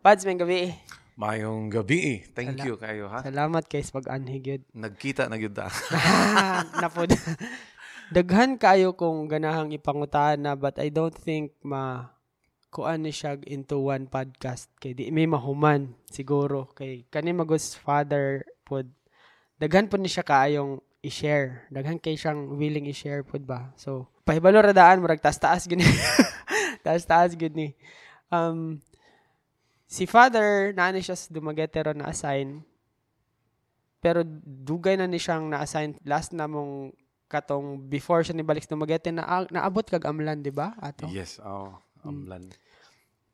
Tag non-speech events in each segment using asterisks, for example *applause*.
Pads, may gabi. Mayong gabi. Thank Sala- you kayo ha. Salamat kay sa pag-anhig yun. Nagkita na gyud. *laughs* Napod. Daghan kayo kung ganahang ipangutana but I don't think ma kuan ni siya into one podcast kay di may mahuman siguro kay kani magos father pod daghan po ni siya kaayong i-share daghan kay siyang willing i-share pod ba so pahibalo ra daan murag taas-taas gini *laughs* taas-taas gid ni um si father naani siya dumagetero na assign pero dugay na ni siyang na-assign last na mong katong before siya nibalik sa Dumaguete na naabot kag amlan di ba ato yes, oh. Amlan.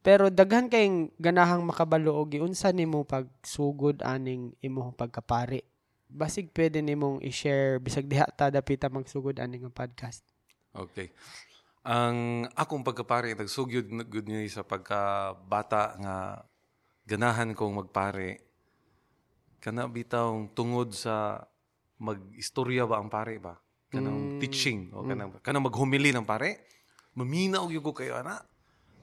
pero daghan kayong ganahang makabalo og giunsa nimo pagsugod aning imong pagkapari basig pwede nimong i-share bisag diha ta dapita magsugod aning podcast Okay. Ang akong pagkapare nagsugyod na good niya sa pagkabata nga ganahan kong magpare. Kana bitawng tungod sa mag-istorya ba ang pare ba? Kanang teaching o kanang kanang maghumili ng pare. Maminaw gyud ko kayo ana.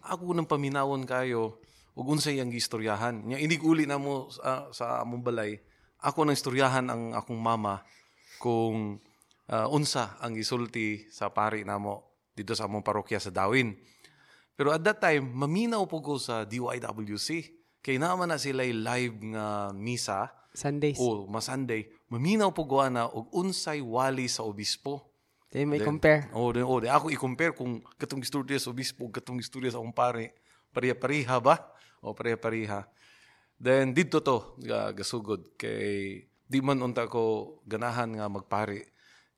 Ako nang paminawon kayo ug unsay ang gistoryahan. Nya inig uli na mo sa, sa among balay. Ako nang istoryahan ang akong mama kung ah, unsa ang gisulti sa pari namo dito sa among parokya sa Dawin. Pero at that time, maminaw po ko sa DYWC. Kay naman na sila live nga misa Sundays o ma Sunday. Maminaw po ko na og unsay wali sa obispo. Di may compare O, de, o, de, ako i-compare kung katong istorya sa obispo, katong istorya sa akong pare. Pariha-pariha ba? O pariha-pariha. Then, dito to, ga, gasugod. Kay, di man unta ko ganahan nga magpari.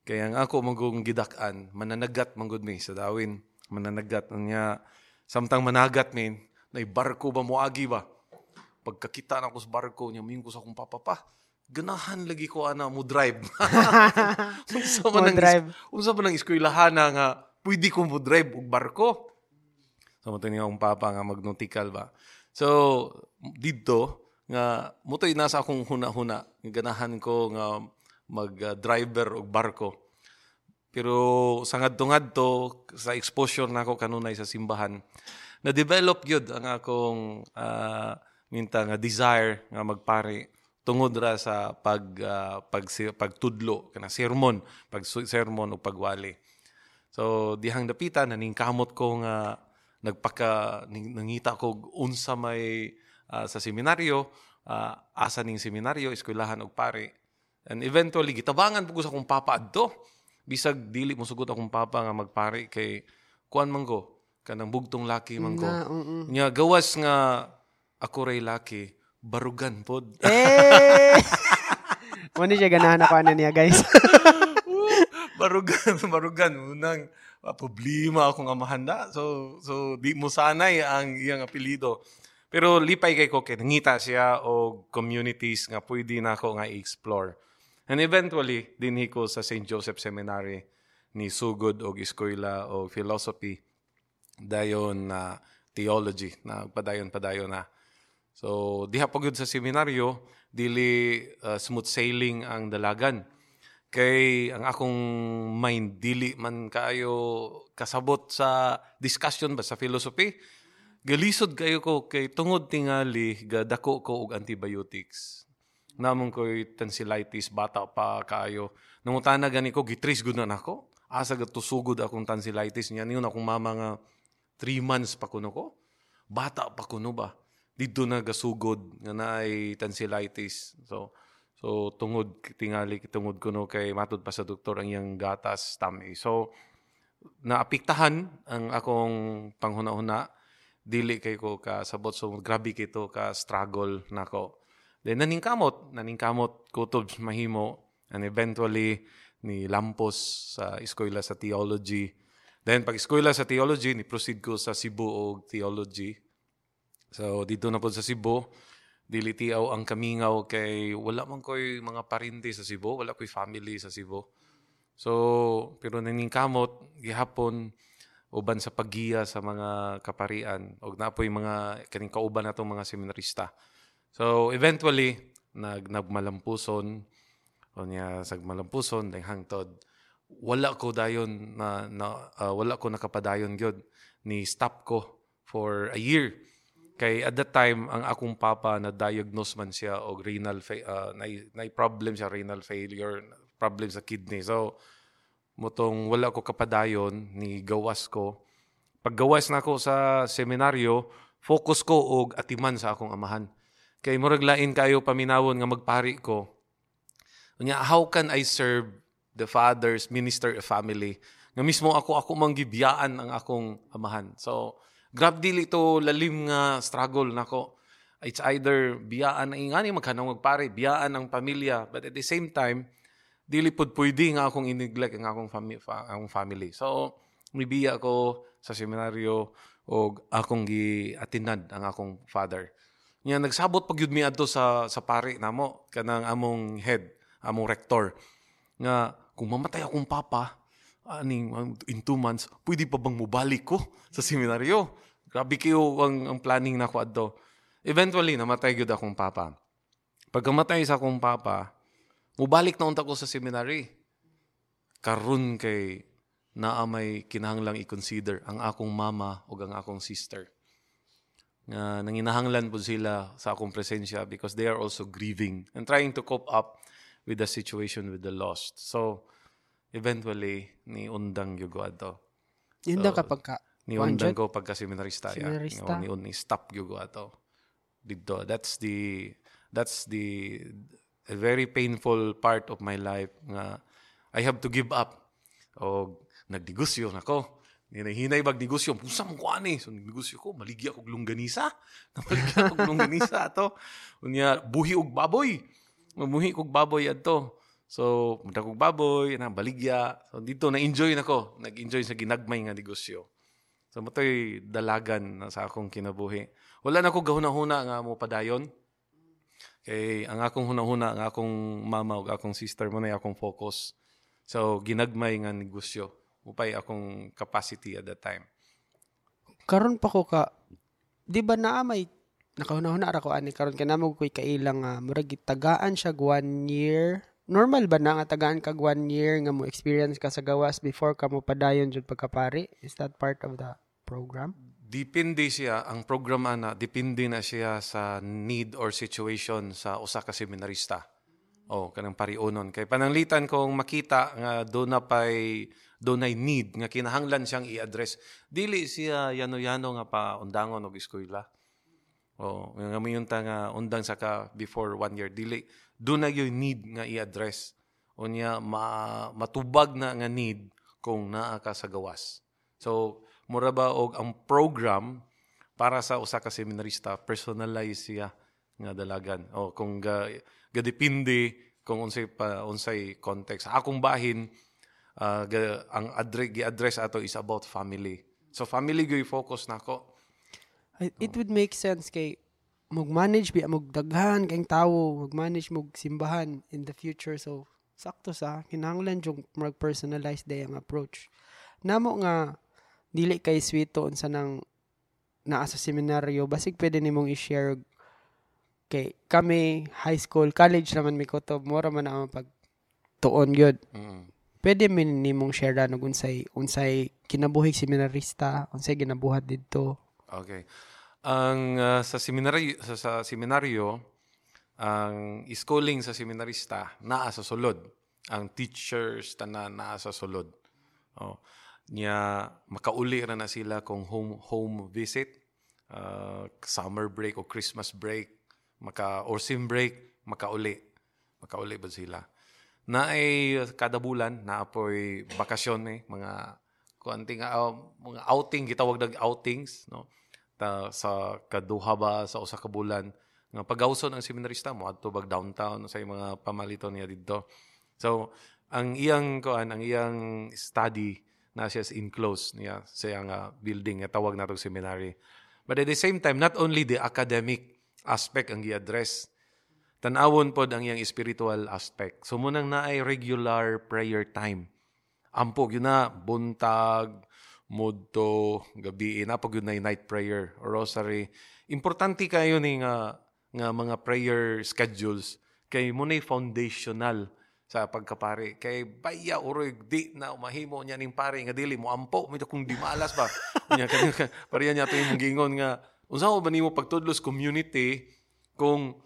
Kaya ang ako magong gidakan, mananagat manggod mi sa dawin. Mananagat niya, samtang managat min, na barko ba moagi ba? Pagkakita na ko sa barko niya, mingo sa akong papa pa. Ganahan lagi ko ana mo drive. *laughs* unsa man Mo ang drive. unsa man ang eskwelahan nga pwede ko mo drive og barko. So mo niya akong papa nga magnautical ba. So didto nga mutoy nasa akong huna-huna nga ganahan ko nga mag-driver og barko. Pero sa ngadto-ngadto sa exposure nako kanunay sa simbahan, na-develop gyud ang akong ah, minta nga desire nga magpare tungod ra sa pag ah, pag pagtudlo kana sermon, pag sermon o pagwali. So dihang dapitan naningkamot ko nga nagpaka nangita ko unsa may ah, sa seminaryo, ah, asa ning seminaryo, eskwelahan og pare. And eventually gitabangan po ko sa akong papa adto. Bisag dili mo sugot akong papa nga magpare kay kuan man ko kanang bugtong laki man ko. na mm Nya gawas nga ako ray laki, barugan pod. eh *laughs* Mo ni siya ganahan ako ano niya guys *laughs* barugan, barugan. Unang ah, problema akong amahan na. So, so di mo sanay ang iyang apelido. Pero lipay kay ko kay nangita siya o communities nga pwede na ako nga i-explore. And eventually, dinhi ko sa St. Joseph Seminary ni Sugod og eskwela o philosophy dayon na theology na padayon-padayon na. So, diha pagod sa seminaryo, dili uh, smooth sailing ang dalagan. Kay ang akong mind dili man kaayo kasabot sa discussion ba sa philosophy. Galisod kayo ko kay tungod tingali gadako ko og antibiotics. Namon ko'y tonsillitis bata pa kaayo. Nangutana gani ko gitris gud na nako. Asa ga tusugod akong tonsillitis niya niyon akong mama nga 3 months pa kuno ko. Bata pa kuno ba? Dito na gasugod nga naay tonsillitis. So so tungod tingali tungod kuno kay matud pa sa doktor ang iyang gatas tummy. So naapektahan ang akong panghuna-huna dili kay ko kasabot so grabe kito ka struggle nako. Then naningkamot, naningkamot kutob *laughs* mahimo and eventually ni lampos sa eskwela sa theology. Then pag eskwela sa theology ni proceed ko sa Cebu og theology. So dito na po sa Cebu, dili tiaw ang kamingaw kay wala man koy mga parente sa Cebu, wala koy family sa Cebu. So, pero naningkamot gihapon uban sa paggiya sa mga kaparian og napoy mga kaning kauban natong mga seminarista. So eventually nag nagmalampuson o niya sa malampuson dahil hangtod wala ko dayon na, na ah, wala ko nakapadayon gyud ni stop ko for a year Kay at that time, ang akong papa na diagnose man siya og renal uh, na, na problem siya renal failure, problem sa kidney. So mutong wala ko kapadayon ni gawas ko. Pag gawas na ako sa seminaryo, focus ko og atiman sa akong amahan. Kay murag lain kayo paminawon nga magpari ko. Unya, how can I serve the father's minister of family? Nga mismo ako ako manggibiyaan ang akong amahan. So grab dili to lalim nga struggle nako. It's either biyaan na ingani magkanang magpare, biyaan ang pamilya, but at the same time dili pud pwede nga akong ineglect ang akong fami- fa- ang family. So mibiya ko sa seminaryo og akong giatinad ang akong father. Nya nagsabot pag yun mi adto sa sa pare namo kanang among head, among rector nga kung mamatay akong papa aning in two months, pwede pa bang mubalik ko sa seminaryo? Grabe kayo ang, ang planning na ko adto. Eventually, namatay gyud akong papa. Pagkamatay sa akong papa, mubalik na unta ko sa seminary. Karun kay naa may kinahanglang i-consider ang akong mama o ang akong sister. Nga nanginahanglan po sila sa akong presensya because they are also grieving and trying to cope up with the situation with the lost. So, eventually, ni undang yung ato. Yun daw kapag ka, Ni undang ko pagka seminarista. Seminarista? Ni un ni stop yung ato. Dito. That's the, that's the, a very painful part of my life nga I have to give up. O nagdigusyo na ko. Hinahinay bag negosyo. Pusa mo ko ani. So negosyo ko, maligya ko lungganisa. *laughs* Maligya ko lungganisa ato. Unya, buhi og baboy. Mamuhi kog baboy adto. So, munta kog baboy, na baligya. So dito na-enjoy na ko. Nag-enjoy sa ginagmay nga negosyo. So motoy dalagan na sa akong kinabuhi. Wala na ko gahuna-huna nga mo padayon. Kay ang akong huna-huna, ang akong mama ug akong sister mo na akong focus. So ginagmay nga negosyo. Upay akong capacity at that time. karon pa ko ka, di ba naa may, nakahuna-huna ara ko ani karon ka namo ko'y kailang nga, murag tagaan siya one year. Normal ba na nga tagaan kag one year nga mo experience ka sa gawas before ka mo padayon jud pagkapari? Is that part of the program? Depende siya, ang programa na, depende na siya sa need or situation sa usa ka seminarista. O, kanang pariunon. Kay pananglitan kong makita nga doon na pay doon ay need nga kinahanglan siyang i-address. Dili siya yano-yano nga pa undangon og eskwela. O, nga mayon ta nga undang sa ka before one year. Dili, na yung need nga i-address. O niya, ma, matubag na nga need kung naa ka sa gawas. So, mura ba og ang program para sa usa ka seminarista, personalize siya nga dalagan. O kung ga, gadepende kung unsay pa unsay context. Akong bahin, ga, ang address gi-address ato is about family. So family gyud focus nako. It would make sense kay mag-manage bi magdaghan kayong tawo, mag-manage mog simbahan in the future. So sakto sa kinahanglan yung mag-personalize day ang approach. Namo nga dili kay sweet to unsa nang naa sa seminaryo, basig pwede nimong i-share kay kami high school, college naman mi kutob, mura man ang pag tuon gyud. Mm. Pwede min nimong share na unsay unsay kinabuhig seminarista, unsay ginabuhat didto. Okay. Ang ah, sa seminaryo sa, sa seminaryo ang schooling sa seminarista naa sa sulod. Ang teachers tanan naa sa sulod. Oh. Nya makauli ra na sila kung home home visit, ah, summer break o Christmas break, maka or sim break, makauli. Makauli ba sila? Na ay kada bulan na apoy bakasyon eh, mga kuanting uh, mga outing gitawag dag outings no? Ta sa kaduha ba sa usa ka bulan. Nga pagawson ang seminarista mo adto bag downtown sa mga pamaliton niya didto. So ang iyang kuan ang iyang study na siya sa enclosed niya sa iyang ah, building nga tawag natong seminary. But at the same time not only the academic aspect ang gi-address tanawon pod ang iyang spiritual aspect so munang naay regular prayer time Ampo yun na, buntag, mudto, gabi, napag yun na night prayer or rosary. Importante kayo ni nga, nga mga prayer schedules kay mo na foundational sa pagkapare. Kay baya uroy di na mahimo niya ning pare nga dili mo ampo mo kung di malas ba. Nya kanya pariya niya to yung gingon nga unsa mo ba nimo pagtudlos community kung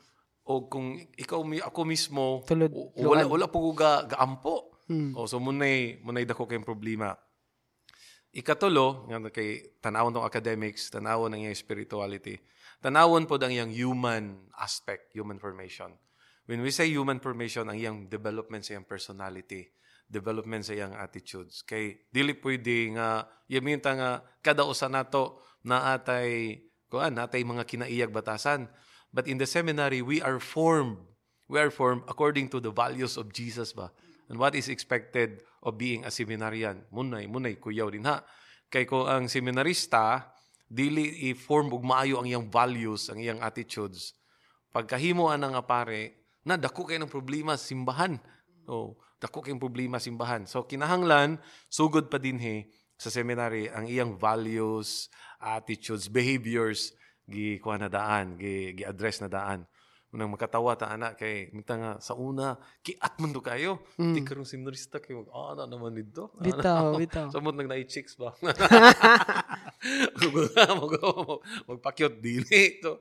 o kung ikaw mi ako mismo Tulod- o- wala wala po ko ga, gaampo. Hmm. O so munay munay dako kay problema. Ikatulo, nga kay tanawon tong academics, tanawon ang iyang spirituality. Tanawon po ang iyang human aspect, human formation. When we say human formation, ang iyang development sa iyang personality, development sa iyang attitudes. Kay dili pwede nga yaminta nga kada usa nato na atay kuan natay mga kinaiyag batasan. But in the seminary, we are formed. We are formed according to the values of Jesus ba? And what is expected of being a seminarian? Munay, munay, kuyaw din ha. Kay ko ang seminarista, dili i-form og maayo ang iyang values, ang iyang attitudes. Pagkahimo ana nga pare, na dako kay ng problema simbahan. Oh, dako kay problema simbahan. So kinahanglan sugod pa dinhi sa seminary ang iyang values, attitudes, behaviors gi kuha na daan, gi, gi address na daan. Unang makatawa ta ana kay minta nga sa una kiat man do kayo. Mm. Di karong seminarista kay mag ah na naman dito. *laughs* Bitaw, bitaw. *laughs* Samot nag na chicks ba? *laughs* Mag- Magpakyot dili to.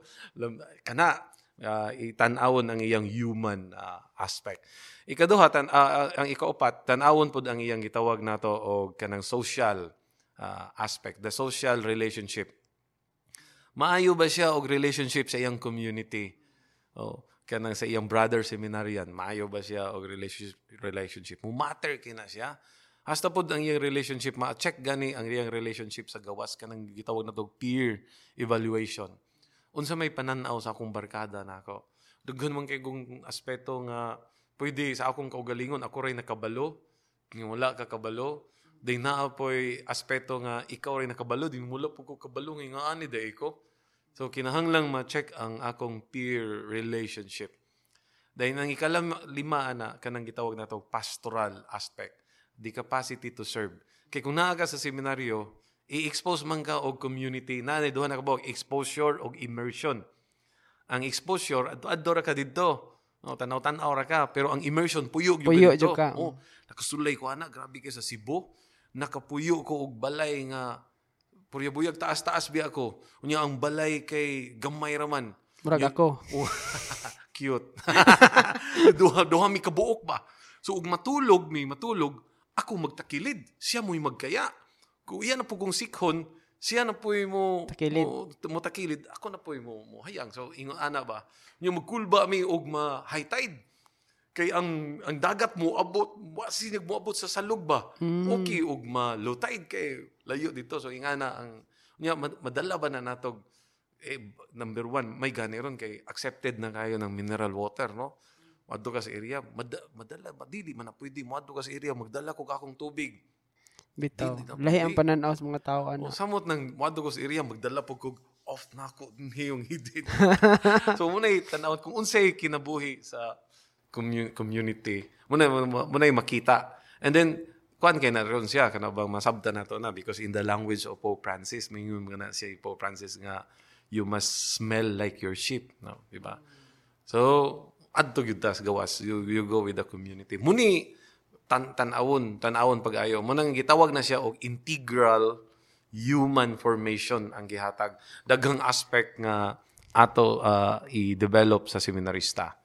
Kana uh, itan-awon ang iyang human ah, aspect. Ikaduha tan ah, ang ikaupat tan-awon pod ang iyang gitawag nato og kanang social ah, aspect, the social relationship. Maayo ba siya og relationship sa iyang community? Oh, kanang sa iyang brother seminarian, maayo ba siya og relationship relationship? Mo matter kina siya. Hasta pod ang iyang relationship ma-check gani ang iyang relationship sa gawas kanang gitawag na to peer evaluation. Unsa may pananaw sa akong barkada nako. Dughan man kay kung aspeto nga pwede sa akong kaugalingon ako ray nakabalo, wala ka kabalo. Day naa po'y aspeto nga ikaw ray nakabalo, din mula po ko kabalo nga ani day ko. So kinahanglang ma-check ang akong peer relationship. Dahil nang ikalam lima na kanang gitawag na to pastoral aspect, the capacity to serve. Kay kung naa ka sa seminaryo, i-expose man ka og community, na duha na ka ba og exposure og immersion. Ang exposure adto adto ra ka didto. No, tanaw-tanaw ra ka, pero ang immersion puyo gyud Puyo didto. jud ka. Oh, nakasulay ko ana, grabe kay sa Cebu. Nakapuyo ko og balay nga Puryabuyag taas-taas biya ako. Unya ang balay kay gamay raman. Murag ako. *laughs* Oh, *laughs* cute. *laughs* duha, duha mi kabuok ba? So, ug matulog mi, matulog, ako magtakilid. Siya mo'y magkaya. Kung iyan na po kong sikhon, siya na po mo Takilid. mo, mo takilid. Ako na po mo, mo hayang. So, ingon ana ba? Yung magkulba mi og ma high tide. Kay ang ang dagat mo abot, wasi mo abot sa salog ba? Okay og ma low tide kay layo dito. So ingana ang nya mad- madala ba na natog eh, number one, may gani ron kay accepted na kayo ng mineral water, no? Madto ka sa area, mad- madala, madili man na pwede, madto ka sa area, magdala ko akong tubig. Bitaw. Lahi ang pananaw sa mga tao O ano. samot ng madto ko sa area, magdala po ko off na ako *laughs* yung hidin. *laughs* so muna tanawon kung unsay kinabuhi sa commu- community. Muna muna makita. And then kuan kay na ron siya kana bang masabta nato na because in the language of Pope Francis mingon nga na siya Pope Francis nga you must smell like your sheep, no, di ba? So adto gyud tas gawas you, you go with the community. Muni tan tanawon, tanawon pag-ayo. Mo nang gitawag na siya og integral human formation ang gihatag. Daghang aspect nga ato ah, i-develop sa seminarista.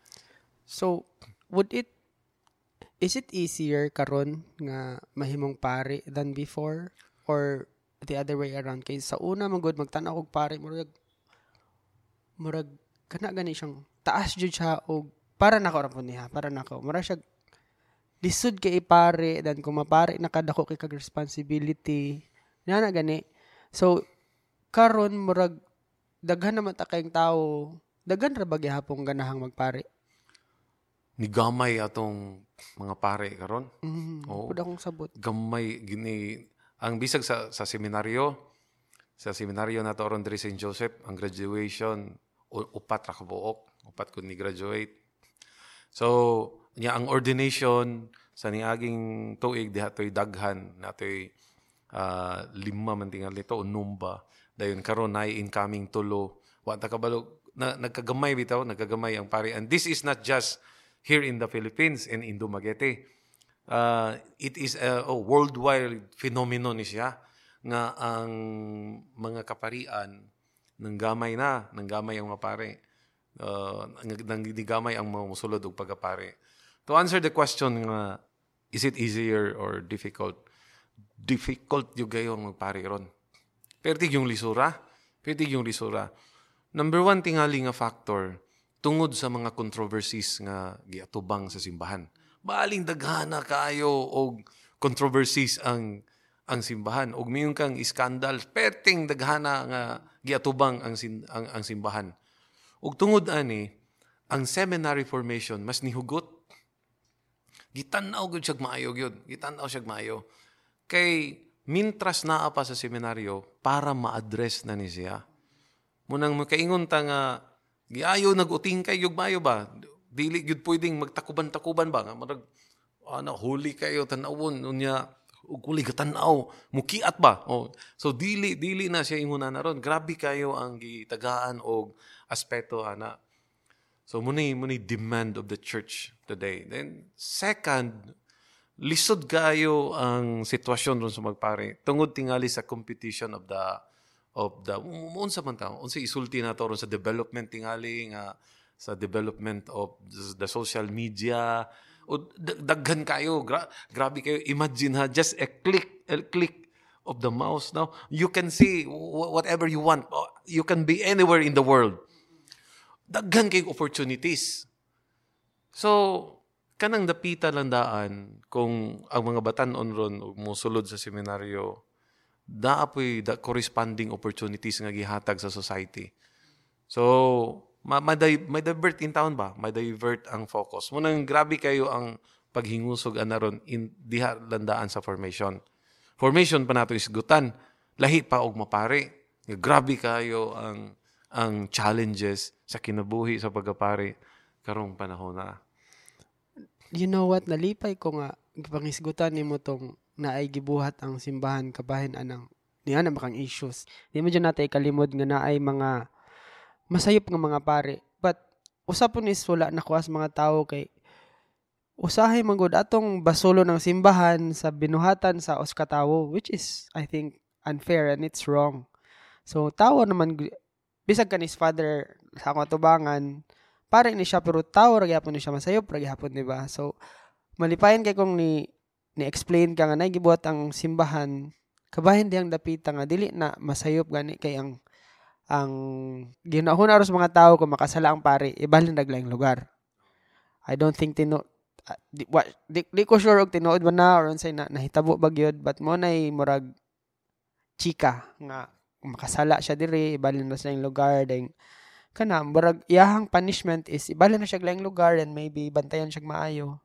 So, would it is it easier karon nga mahimong pare than before? Or the other way around? Kay sa una man gud magtan-aw og pare murag murag kana gani siyang taas jud siya og para nako ra niya para nako. Mura siya lisod kay pare dan kung mapare nakadako kay kag responsibility na gani. So karon murag daghan naman ta kayong tao daghan ra ba gihapon ganahang magpare Ni gamay atong mga pare karon. Mm, Oo. Pud akong sabot. Gamay gini ang bisag sa sa seminaryo sa seminaryo nato aron diri St. Joseph ang graduation upat ra ka buok upat kun ni graduate so nya ang ordination sa niaging tuig diha toy daghan natoy ah, lima man tingal nito o numba dayon karon nay incoming tulo wa ta kabalo na, nagkagamay bitaw nagkagamay ang pare and this is not just here in the Philippines and in Dumaguete uh, it is a oh, worldwide phenomenon siya nga ang mga kaparian nang gamay na, nang gamay ang mga pare. Uh, nang gamay ang mga musulod og pagkapare. To answer the question nga, is it easier or difficult? Difficult yung gayong magpare ron. Pero yung lisura. Pero yung lisura. Number one tingali nga factor, tungod sa mga controversies nga giatubang sa simbahan. Baling daghana kayo og controversies ang ang simbahan. Ug miyon kang iskandal perting daghana nga giatubang ang, sin, ang ang simbahan. Ug tungod ani ang seminary formation mas nihugot. Gitan-aw gyud siya maayo gyud. Gitan-aw siya maayo. Kay mintras naa pa sa seminaryo para ma-address na ni siya. Munang makaingon ta nga giayo naguting kay yug maayo ba? Dili gyud pwedeng magtakuban-takuban ba? Nga marag ana huli kayo tan-awon. Unya kuli gatanaw mukiat ba? Oh so dili dili na siya inguna na ron. Grabe kayo ang gitagaan og aspeto ana. So muni muni demand of the church today. Then second lisod kayo ang sitwasyon ron sa magpare. Tungod tingali sa competition of the of the unsa man ta unsa isulti nato ron sa development tingali nga sa development of the social media o daghan kayo, gra- grabe kayo. Imagine ha, just a click, a click of the mouse now, you can see whatever you want. You can be anywhere in the world. Daghan kayo opportunities. So, kanang dapita lang daan kung ang mga batan-on ron musulod sa seminaryo, daapoy da corresponding opportunities nga gihatag sa society. So, ma may, may divert in town ba? May divert ang focus. Munang grabe kayo ang paghingusog anaron in diha landaan sa formation. Formation pa nato isgutan. Lahi pa og mapare. Grabe kayo ang ang challenges sa kinabuhi sa pagkapare karong panahon na. You know what? Nalipay ko nga pangisgutan nimo tong naay gibuhat ang simbahan kabahin anang niya na makang issues. Di mo dyan natin kalimod nga naay mga masayop nga mga pare. But usapon is wala na kuas mga tao kay usahay manggod atong basulo ng simbahan sa binuhatan sa Oskatawo which is I think unfair and it's wrong. So tawo naman bisag kanis father sa akong tubangan pare ni siya pero tawo ra gyapon ni siya masayop ra gyapon di ba? So malipayan kay kung ni ni explain ka nga nay gibuhat ang simbahan kabahin diyang dapita nga dili na masayop gani kay ang ang ginahon aros mga tao kung makasala ang pare ibalin naglaing lugar. I don't think tino uh, di, what, di, di, ko sure og tinuod ba na or unsay na nahitabo ba gyud but mo nay murag chika nga makasala siya diri ibalin na sa lugar ding kana murag iyahang punishment is ibalin na siya laing lugar and maybe bantayan siya maayo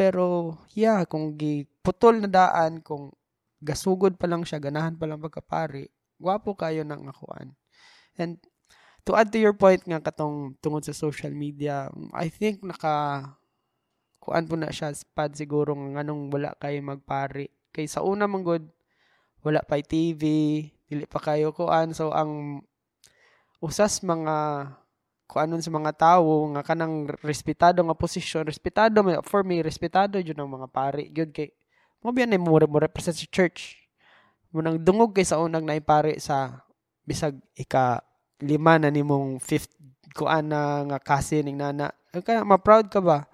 pero yeah kung giputol na daan kung gasugod pa lang siya ganahan pa lang pagkapari gwapo kayo nang akuan And to add to your point nga katong tungod sa social media, I think naka kuan po na siya spad siguro nga nganong wala kay magpari. Kay sa una man good, wala pa TV, dili pa kayo kuan so ang usas mga kuanon sa mga tawo nga kanang respetado nga posisyon, respetado for me respetado jud ang mga pari. Gyud kay mo biyan mo mo represent sa church. Mo nang dungog kay sa unang naipari sa bisag ika lima na nimong fifth kuan na nga kasi ning nana. Kaya ma-proud ka ba?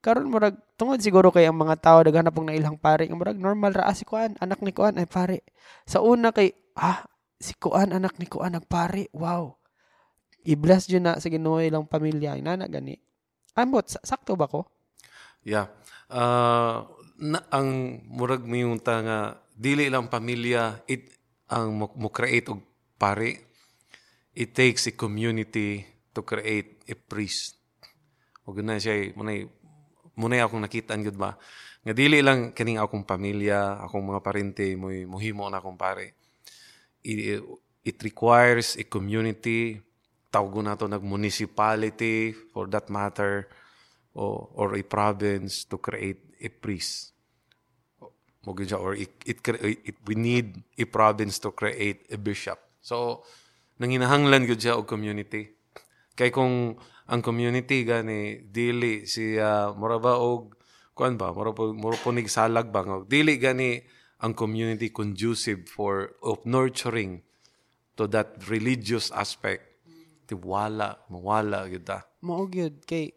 Karon murag tungod siguro kay ang mga tao daghan pong nailang pare murag normal ra ah, si kuan anak ni kuan ay pare sa una kay ah si kuan anak ni kuan nagpare wow i-bless jud na sa Ginoo ilang pamilya inana gani ambot sakto ba ko yeah uh, na, ang murag miyunta nga dili lang pamilya it ang mo, create og pare it takes a community to create a priest. O na siya, munay, munay akong nakita gud ba? Nga dili lang kining akong pamilya, akong mga parente, mo muhimo na akong pare. It, it requires a community, tawag na to nag municipality for that matter, or, or a province to create a priest. Mo or it, it, it, we need a province to create a bishop. So, nanginahanglan gyud siya og community. Kay kung ang community gani dili siya mura ba og kuan ba mura po mura po salag ba dili gani ang community conducive for of nurturing to that religious aspect tiwala mawala gyud ta Mao gyud kay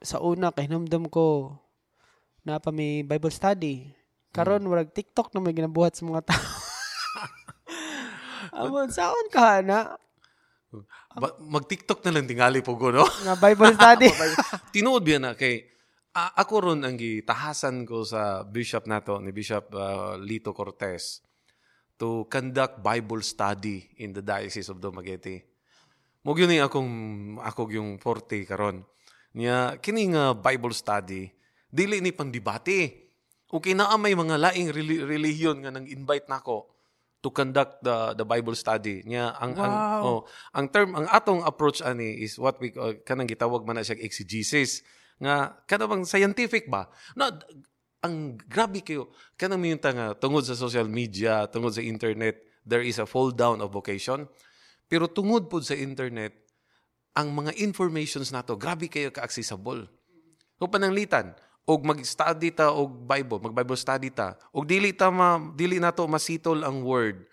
sa una kay hinumdum ko na pa may Bible study. Karon Hmm. warag TikTok na may ginabuhat sa mga tao. *laughs* Amon saon ka na ba, mag TikTok na lang tingali po ko no *laughs* nga Bible study. *laughs* tinuod biya na kay a- ako ron ang gitahasan ko sa bishop nato ni Bishop uh, Lito Cortez to conduct Bible study in the Diocese of Dumaguete. Mo gyud ni akong ako yung forte karon. Niya kini nga Bible study dili ni pandibate. Okay naa may mga laing reli- relihiyon nga nang invite nako to conduct the the Bible study. Niya ang ang Wow. oh, ang term ang atong approach ani is what we uh, kanang gitawag man na siya exegesis nga kada bang scientific ba na ang grabe kayo kanang minta nga tungod sa social media tungod sa internet there is a fall down of vocation pero tungod pod sa internet ang mga informations nato grabe kayo ka accessible o pananglitan og mag-study ta og Bible, mag-Bible study ta. Og dili ta ma, dili nato masitol ang word.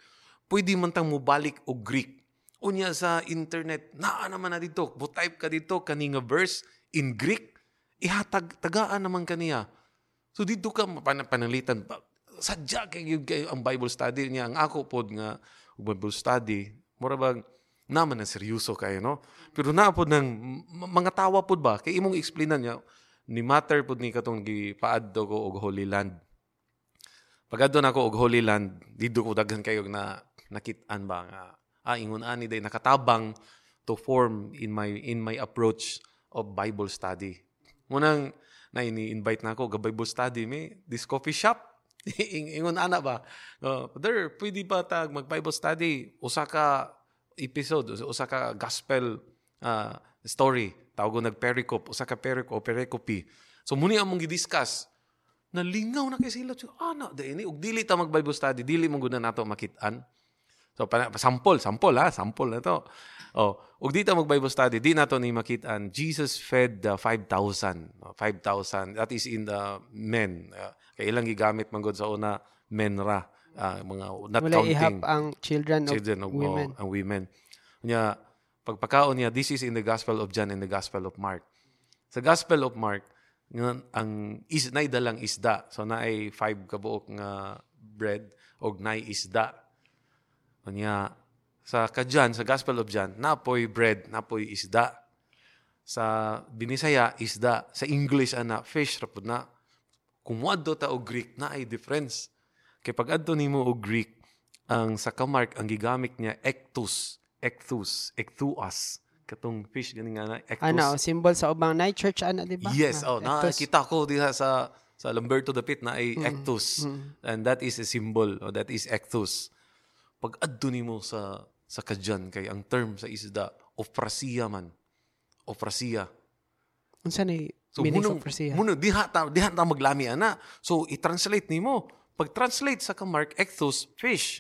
Pwede man tang mobalik og Greek. Unya sa internet, naa naman na dito. Butype ka dito kani nga verse in Greek. Ihatag tagaan naman kaniya. So dito ka pan pananglitan pa- sadya kay gyud kayo ang Bible study niya ang ako pod nga Bible study mura bag naman na seryoso kayo no? Pero na pod ng mga tawa pod ba? Kay imong explainan niya ni matter pod ni katong gipaadto ko og Holy Land. Pagadto na ko og Holy Land didto ko daghan kayo na nakit-an ba? Nga ah ingon ani day nakatabang to form in my in my approach of Bible study. Munang na ini-invite na ako ga Bible study me this coffee shop *laughs* ingon ana ba uh, there pwede ba tag mag Bible study usa ka episode usa- ka gospel uh, story tawag ko nag pericop usa ka perico pericope so muni among gi-discuss nalingaw na kay sila ana da ini ug dili ta mag Bible study dili mo gud na nato makit-an So, pa, sample, sample ha, sample na to. Oh, ug dito mag Bible study, di nato ni makitaan Jesus fed the 5,000. Oh, 5,000. That is in the men. Uh, kay ilang gigamit man gud sa una men ra. Ah, mga not Wala ihap counting ang children of children of women. oh, ang women. Nya pagpakaon niya this is in the Gospel of John and the Gospel of Mark. Sa Gospel of Mark, ang is nay dalang isda. So naay five kabuok nga bread og nay isda. Kanya sa kadyan sa Gospel of John, napoy bread, napoy isda. Sa Binisaya isda, sa English ana fish ra pud na. Kung moadto ta og Greek na ay difference. Kay pag adto nimo og Greek, ang sa kamark ang gigamit niya ectus, ectus, ectuas. Katong fish gani nga na ectus. Ana, o symbol sa ubang night church ana di ba? Yes, Ah, oh, ectus. nakita ko diha sa sa Lamberto the Pit na ay ectus. And that is a symbol, or that is ectus. Pag adto nimo sa sa kadyan kay ang term sa isda ofrasia man. Ofrasia. Unsa ni So munong, munong, diha ta diha ta maglami ana. So i-translate nimo. Pag translate sa kamark ectus fish.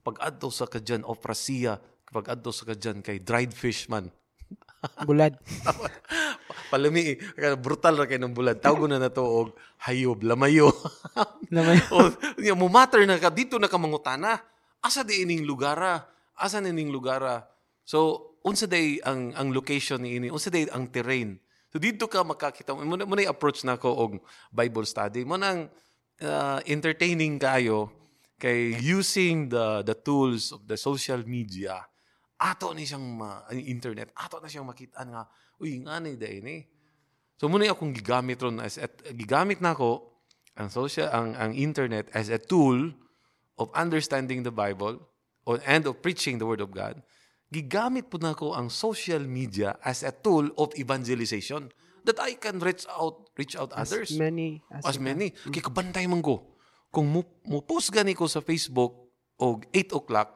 Pag adto sa kadyan ofrasia, pag adto sa kadyan kay dried fish man. *laughs* Bulad. *laughs* Palami, brutal ra kay ng bulad. Tawag na na to og hayob, lamayo. *laughs* Lamay. o, yeah, mo matter na ka, dito na ka mangutana. Asa di ining lugara? Asa na ining lugara? So, unsa day ang ang location ni ini? Unsa day ang terrain? So dito ka makakita mo mo na approach na ko og Bible study. Mo nang uh, entertaining kayo kay using the the tools of the social media. Ato ni siyang ma, internet, ato na siyang makita nga, uy, nga ni day ni. So muna akong gigamit ron as at, gigamit na ako ang social ang ang internet as a tool of understanding the Bible or, and of preaching the word of God. Gigamit po na ako ang social media as a tool of evangelization that I can reach out reach out others As many as, as you many. Kay kabantay man ko. Kung mo, mo post gani ko sa Facebook og 8 o'clock,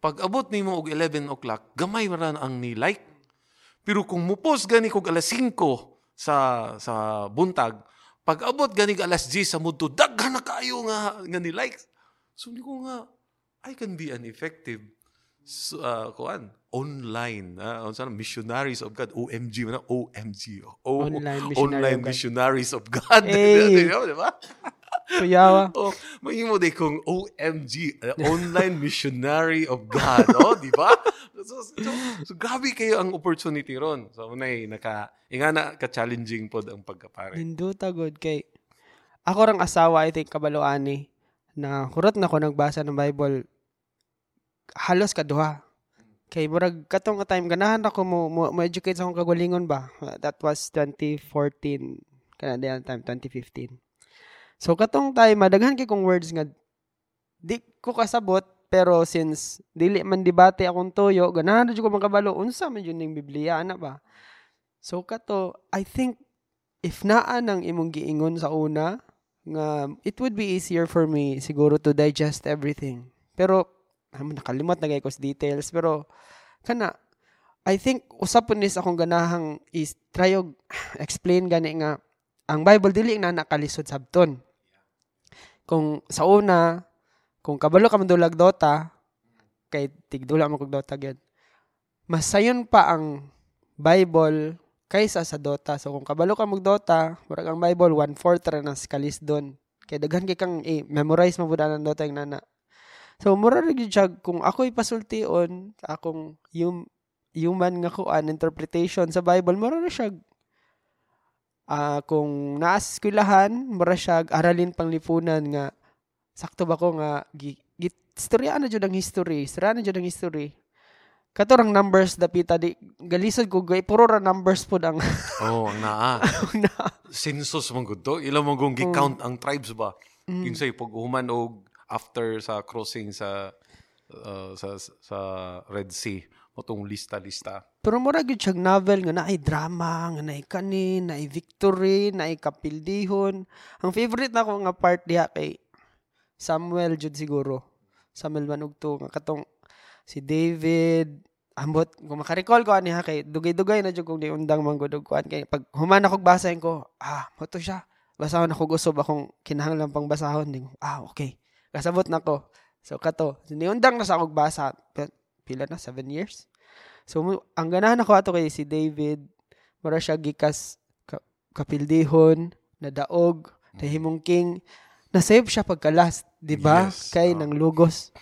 pag abot nimo og 11 o'clock, gamay man ang ni like. Pero kung mo post gani ko alas 5 sa sa buntag, pag abot gani alas 10 sa mudto, daghan na kayo nga nga ni like. So ni ko nga I can be an effective so, uh, kuan online uh, unsa na, missionaries of God OMG man na, OMG oh, Online missionary online missionaries of God *laughs* Hey. di ba Kuyawa. *laughs* oh, mahimo day kung OMG, uh, online *laughs* missionary of God. oh, di ba? So, so, so, grabe kayo ang opportunity ron. So, unay, naka, inga na, ka-challenging pod ang pagkapare. Hinduta good kay ako rang asawa I think kabaloan ni na kurot na ko nagbasa ng Bible halos kaduha. Kay murag katong time ganahan ako mo, mo, mo educate sa akong kagalingon ba. That was 2014 kana diyan time 2015. So katong time madaghan kay kong words nga di ko kasabot pero since dili man debate akong toyo ganahan jud ko makabalo unsa man yun ning Biblia ana ba. So kato I think if naa nang imong giingon sa una nga it would be easier for me siguro to digest everything. Pero amo nakalimot na ko sa details pero kana I think usap nis akong ganahang is try *sighs* explain gani nga ang Bible dili na nakalisod sabton. Kung sa una kung kabalo ka mandulag dota kay tigdula mo kog dota gyud. Mas sayon pa ang Bible kaysa sa Dota. So kung kabalo ka mag Dota, murag ang Bible one fourth ra na kalis doon. Kay daghan kay kang eh, memorize mo pud ang Dota yung nana. So mura ra gyud siya kung ako ipasultion akong yung human nga kuan interpretation sa Bible mura ra siya ah kung naas eskwelahan mura siya aralin panglipunan nga sakto ba ko nga gi, gi istorya na jud ang history sira na jud ang history katorang numbers dapita di galisod ko gay puro ra numbers pod ang *laughs* Oh, ang naa. *laughs* na Census man gud to. Ila gong gi-count ang tribes ba? Kinsay pag human og after sa crossing sa uh, sa sa Red Sea motong lista-lista. Pero mura gyud siyang novel nga naay drama, nga naay kanin, naay victory, naay kapildihon. Ang favorite nako nga part diha kay Samuel jud siguro. Samuel Manugto nga katong si David ambot kung makarecall ko ani ha kay dugay-dugay na jud kung di undang manggod og kuan kay pag human ako basahin ko ah mo to siya basahon ako gusto akong kinahanglan pang basahon ding ah okay kasabot na ko so kato niundang na sa akong basa pila na 7 years So, ang ganahan ako ato kay si David, mura siya gikas ka, kapildihon, nadaog, nahimong king, nasave siya pagka-last, di ba? Yes, Kay oh. nang lugos.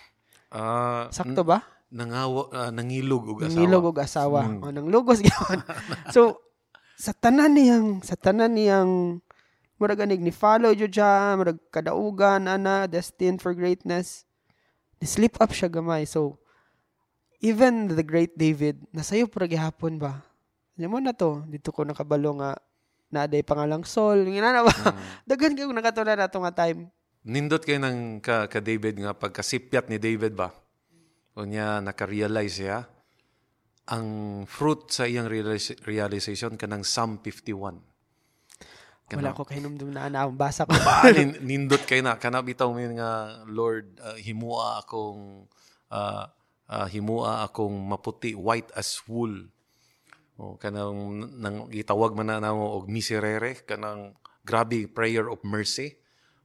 Ah, Sakto ba? nangawa ah, nangilog og asawa. Nangilog og asawa. Mm. O, nang lugos *laughs* gyud. so, sa tanan niyang, sa tanan niyang, mura ganig ni follow jud siya, mura kadaugan, ana, destined for greatness. Ni slip up siya gamay. So, even the great David, nasayo para gihapon ba? Ano mo na to? Dito ko nakabalo nga naaday pangalang Saul. Nga na *laughs* ba? Daghan kayo nakatula na to nga time. Nindot kayo ng ka, ka David nga pagkasipyat ni David ba? O niya nakarealize siya ang fruit sa iyang realis- realization kanang Psalm 51. Wala ko kahinumdum na ana. Basa ko. Ba, *laughs* nin, nindot kay na kana bitaw mi nga Lord uh, himua akong uh, uh, himua akong maputi white as wool. O kanang nang gitawag man na namo og miserere kanang grabe prayer of mercy.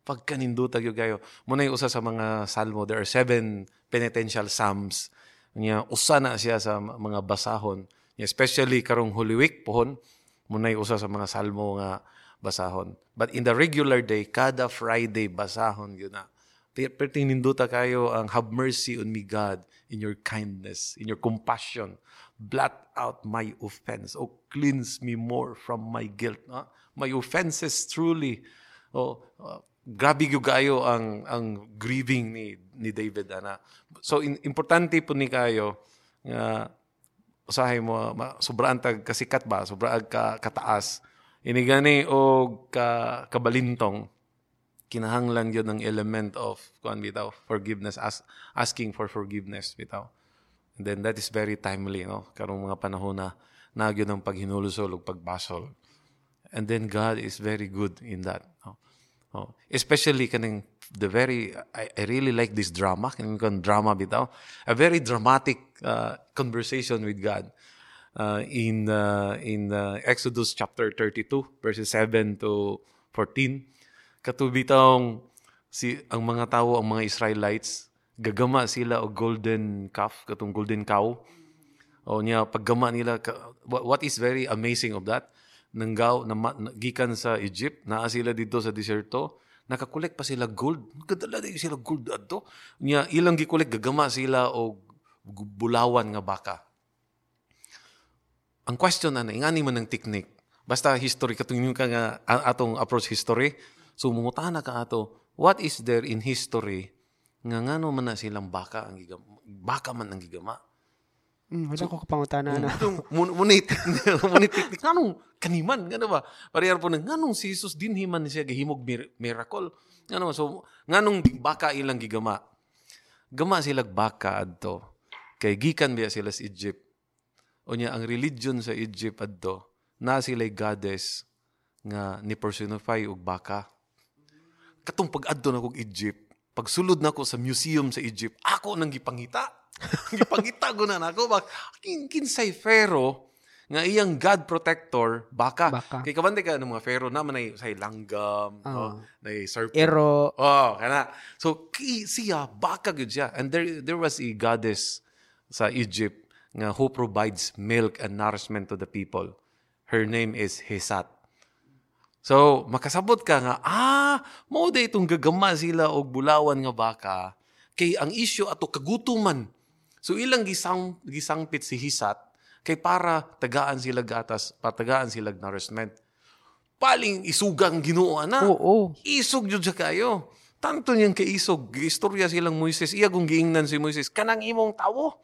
Pagka ninduta gyud kayo. Muna yung usa sa mga salmo there are seven penitential psalms. Nya usa na siya sa mga basahon. Especially karong Holy Week pohon muna yung usa sa mga salmo nga basahon. But in the regular day, kada Friday, basahon yun na. Perting ninduta kayo ang have mercy on me, God, in your kindness, in your compassion. Blot out my offense. Oh, cleanse me more from my guilt. No? My offenses truly. Oh, uh, grabe kayo ang, ang grieving ni, ni David. Ana. So, in, importante po ni kayo nga usahay mo, ma, tag kasikat ba, sobraan ka kataas. Inigani o ka, kabalintong, kinahanglan yun ng element of kuan bitaw, forgiveness, as, asking for forgiveness bitaw. And then that is very timely, no? Karong mga panahon na nagyo ng paghinulusol o pagbasol. And then God is very good in that. No? Oh. Especially kaning the very I, I really like this drama kaning drama bitaw a very dramatic uh, conversation with God uh, in uh, in uh, Exodus chapter 32 verses 7 to 14 katubitong si ang mga tao ang mga Israelites gagama sila og golden calf katong golden cow o niya paggama nila ka- what, is very amazing of that nanggaw na, na gikan sa Egypt naa sila dito sa disyerto nakakolek pa sila gold. Kadala din sila gold adto. Nya ilang gikolek gagama sila og bulawan nga baka. Ang question na ingani man ng technique. Basta history katong ka nga atong approach history. So mungutana ka ato, what is there in history nga ngano man na silang baka ang gigama, baka man ang gigama. Mm, wala ko kapangutana na. *laughs* Munit munit *laughs* technique nganong kaniman ngano ba? Parehar po nang nganong si Jesus dinhi man siya gihimog mir- miracle. Ngano so nganong baka ilang gigama. Gama sila baka adto. Kay gikan biya sila sa Egypt. Unya ang religion sa Egypt adto na sila goddess nga ni personify og baka. Katong pag-adto na kog Egypt, pagsulod na ko sa museum sa Egypt, ako nang gipangita. *laughs* gipangita ko na nako bak kin kinsay pharaoh nga iyang god protector baka. Baka. Kay kabante ka ng mga pharaoh naman ay say langgam, Ah. oh, na serpent. Ero, Oh, kana. So ki, siya baka gyud siya. And there there was a goddess sa Egypt nga who provides milk and nourishment to the people. Her name is Hesat. So, makasabot ka nga, ah, mo da itong gagama sila og bulawan nga baka kay ang issue ato kagutuman. So ilang gisang gisangpit si Hisat kay para tagaan sila gatas, patagaan sila nourishment. Paling isugang Ginoo ana. oo. Isog jud sa kayo. Tanto niyang kaisog, istorya silang Moises, iya kung giingnan si Moises, kanang imong tawo.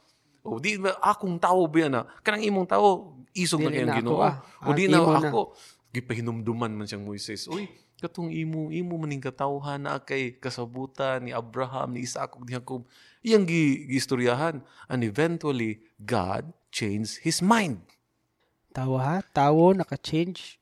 O di ba akong tawo ba yan na? Kanang imong tawo, isog na kayang Ginoo. ah. O di na ako. Gipahinumduman man siyang Moises. Uy, katong imo imo maning katawhan na kay kasabutan ni Abraham ni Isaac ni Jacob iyang gi, giistoryahan and eventually God changed his mind Tawo ha? Tawo, naka-change.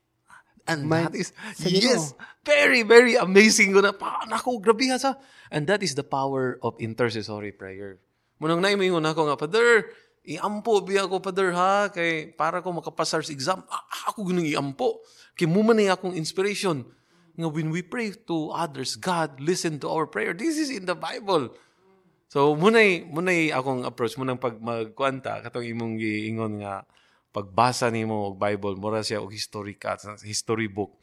And Mind that is, yes, very, very amazing. Naku, grabe ha sa. And that is the power of intercessory prayer. Munang na imingon ako nga, Father, iampo biya ako, Father, ha? Kay, para ko makapasar sa exam, ah, ako gunung iampo. Kay mo man akong inspiration. Nga when we pray to others, God listen to our prayer. This is in the Bible. So, munay, munay akong approach, munang pag magkwanta, katong imong giingon nga, pagbasa nimo og Bible, mura siya og history ka, history book.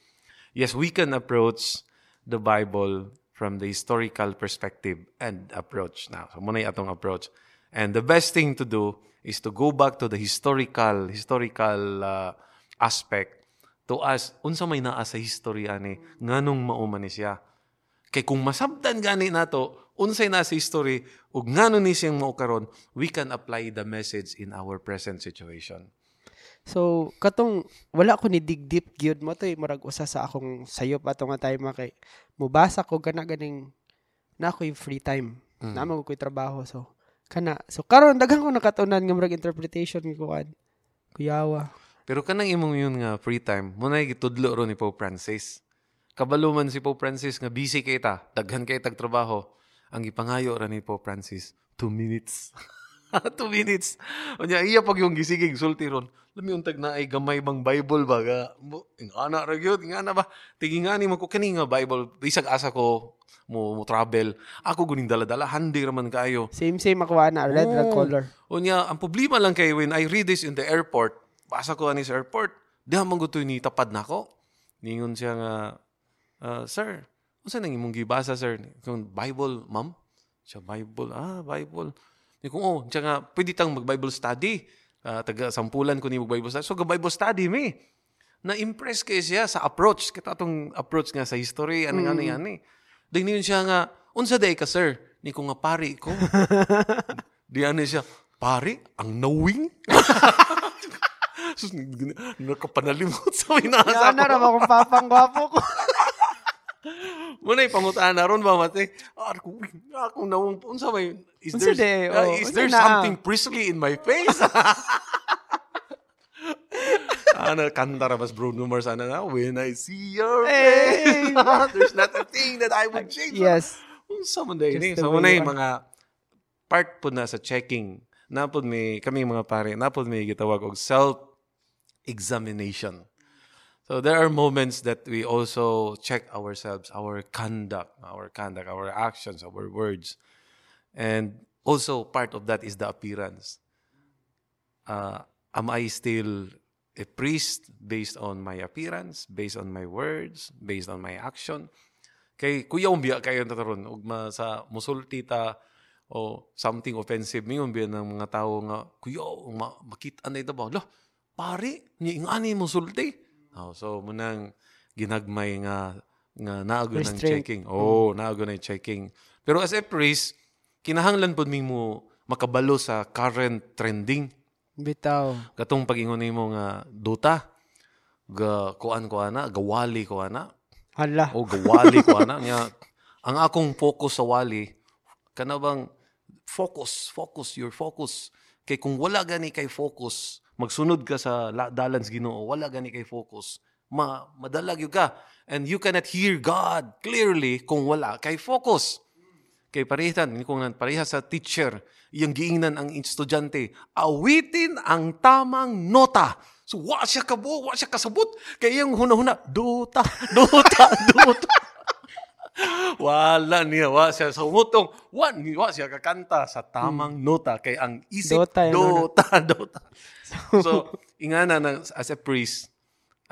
Yes, we can approach the Bible from the historical perspective and approach now. So, munay atong approach. And the best thing to do is to go back to the historical, historical uh, aspect to us, unsa may naa sa history ani, nganong mauman ni siya. Kay kung masabtan gani nato, unsay na sa history, ug ngano ni siyang maukaron, we can apply the message in our present situation. So, katong, wala ko ni dig deep gyud mo to, murag usa sa akong sayop ato nga time kay mubasa ko gana ganing na ako yung free time. Mm. Naman ko trabaho. So, kana. So, karon daghang ko nakatunan nga murag interpretation nga kuan. Kuyawa. Pero kanang imong yun nga free time, mo na gitudlo ro ni Pope Francis. Kabalo man si Pope Francis nga busy kay ta, daghan kay tag trabaho. Ang ipangayo ra ni Pope Francis, two minutes. *laughs* *laughs* two minutes. Unya iya pag yung gisigig sulti ron. Lami untag na ay gamay bang Bible ba ga? Ingana ra gyud, ingana ba? Tigingani man ko kani nga Bible, bisag asa ko mo, mo travel. Ako guning dala-dala handi ra man kayo. Same same ako ana, red red Oo. color. Unya, ang problema lang kay when I read this in the airport, basa ko ani sa airport, di man gusto ni tapad na ako. Ningon siya nga, "Ah, sir, unsa nang imong gibasa sir? Kung Bible, ma'am? Siya Bible, ah, Bible. Ni kung oh, nga pwede tang mag-Bible study. Ah, taga sampulan ko ni mag-Bible study. So, ga-Bible study me. Na-impress kay siya sa approach. Kita atong approach nga sa history, ano ano yan eh. Dahil niyon siya nga, unsa day ka sir? Ni ko nga pari ko. *laughs* Di ano siya, pare, ang knowing? *laughs* Nakapanalimot sa minasa Ana ra ko. ba kung papang gwapo ko. *laughs* Muna ipangutaan na ron ba, mate? Ah, ako, ako nawang, unsa may, is there, ah, Oh, is unsa there na? something priestly in my face? *laughs* ano, kanta ra bas Bruno Mars, ano na, when I see your Hey! face, *laughs* there's not a thing that I would change. yes. Unsa man day ni? So yung are. mga part po na sa checking. Napod may kami mga pare, napod may gitawag og self examination. So there are moments that we also check ourselves, our conduct, our conduct, our actions, our words. And also part of that is the appearance. Uh, am I still a priest based on my appearance, based on my words, based on my action? Kay kuya umbiya kayo na taron ug sa musulti ta o something offensive mingon biya ng mga tao nga kuya ma, makita na ito ba lo pare ni ingani musulti oh, so munang ginagmay nga nga naago ng checking. Oh naago na checking. Pero as a priest kinahanglan pod mo makabalo sa current trending. Bitaw. katong pag-ingon nimo nga duta ga kuan ko ana gawali ko ana. Hala. o gawali ko ana. Nya ang akong focus sa wali kana bang focus focus your focus. Kay kung wala gani kay focus magsunod ka sa la- dalan sa Ginoo wala gani kay focus. Ma madalag yun ka. And you cannot hear God clearly kung wala kay focus. Kay parihan kung pareha sa teacher iyang giingnan ang estudyante awitin ang tamang nota. So wa siya kabo wa siya kasabot. Kay iyang hunahuna dota dota *laughs* dota wala niya wa siya. Sa umutong wa wa siya kakanta sa tamang nota kay ang isip Dota ano? dota dota so ingana na as a priest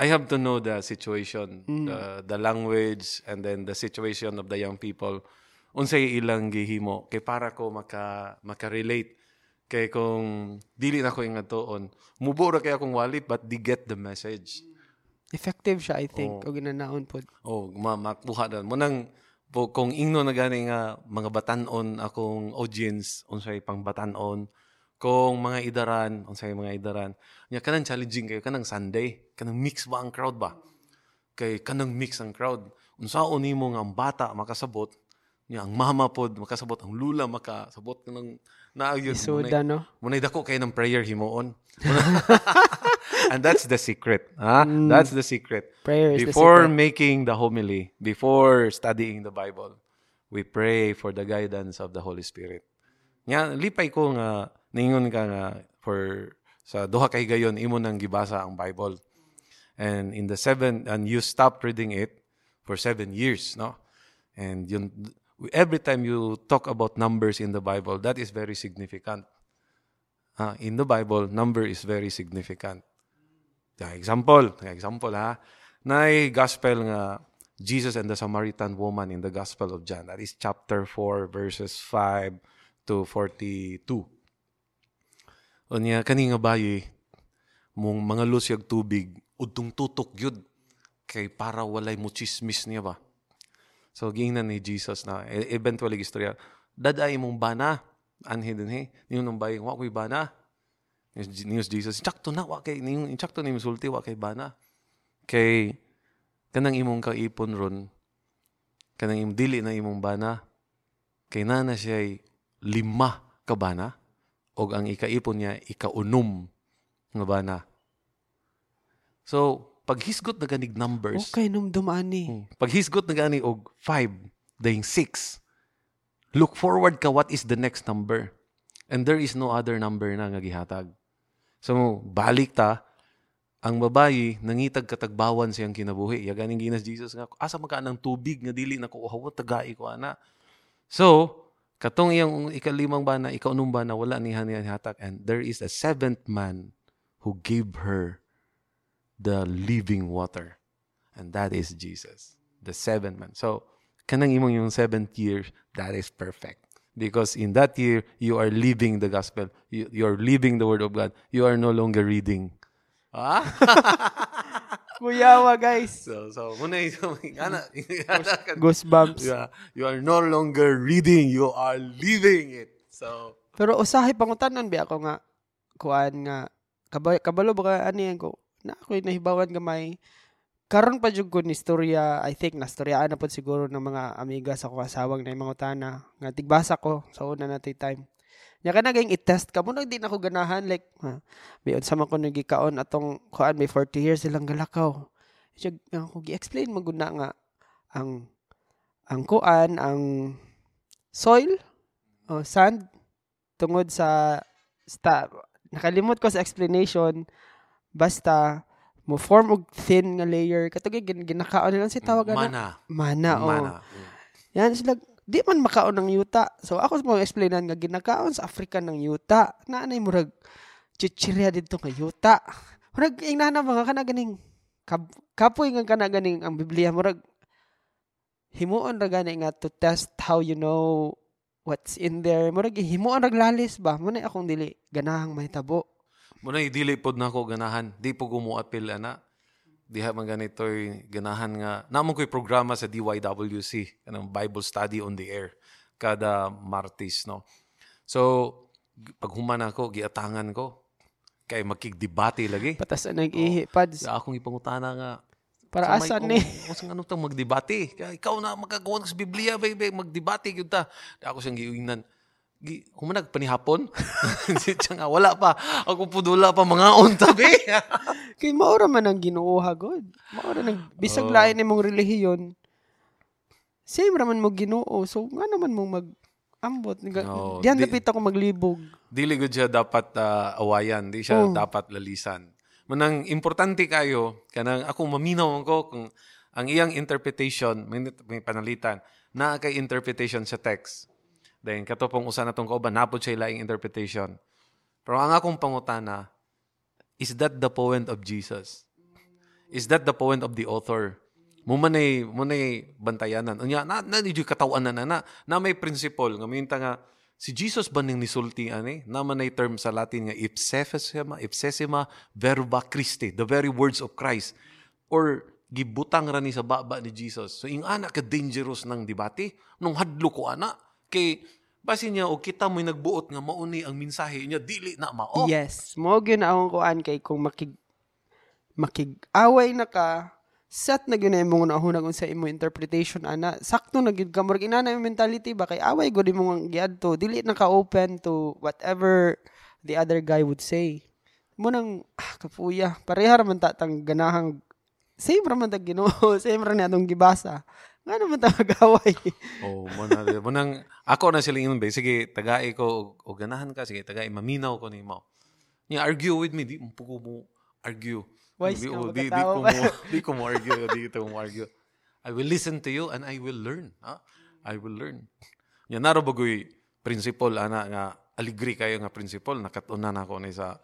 I have to know the situation, the, the language, and then the situation of the young people. Unsay ilang gihimo? Kay para ko maka maka-relate. Kay kung dili na ko ingatoon mubo ra kay akong wallet but di get the message Effective siya, I think. O ginanaon po. oh ma makuha na mo nang po, kung ingno na gani nga mga batanon akong audience unsay pang batanon kung mga idaran unsay mga idaran nya kanang challenging kayo kanang Sunday kanang mix ba ang crowd ba kay kanang mix ang crowd unsaon nimo nga ang bata makasabot nya ang mama pod makasabot ang lula makasabot kanang naagyon Isuda, no? Munay dako kay ng prayer himuon. *laughs* And that's the secret. Ha? That's the secret. Prayer is the before secret. making the homily, before studying the Bible, we pray for the guidance of the Holy Spirit. Nga, lipay ko nga, ningon ka nga, for, sa duha kay gayon, imo nang gibasa ang Bible. And in the seven, and you stop reading it for seven years, no? And yun, every time you talk about numbers in the Bible, that is very significant. Ah, in the Bible, number is very significant. Yeah, example, example ha. Nay gospel nga Jesus and the Samaritan woman in the Gospel of John. That is chapter 4 verses 5 to 42. Unya kani nga bayi mong mga lusyag tubig udtong tutok gyud kay para walay mo chismis niya ba. So gingnan ni Jesus na e- eventually istorya daday mong bana anhi din he niyo nang bayi wa koy bana News Jesus, tsakto na, wa kay, ning, tsakto ni misulti, wa kay bana. Kay, kanang imong kaipon ron, kanang imong dili na imong bana, kay nana siya lima ka bana, o ang ikaipon niya, ikaunom nga bana. So, pag hisgot na ganig numbers, Okay, nung dumani. Hmm. Pag hisgot na gani og 5, dahing 6, look forward ka what is the next number. And there is no other number na nga gihatag. So, balik ta, ang babayi, nangitag katagbawan siyang kinabuhi. Ya ganing ginas Jesus nga, asa maka ng tubig nga dili na ko hawat tagai ko ana. So, katong iyang ikalimang bana, ikaunong bana, wala ni haniyan hatag. And there is a seventh man who gave her the living water. And that is Jesus, the seventh man. So, kanang imong yung seventh year, that is perfect. Because in that year, you are living the gospel. You, you are living the word of God. You are no longer reading. Ah? *laughs* Kuyawa, guys. so, so, muna yung, ana, *laughs* *laughs* ana, ka- Goosebumps. you, are, you are no longer reading. You are living it. So, Pero usahay pangutanan ba ako nga kuan nga kabalo, kabalo ba ka ano yan ko na ako nahibawan gamay karon pa jud ko ni istorya I think na storyaan na pod siguro ng mga amiga sa kong asawang na mga utana nga tigbasa ko sa una natay time. Nya kana gayong i-test ka mo di na ako ganahan like ha, biyon sa man ko nagikaon atong kuan may 40 years silang galakaw. Siya nga ako gi-explain maguna nga ang ang kuan ang soil oh, sand tungod sa sta nakalimot ko sa explanation basta mo form og thin nga layer katong gin ginakaon nila si tawag na mana. mana oh. Mana. Mm. yan sila di man makaon ng yuta so ako mo explainan nga ginakaon sa Africa ng yuta na anay murag chichirya dito nga yuta murag ing nana mga kana ganing kap, kapoy nga kana ganing ang Biblia murag himuon ra gani nga to test how you know what's in there. Murag himuon ra lalis ba? Mo akong dili ganahang mahitabo. Muna dili pod nako ganahan. Di po gumuapil ana. Diha man ganito'y ganahan nga. Namo ko'y programa sa DYWC, kanang Bible Study on the Air kada Martes no. So pag human ako giatangan ko kay makigdebate lagi. Patas na nag-ihi, pads. Sa akong ipangutana nga Para sa asan ni? kung- kung sa anong tang magdebate. Kaya ikaw na magkagawa sa Biblia, baby, magdebate gyud ta. Ako siyang giingnan. Humanag panihapon. *laughs* Di siya nga, wala pa. Ako pudula pa mga untabi. *laughs* Kay maura man ang Ginoo hagod. Maura nang bisag Oh. lain imong relihiyon. Same raman mo Ginoo. So nga naman mo mag ambot. Oh, Diyan di- dapit ako maglibog. Dili gud siya dapat ah, awayan. Di siya Oh. dapat lalisan. Manang importante kayo, kanang akong maminaw ko kung ang iyang interpretation, may, may panalitan, na kay interpretation sa text. Then, katopong usa na tong kauban, napod siya laing interpretation. Pero ang akong pangutana, is that the point of Jesus? Is that the point of the author? Mo man mo nay bantayanan. Unya na na di katawan na na na may principle nga minta nga si Jesus ba ning nisulti ani? Na man ay term sa Latin nga ipsesima ipsesima verba Christi, the very words of Christ. Or gibutang ra ni sa baba ni Jesus. So ing ana ka dangerous ng debate nung hadlo ko ana kay basin niya o kita mo'y nagbuot nga mauni ang mensahe niya dili na mao. Yes. Mo gyud na akong kuan kay kung makig makig-away na ka set na gyud na imong unahunag unsa imo interpretation ana. Sakto na gyud ka. Murag inana yung mentality ba? Kay away gud imong giadto. Dili na ka open to whatever the other guy would say. Mo nang ah, kapuya. Pareha ra man ta tang ganahang same ra man ta Ginoo. *laughs* Same ra ni atong gibasa nga naman ta mag-away *laughs* Oh, mo na mo nang ako na sila ba sige tagai ko o, o ganahan ka sige tagai maminaw ko nimo. Ni argue with me di mo po ko mo argue. Wise di, ka, oh, di, di ko mo di ko mo argue di ko mo argue. I will listen to you and I will learn. Ha? I will learn. Nya naro bagoy principle ana nga aligri kayo nga principle nakatunan ako ni sa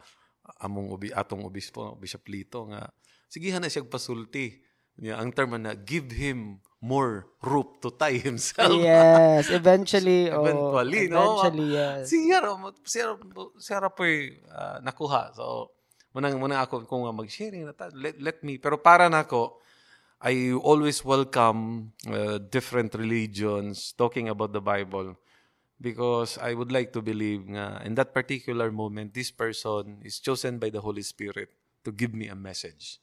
among ubi atong obispo Bishop Lito nga sigihan na siya pasulti. Nya ang term na give him more rope to tie himself. yes *laughs* eventually oh, Eventually, no? eventually yes siya ra mo- siya ra- siya ra po'y ah, nakuha. So munang munang ako kung mag-sharing na ta, let, let me pero para nako I always welcome uh, different religions talking about the Bible because I would like to believe nga in that particular moment this person is chosen by the Holy Spirit to give me a message.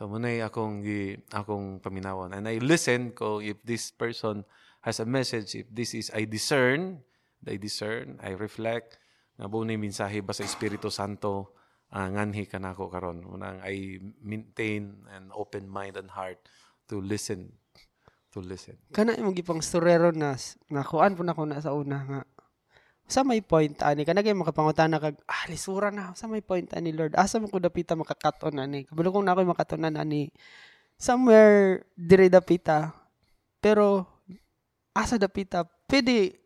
So munay akong gi, akong paminawan. And I listen ko if this person has a message if this is I discern I discern I reflect nga na yung mensahe ba sa Espiritu Santo uh, nganhi ka nako karon. Unang I maintain an open mind and heart to listen to listen. Kana imong gipang storero na nakuan po na ko na sa una nga sa may point ani kana kay makapangutana kag ah lisura na sa may point ani Lord asa mo ko dapita makakaton ani? Kabalo kong na ako makatonan ani. Somewhere dire dapita. Pero asa dapita? Pwede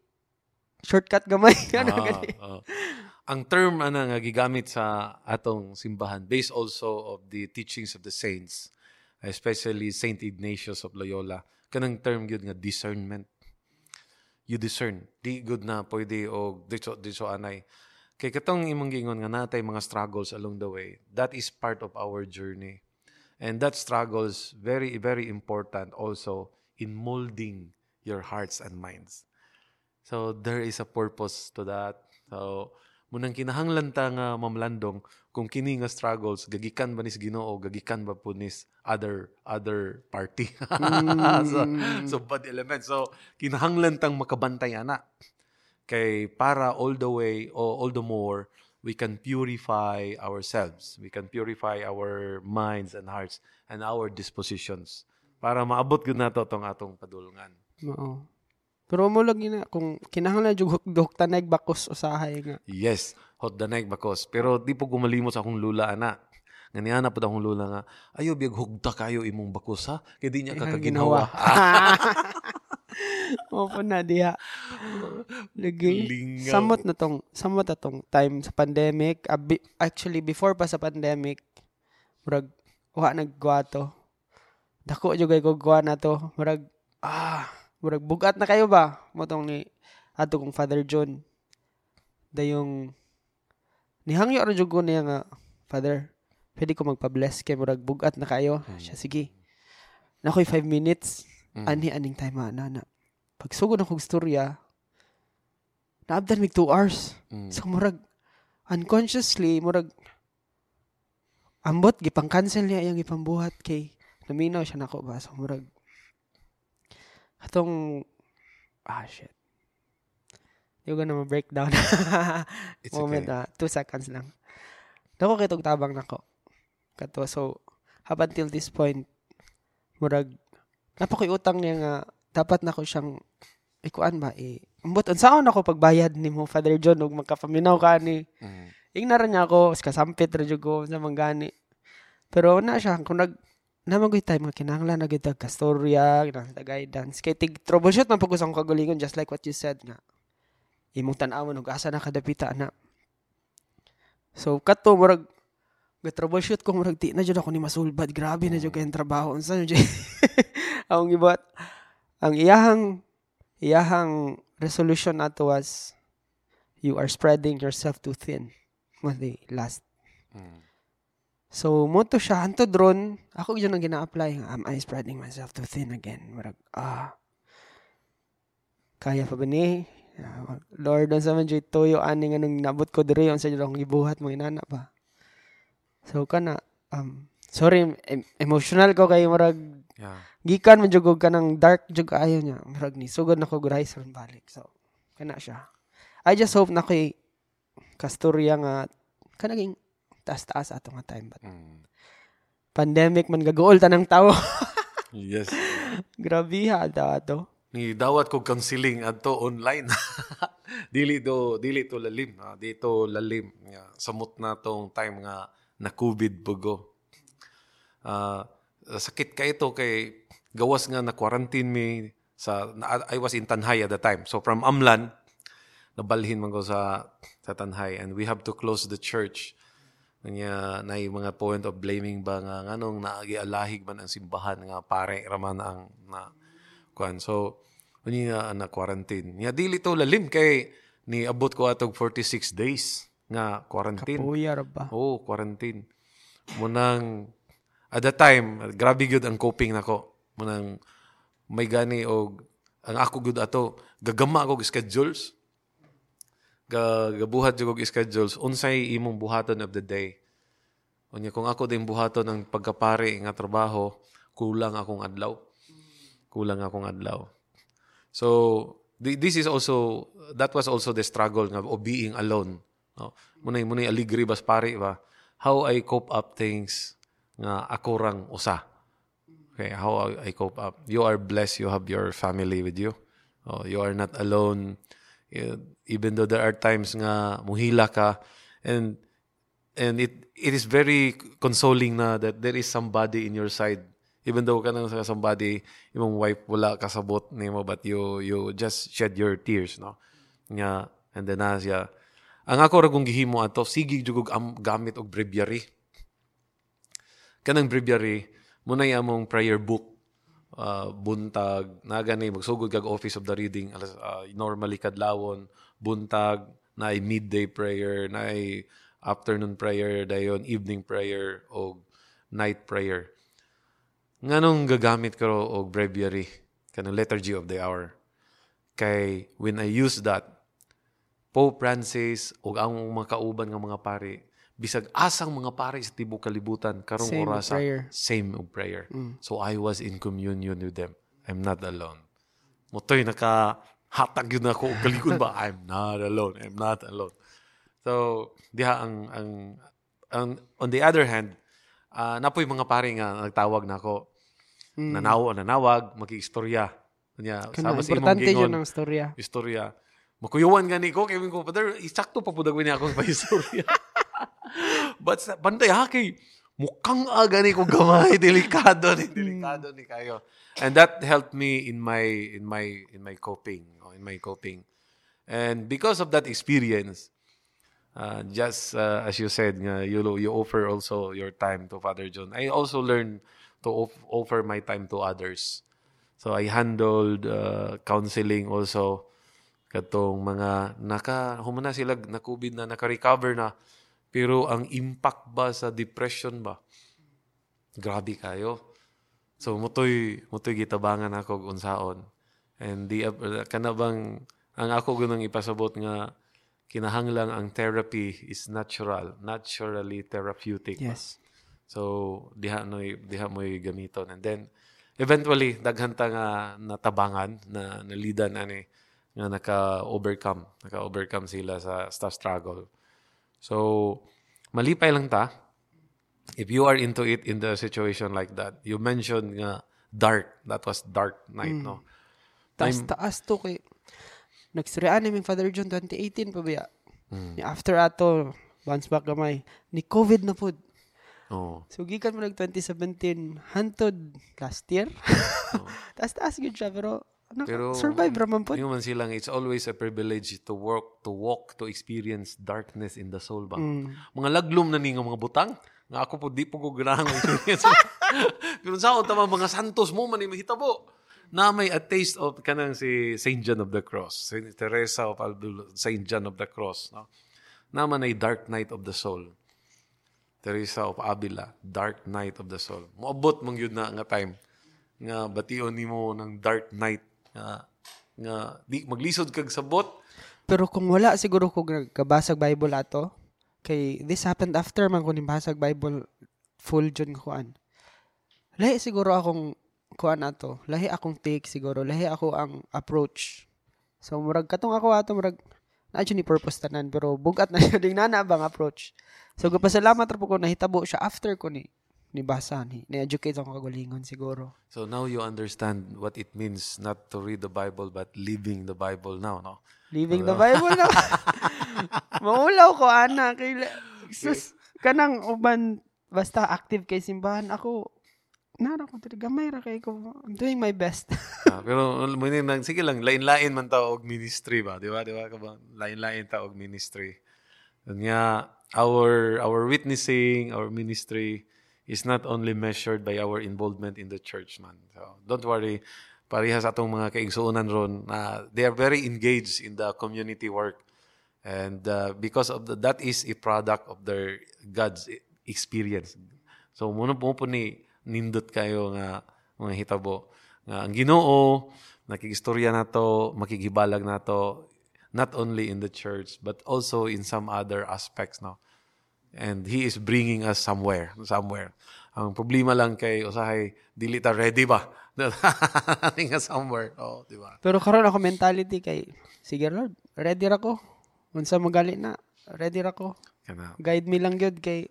shortcut gamay *laughs* ano Ah, gani ah. ang term ana nga gigamit sa atong simbahan based also of the teachings of the saints especially Saint Ignatius of Loyola. Kanang term gyud nga discernment you discern di good na pwede o diso diso anay. Kay katong imong gingon nga natay mga struggles along the way that is part of our journey. And that struggles very very important also in molding your hearts and minds. So there is a purpose to that. So munang kinahanglan ta nga mamlandong kung kini nga struggles gagikan ba nis Ginoo gagikan ba po nis other other party. *laughs* so, so bad element. So kinahanglan tang makabantay ana kay para all the way o all the more we can purify ourselves. We can purify our minds and hearts and our dispositions para maabot gud nato tong atong padulungan. Oo. Pero mo lagi na kung kinahanglan jud hukdok tanay bakos usahay nga. Yes, hot the neck bakos. Pero di po gumalimot sa akong lula, ana. Nga na po akong lula nga, ayo biyag hugda kayo imong bakos ha. Kaya di niya kakaginawa. Mo *laughs* po na diha. Lagi. Lingaw. Samot na tong samot na tong time sa pandemic. Ah, actually before pa sa pandemic, murag wa nagguwato. Dako jud kay ko guwa na to. Murag ah, murag bugat na kayo ba? Motong ni ato kong Father John. Dayong nihangyo ra jud ko niya nga Father, pwede ko magpa-bless kay murag bugat na kayo. Siya sige. Nakoy 5 minutes. Mm. Ani aning time ana na. Pag sugod akong storya, naabdan mig 2 hours. Mm. So murag unconsciously murag ambot gipang cancel niya iyang ipambuhat kay naminaw siya nako ba so murag atong ah shit Yung gonna ma-breakdown. *laughs* It's Moment okay. na, two seconds lang. Dako kay tong tabang nako. Kato, so, up until this point, murag, napakoy utang niya nga, dapat nako siyang, ikuan ba, eh, ambot, unsaon ako pagbayad ni mo, Father John, ug magkapaminaw ka ni, Mm. ignaran niya ako, kasampit ra jud ko sa manggani. Pero na siya, kung nag, namagoy time nga kinahanglan na gid ka storya, kinahanglan na guidance. Kay tig troubleshoot man pag usang kagalingon just like what you said nga. Imong tan-awon ug asa na kadapita na. So kato murag ga troubleshoot ko murag di na jud ako ni masulbad. Grabe na jud kay trabaho. Unsa jud *laughs* ang gibuhat ang iyahang iyahang resolution nato was you are spreading yourself too thin. The last Mm. So, mo to siya. Anto drone, ako yun ang gina-apply. Am I spreading myself too thin again? Marag, ah. Kaya pa ba ni? Ah, Lord, ang sa man tuyo, ani nga nung nabot ko diri, ang sa akong gibuhat mo, inana pa. So, kana, um, sorry, em- emotional ko kay Marag, Yeah. gikan man jugog ka ng dark jug ayaw niya. Marag ni, sugod na ko rise ron balik. So, kana siya. I just hope na kay kasturya nga, kanaging taas-taas ato nga time. But Mm. pandemic man gagool tanang tao. *laughs* Yes. Grabe ha daw ato. Ni dawat ko counseling adto online. *laughs* dili do dili to lalim, ha? dito lalim. Nga, samot na tong time nga na COVID bugo. Ah, sakit ka ito kay gawas nga na quarantine me sa na, I was in Tanhay at the time. So from Amlan nabalhin man ko sa sa Tanhay and we have to close the church. Kanya na yung mga point of blaming ba nga nganong naagialahig man ang simbahan nga pare raman ang na kuan. So niya na quarantine. Nya dili to lalim kay ni abot ko atog 46 days nga quarantine. Puyar ba? Oo, quarantine. Munang, at that time, grabe good ang coping nako. Munang, may gani og ang ako good ato, gagama og schedules. Ga, gabuhat jud schedules. Unsay imong buhaton of the day. Unya kung ako din buhaton ng pagkapare nga trabaho, kulang akong adlaw. Kulang akong adlaw. So, thi- this is also, that was also the struggle nga of being alone. No? Munay, munay aligri bas pare ba? How I cope up things nga ako rang usa. Okay, how I cope up. You are blessed, you have your family with you. Oh, you are not alone. Even though there are times nga muhila ka and and it it is very consoling na that there is somebody in your side. Even though kanang sa somebody imong wife wala kasabot nimo but you you just shed your tears no? Nga and then na siya ang ako ra kung gihimo ato sige jugog am gamit og breviary. Kanang breviary muna among prayer book uh, buntag na gani magsugod kag office of the reading alas uh, normally kadlawon buntag na midday prayer na afternoon prayer dayon evening prayer o night prayer. Nganong gagamit ko og breviary kanang liturgy of the hour kay when I use that Pope Francis o ang mga kauban nga mga pare bisag asang mga pare sa tibok kalibutan karong Same orasa prayer. same og prayer so I was in communion with them. I'm not alone. Motoy naka hatag yun ako *laughs* og kalikon ba? I'm not alone. I'm not alone. So diha ang ang, ang on the other hand uh, napoy mga pare nga nagtawag nako nanaw nanawag Kana, sama sa imong importante gingon ang storya. istorya. Makuyawan gani ko kay ko father isakto pa pud niya akong *laughs* paistorya. But sa banday ha kay mukhang aga ni ko gamay *laughs* delikado ni delikado ni kayo. And that helped me in my in my in my coping, no, in my coping. And because of that experience, uh, just uh, as you said, nga, you you offer also your time to Father John. I also learned to off- offer my time to others. So I handled uh, counseling also katong mga naka humana sila na COVID na naka-recover na pero ang impact ba sa depression ba grabe kayo so mutoy mutoy gitabangan ako unsaon and di uh, kana bang ang ako gunang ipasabot nga kinahanglang ang therapy is natural naturally therapeutic ba? Yes. So, diha no diha mo gamiton and then eventually daghan ta nga natabangan na nalidan ani nga naka-overcome, naka-overcome sila sa sa struggle. So, malipay lang ta if you are into it in the situation like that. You mentioned nga dark, that was dark night, no? Taas, taas to kay... Nagsuryaan namin Father John 2018 pa ba Mm. Ni After ato, bounce back gamay. Ni COVID na po. Oh. So, gikan mo nag 2017, hantod last year. *laughs* taas, taas yun siya, pero, ano, Pero survive raman po. Yung man silang it's always a privilege to work to walk to experience darkness in the soul ba. Mm. Mga laglom na ni nga mga butang nga ako po di po ko ganahan *laughs* ang experience. Pero sa tama mga santos mo man ni mahitabo na may a taste of kanang si Saint John of the Cross, Saint Teresa of Avila, Saint John of the Cross, no? Naman ay dark night of the soul. Teresa of Avila, dark night of the soul. Moabot mong yun na nga time nga bation nimo ng dark night nga nga di maglisod kag sabot Pero kung wala siguro kung nagkabasag Bible ato, kay this happened after man kung nibasag Bible full John kuan. Lahi siguro akong kuan ato. Lahi akong take siguro. Lahi ako ang approach. So murag katong ako ato murag na ni purpose tanan pero bugat na *laughs* ding nana bang approach. So gapasalamat ra po ko nahitabo siya after ko ni nibasa ni ni-educate ako kagalingon siguro. So now you understand what it means not to read the Bible but living the Bible now, no? Leaving the Bible na. *laughs* *laughs* Maulaw ko, ana. Kay, sus, kanang uban, basta active kay simbahan. Ako, nara ko talaga, gamay ra kay ko. I'm doing my best. *laughs* Ah, pero mo ni nang sige lang lain-lain man ta og ministry ba, di ba? Di ba ka ba? Lain-lain ta og ministry. Kanya our our witnessing, our ministry is not only measured by our involvement in the church man. So don't worry. Parehas atong mga kaigsuonan ron na they are very engaged in the community work. And uh, because of the, that is a product of their God's experience. So muna po po ni nindot kayo nga mga hitabo nga ang Ginoo nakigistorya nato, makigibalag nato not only in the church but also in some other aspects no. And he is bringing us somewhere, somewhere. Ang problema lang kay usahay dili ta ready ba? *laughs* nga somewhere. Oh, di ba? Pero karon ako mentality kay, sige Lord, ready ra ko. Unsa magali na, ready ra ko. Kana. Guide me lang gyud kay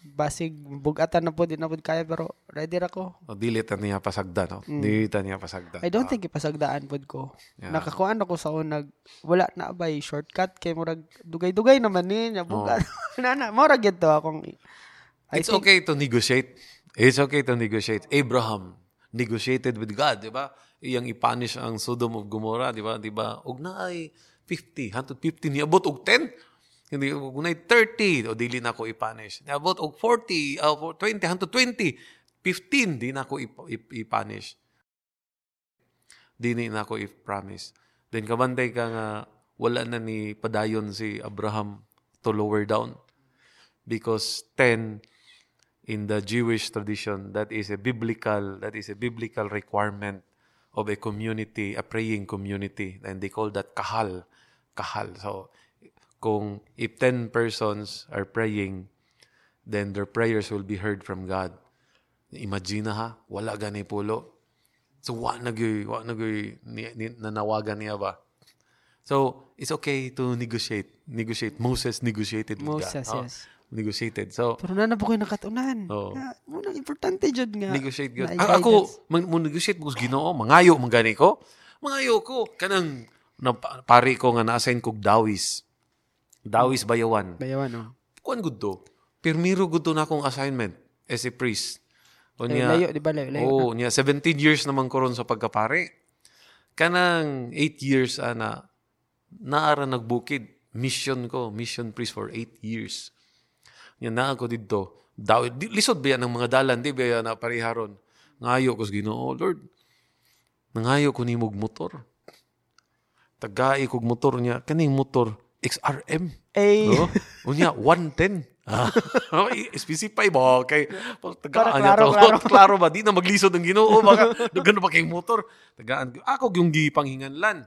basig bugatan na po di na po kaya pero ready ra ko. O dili ta niya pasagda no. Dili ta niya pasagda. I don't think ipasagdaan pod ko. Nakakuan ako sa unag wala na bay shortcut kay murag dugay-dugay naman ni nya bugat. *laughs* Nana, mo ra gyud to akong I It's okay to negotiate. It's okay to negotiate. Abraham negotiated with God, di ba? Iyang ipanish ang Sodom of Gomorrah, di ba? Di ba? Og na ay 50, hantod 50 niabot og 10. Hindi og na 30 o dili na ko ipanish. Og 40, uh, 20 hantod 20. 15 di na ko ip- ip- ipanish. Dini na ko i-promise. Then kabanday ka nga wala na ni padayon si Abraham to lower down because 10 in the Jewish tradition that is a biblical that is a biblical requirement of a community a praying community and they call that kahal kahal so kung if 10 persons are praying then their prayers will be heard from God imagine na ha wala gani pulo so wa nagyoy wa nagyoy ni, ni, nanawagan niya ba so it's okay to negotiate negotiate Moses negotiated with Moses, God oh. yes. negotiated so Pero na po ko'y nakatunan. Oo. Na, muna, importante jud nga. negotiate na Ah, ako mag mo negotiate mo sa Ginoo, mangayo man gani ko. Mangayo ko kanang na, pari ko nga na-assign kog dawis. Dawis bayawan. Bayawan, oh. Kuan gud to. Pirmiro gud to na akong assignment as a priest. O Eh, niya, layo, di ba? Layo, layo. Oo, niya 17 years naman ko ron sa pagkapare. Kanang 8 years ana naara nagbukid mission ko, mission priest for 8 years. Yan na ako dito. Daw, di, lisod ba yan ng mga dalan, di ba yan na pariharon? Ngayo ko sa Ginoo, Lord. nangayo ko nimog motor. Tagai kog motor niya, kaning motor, XRM. Eh, No? Unya, 110. Ah, *laughs* specify ba? Kay, tagaan klaro, niya klaro. to. *laughs* klaro ba? Di na maglisod ng ginoo. Baka, dugan ba kayong motor? Tagaan. ko. Ako yung gipanghinganlan.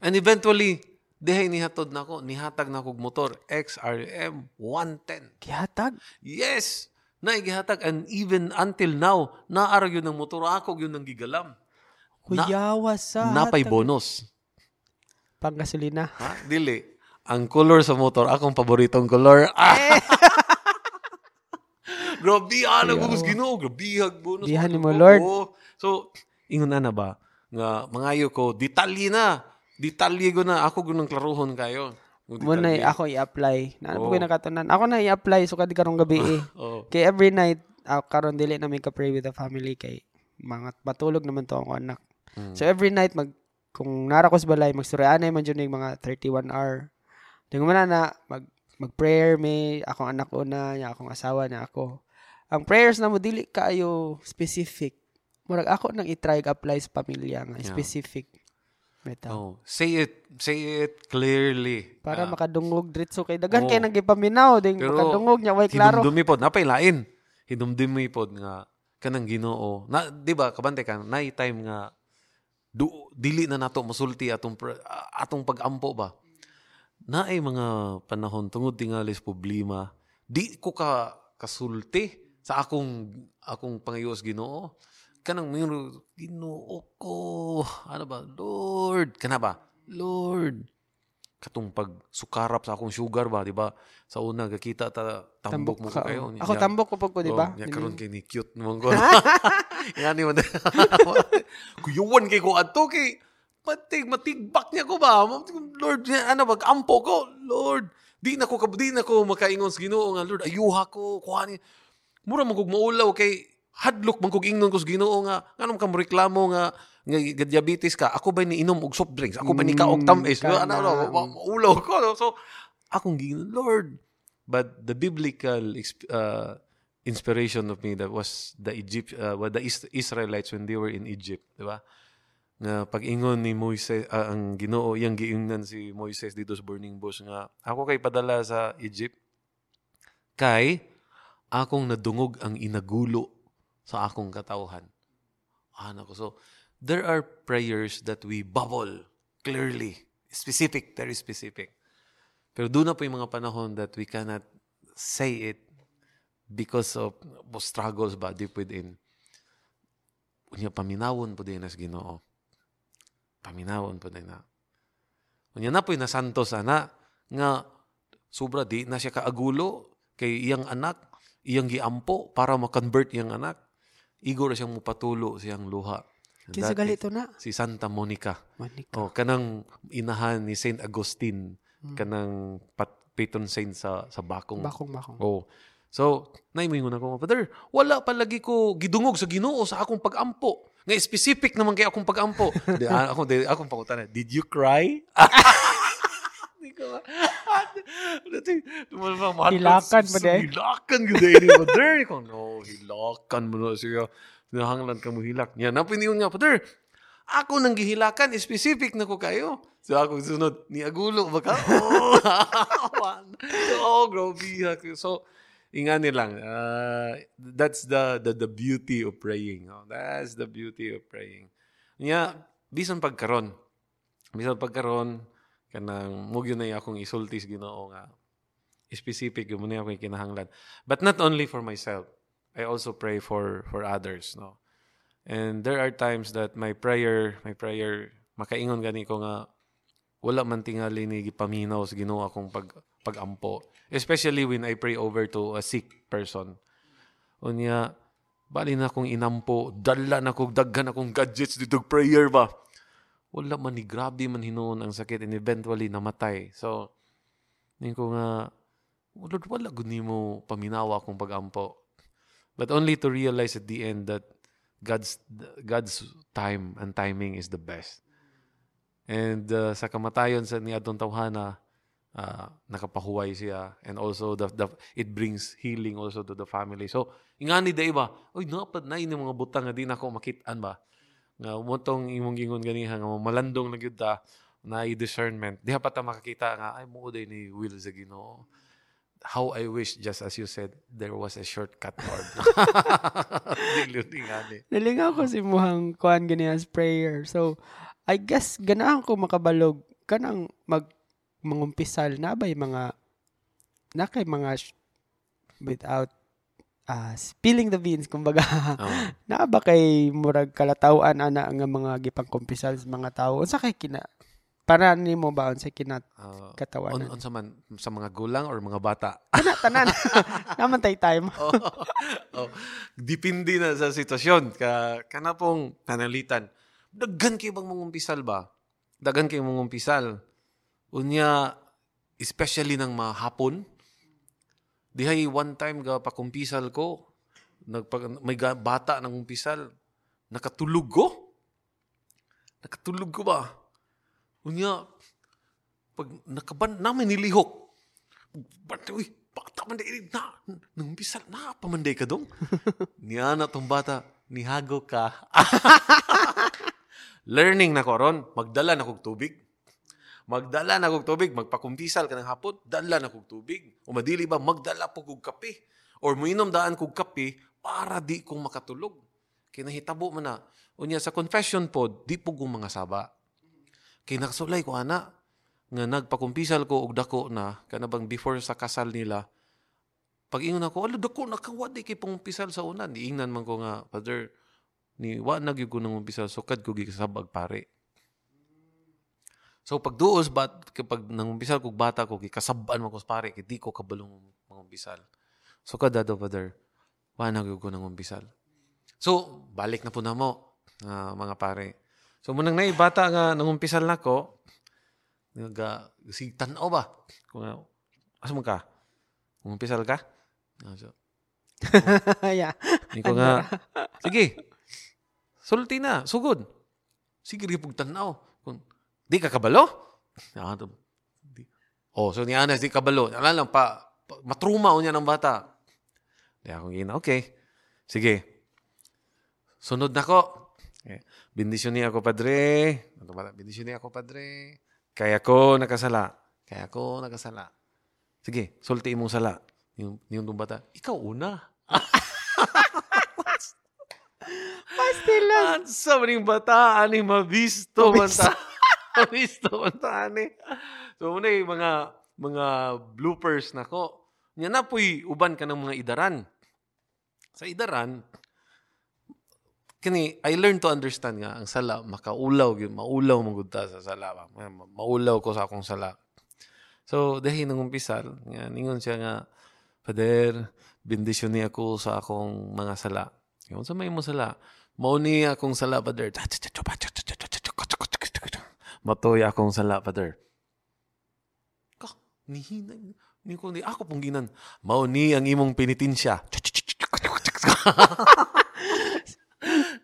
And eventually, dihay nihatod na ko, nihatag na kog motor, XRM 110. gihatag. Yes! Naigihatag. And even until now, naarag yun ng motor. Ako yun ng gigalam. Kuyawa sa Napay hatag. bonus. Panggasolina. Ha? Dili. Ang color sa motor, akong paboritong color. Ah! *laughs* Grabe, ano ko gusto ginoo. Grabe, bonus. Dihan ni mo. Lord. So, ingon na na ba? Nga, mangayo ko, detalye na. Detalye ko na. Ako gunang klaruhon kayo. Mo na ako i-apply. Na ano Oo. ko nakatunan. Ako na i-apply so kadi karong gabi eh. *laughs* Oo. Kay every night ako karon dili na may ka-pray with the family kay mga matulog naman to ang anak. Mm. So every night mag kung nara ko sa balay magstoryanay man jud mga 31 hour. Dingo man na mag mag-prayer may akong anak una, nya akong asawa na ako. Ang prayers na mo dili kaayo specific. Murag ako nang i-try apply sa pamilya nga Yeah. specific. Bitaw. Oh, say it. Say it clearly. Para Ah, makadungog diretso kay dagan Oo. kay nagipaminaw ding Pero, makadungog nya way klaro. Hinumdumi pod, napay lain. Hinumdumi pod nga kanang Ginoo. Na di ba kabante ka nay time nga du, dili na nato masulti atong atong pag-ampo ba. Naay mga panahon tungod tingali sa problema, di ko ka kasulti sa akong akong pangayos Ginoo. Kanang mayro Ginoo ko. Ano ba? Lord, kana ba? Lord, katong pag sukarap sa akong sugar ba, di ba? Sa una, gakita ta, tambok, mo ko ka, kayo. oh. Ako tambok ko pag ko, di ba? Oh, karon kay ni cute naman ko. *laughs* Yan ni mo. *laughs* Kuyuwan kay ko adto kay matig matigbak niya ko ba? Lord, ano ba ampo ko? Lord, di na ko di na ko makaingon sa Ginoo nga Lord, ayuha ko kuha ni. Mura man kog maulaw kay hadlok man kog ingnon ko sa Ginoo nga nganong ka mo reklamo nga nga diabetes ka ako ba ni inom og soft drinks ako ba ni kaog Mm, tamis kana. ano ano maulaw ko no? so akong giingnon Lord but the biblical uh, inspiration of me that was the Egypt uh, what the Is- Israelites when they were in Egypt, di ba? Nga pag-ingon ni Moises ah, ang Ginoo yang giingnan si Moises dito sa burning bush nga ako kay padala sa Egypt kay akong nadungog ang inagulo sa akong katawhan. Ano ko so there are prayers that we bubble clearly, specific, very specific. Pero doon na po yung mga panahon that we cannot say it because of struggles ba deep within. Unya paminawon po din as Ginoo. Paminawon po din na. Unya na po na santos ana nga sobra di na siya kaagulo kay iyang anak, iyang giampo para ma-convert iyang anak. Igo ra siyang mupatulo siyang luha. Kinsa Dati, galito na? Si Santa Monica. Manik. Oh, kanang inahan ni Saint Agustin, kanang pat, patron saint sa sa Bakong. Bakong bakong. Oh. So, naimingon ako, Father, wala palagi ko gidungog sa Ginoo sa akong pag-ampo. Nga specific naman kay akong pag-ampo. *laughs* di, ah, ako, di, akong pangutan did you cry? *laughs* Di ko *laughs* ma- Hilakan pa di? Hilakan yun dahil ni Father. Ko, no, hilakan mo na siya. Nahanglan ka mo hilak. Yan, napiniyon nga, Father, ako nang gihilakan, specific na ko kayo. So ako sunod, ni Agulo ba? *laughs* Oh, oh, grabe. So, ingani lang. Uh, that's the, the the beauty of praying. Oh, that's the beauty of praying. Nya, bisan pagkaron. Bisan pagkaron, kanang mugyo na akong isultis Ginoo nga specific yung muna akong kinahanglan. But not only for myself. I also pray for for others, no. And there are times that my prayer, my prayer makaingon gani ko nga wala man tingali ni gipaminaw sa Ginoo akong pag pagampo. Especially when I pray over to a sick person. Unya bali na akong inampo, dala na kong daghan akong gadgets dito prayer ba. Wala man ni grabe man hinuon ang sakit and eventually namatay. So ning ko nga Lord, wala gud nimo paminawa akong pagampo. But only to realize at the end that God's God's time and timing is the best. And uh, sa kamatayon sa ni adtong tawhana, uh, nakapahuway siya and also the, the it brings healing also to the family. So ingani da iba, oy napad na ini mga butang nga di na ako makitaan ba. nga umutong imong gingon ganiha nga malandong na na discernment diha pa ta makakita nga ay mo ni will sa Ginoo how I wish just as you said there was a shortcut Lord. *laughs* Dili ni nalingaw ko si muhang kuan ganiha as prayer. So I guess ganahan ko makabalog. Kanang mag mangumpisal na bay mga na kay mga sh- without uh, spilling the beans kumbaga. Oh. *laughs* na ba kay murag kalataw-an ana nga mga gipang kumpisal sa mga tao? Unsa kay kina para nimo ba unsa kinat uh, katawan on, on sa man sa mga gulang or mga bata? *laughs* Ana tanan. *laughs* Naman tay time. *laughs* Oh, oh, depende na sa sitwasyon. Ka kana pong panalitan. Daghan kay bang mangumpisal ba? Daghan kay mangumpisal unya especially ng mga hapon. Dihay one time ga pakumpisal ko, nagpag, may bata nang umpisal, nakatulog ko. Nakatulog ko ba? Unya, pag nakaban namin nilihok. Ba't, uy, bata man dahil na, nang umpisal, na, pamanday ka dong. *laughs* Niya na tong bata, nihago ka. *laughs* Learning na ko ron, magdala na kog tubig Magdala na kog tubig, magpakumpisal ka ng hapon, dala na kog tubig. O madili ba, magdala po kog kape. Or muinom daan kog kape para di kong makatulog. Kinahitabo man na. Unya sa confession pod, di po kong mga saba. Kinasulay ko ana, nga nagpakumpisal ko og dako na, kanabang before sa kasal nila, pag ingon ako, alo dako, nakawadi kay pumpisal sa unan. Iingnan man ko nga, Father, ni wa nagyug ko nang umpisal, sukad ko gigasabag pare So pagduos bat kapag nangumpisal kog bata ko gikasabaan man ko pare kay di ko kabalong mangumpisal. So kada do father, wa na ko nangumpisal. So balik na po na mo uh, mga pare. So munang nay bata nga nangumpisal nako nga si tan-aw ba? Kung asa man ka? Nangumpisal ka? Uh, so, *laughs* yeah. Ni ko nga sige. Sulti na, sugod. Sige pug tan-aw. Di ka kabalo? Ah, oh, so ni Anas, di kabalo. Alam lang, pa, pa matruma niya ng bata. Di ako gina, okay. Sige. Sunod na ko. Okay. Bendisyon niya ako, Padre. Bendisyon niya ako, Padre. Kaya ko nakasala. Kaya ko nakasala. Sige, sulti mong sala. Yung, yung bata, ikaw una. Pastilan. At sa maning bata, ani mabisto man ta. Visto *laughs* ani. So muna yung mga mga bloopers nako. Nya na po'y uban ka ng mga idaran. Sa idaran, kani I learned to understand nga ang sala makaulaw gyud maulaw mo ta sa sala ba maulaw ko sa akong sala so dahil nang umpisal nga ningon siya nga Father bendisyon ni ako sa akong mga sala yon sa may mo sala mao ni akong sala Father matoy akong sala, Father. Ka, nihina, ni ko ni ako pong ginan. Mao ni ang imong pinitinsya.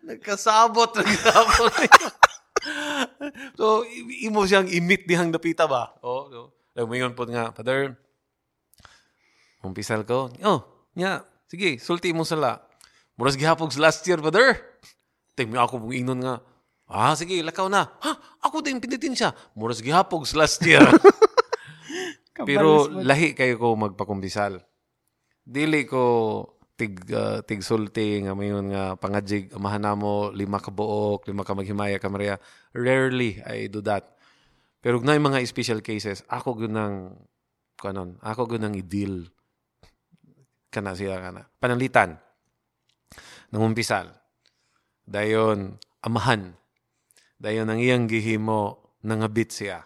Nagkasabot na ginapon. *laughs* so, imo siyang imit dihang dapita ba? Oh, so, Lumingon po nga, Father, umpisal ko. Oh, nya, sige, sulti mo sala. Muras gihapog last year, Father. Tingnan ako pong inon nga, Ah, sige, lakaw na. Ha? Ako din pinitin siya. Muras gihapog last year. *laughs* Pero lahi kayo ko magpakumbisal. Dili ko tig uh, tig sulti nga mayon nga pangajig amahan mo lima ka buok, lima ka maghimaya ka Maria. Rarely I do that. Pero na mga special cases, ako gunang kanon, ako gunang i-deal kana siya kana. Panalitan. Nangumpisal. Dayon amahan dayon ang iyang gihimo nangabit siya.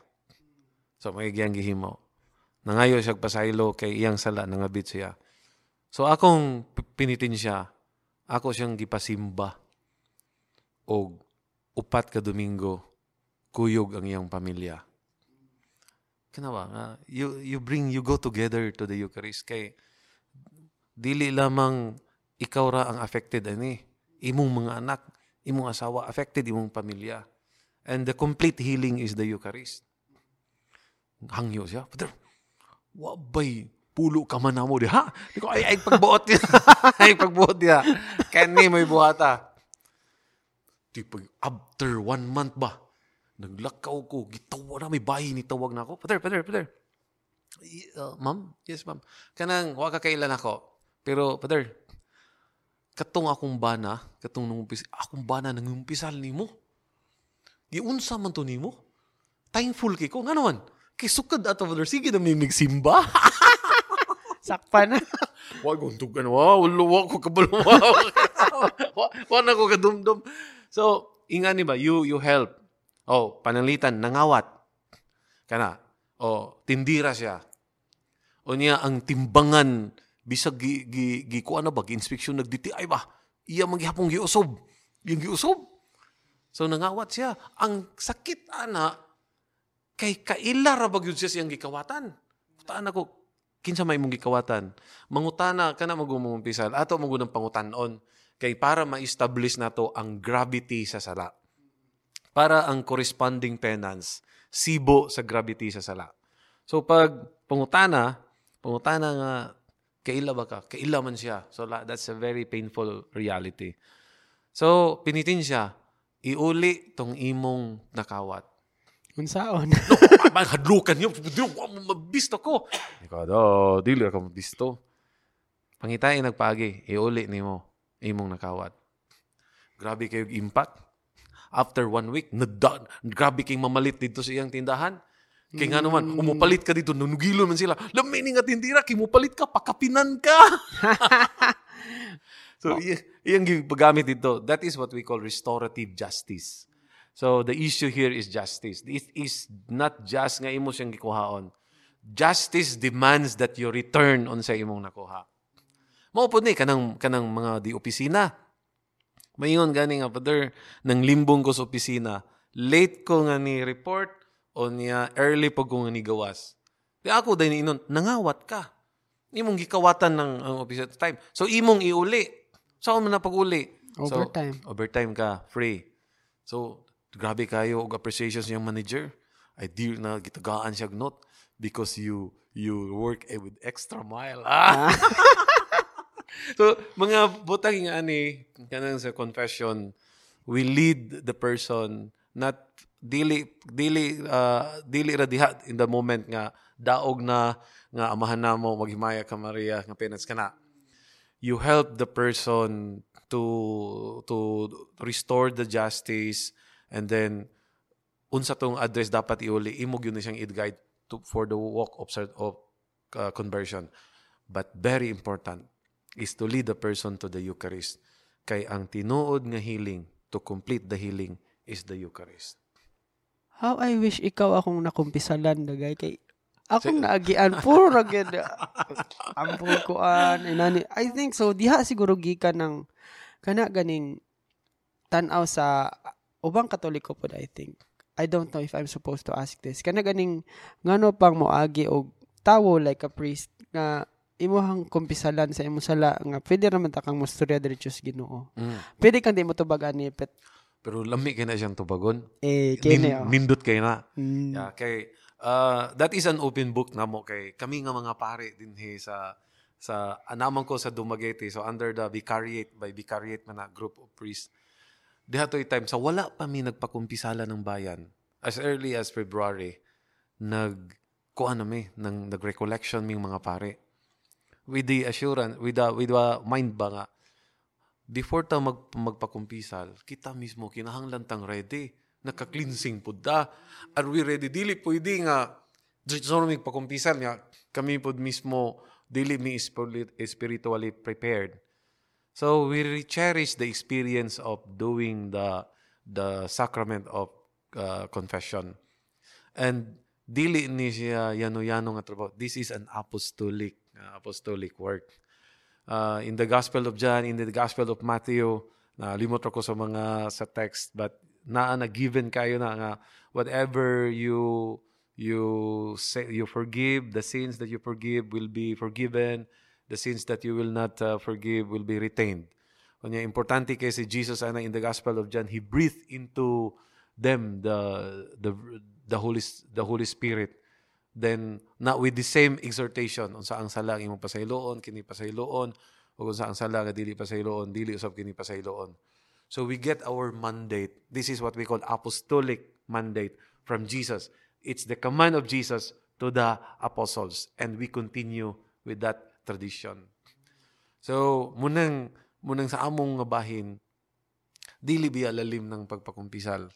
So may iyang gihimo. Nangayo siya pasaylo kay iyang sala nangabit siya. So akong pinitin siya, ako siyang gipasimba og upat ka Domingo kuyog ang iyang pamilya. Kanawa nga you you bring you go together to the Eucharist kay dili lamang ikaw ra ang affected ani imong mga anak imong asawa affected imong pamilya And the complete healing is the Eucharist. Hangyo siya. Father, wabay, pulo ka man mo. Di ko, ay, ay, pagbuot niya. *laughs* ay, pagbuot niya. Kani may buhata. Tipo, after one month ba, naglakaw ko, gitawa na, may bahay ni tawag na ako. Pater, pater, pater. Uh, ma'am? Yes, ma'am. Kanang, wa ka kailan ako. Pero, pater, katong akong bana, katong nung umpis, akong bana nang umpisal ni mo. Di unsa man to nimo. Thankful kay ko. Nga naman, kay sukad ato, pater, sige na may nagsimba. *laughs* Sakpa *laughs* *laughs* na. Wa ko tugan wa ulo wa ko kabalo wa. wa wa na ko kadumdum. So, ingani ba you you help. Oh, panalitan nangawat. Kana. Oh, tindira siya. O niya ang timbangan bisag gi gi, gi kuan na ba gi inspeksyon nagditi ay ba. Iya man gihapon giusob. Yung giusob. So nangawat siya. Ang sakit ana kay kaila ra ba gyud siya siyang gikawatan. Taan ako kinsa may mong gikawatan. Mangutana kana magumumpisal ato mo ng pangutanon kay para ma-establish nato ang gravity sa sala. Para ang corresponding penance sibo sa gravity sa sala. So pag pangutana, pangutana nga kaila ba ka? Kaila man siya. So that's a very painful reality. So pinitin siya, iuli tong imong nakawat. Unsaon? *laughs* Abang hadlukan niyo. Dili ko mabisto ko. Ikaw daw, dili ka mabisto. Pangitay nagpagi, iuli nimo imong nakawat. Grabe kayo impact. After one week, nada, grabe kayong mamalit dito sa iyang tindahan. Kaya nga naman, umupalit ka dito, nanugilo man sila. Lamini nga tindira, kay mupalit ka, pakapinan ka. *laughs* so, i- iyang gipagamit dito. That is what we call restorative justice. So, the issue here is justice. It is not just nga imo siyang gikuhaon. Justice demands that you return on sa imong nakuha. Mao po ni kanang kanang mga di opisina. Mayon gani nga father nang limbong ko sa opisina. Late ko nga ni report o niya early pag ko nga ni gawas. Di ako dahil inon, nangawat ka. Imong gikawatan ng ang opisina at the time. So imong iuli. Saan mo na pag-uli? Overtime. So, overtime ka, free. So, grabe kayo og appreciation sa manager. I deal na gitagaan siya note because you you work eh, with extra mile. Ah! *laughs* so, mga butang nga ani kanang sa confession, we lead the person not dili dili uh, dili ra diha in the moment nga daog na nga amahan namo maghimaya ka Maria nga penance kana you help the person to to restore the justice and then unsa tong address dapat iuli imog yun siyang i-guide to, for the walk of, of uh, conversion. But very important is to lead the person to the Eucharist. Kay ang tinuod nga healing to complete the healing is the Eucharist. How I wish ikaw akong nakumpisalan dagay. Kay akong naagian puro gyud. Ampun kuan inani. I think so diha siguro gikan ng kana ganing tan-aw sa ubang katoliko pod I think. I don't know if I'm supposed to ask this. Kana ganing ngano pang moagi og tawo like a priest nga imuhang kumpisalan sa imong sala nga pwede naman ta kang mostorya diretso sa Ginoo. Pwede kang di mo tubagan ni pet pero lami kay na siyang tubagon. Eh kini Nin- oh. nindot kay na. Mm. Yeah, kay uh, that is an open book namo kay kami nga mga pare din he sa sa anaman ko sa Dumaguete. So under the vicariate by vicariate man na group of priests diha to'y time sa wala pa mi nagpakumpisala ng bayan as early as February nag kuan na mi nang nag-recollection ming mga pare with the assurance with the with the mind ba nga before ta mag, magpakumpisal, kita mismo kinahanglan tang ready. Naka-cleansing pud da. Are we ready? Dili pwede nga so mig pakumpisal nga kami pud mismo dili mi spiri- spiritually prepared. So we cherish the experience of doing the the sacrament of uh, confession. And dili ni siya yano-yano nga trabaho. This is an apostolic uh, apostolic work uh, in the Gospel of John, in the Gospel of Matthew, na limot ako sa mga sa text, but naa na given kayo na nga whatever you you say you forgive, the sins that you forgive will be forgiven, the sins that you will not uh, forgive will be retained. Kanya importante kay si Jesus ana in the Gospel of John, he breathed into them the the the Holy the Holy Spirit then na with the same exhortation unsa ang sala ang imong pasayloon kini pasayloon ug unsa ang sala nga dili pasayloon dili usab kini pasayloon So we get our mandate. This is what we call apostolic mandate from Jesus. It's the command of Jesus to the apostles and we continue with that tradition. So munang munang sa among nga bahin dili biya lalim ng pagpakumpisal.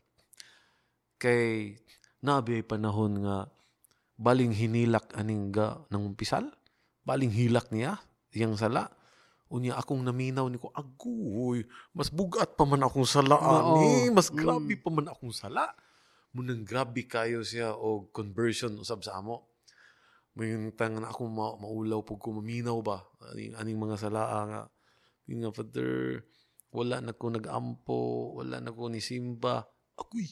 Kay nabi ay panahon nga baling hinilak aning ga ng umpisal, baling hilak niya iyang sala Unya akong naminaw ni ko, agoy, mas bugat pa man akong sala ani, mas grabe pa man akong sala. Munang grabe kayo siya o conversion usab sa amo. May tangan ako ma maulaw pug ko maminaw ba aning, aning mga salaa nga nga father wala na ko nagampo, wala na ko ni simba. Agoy,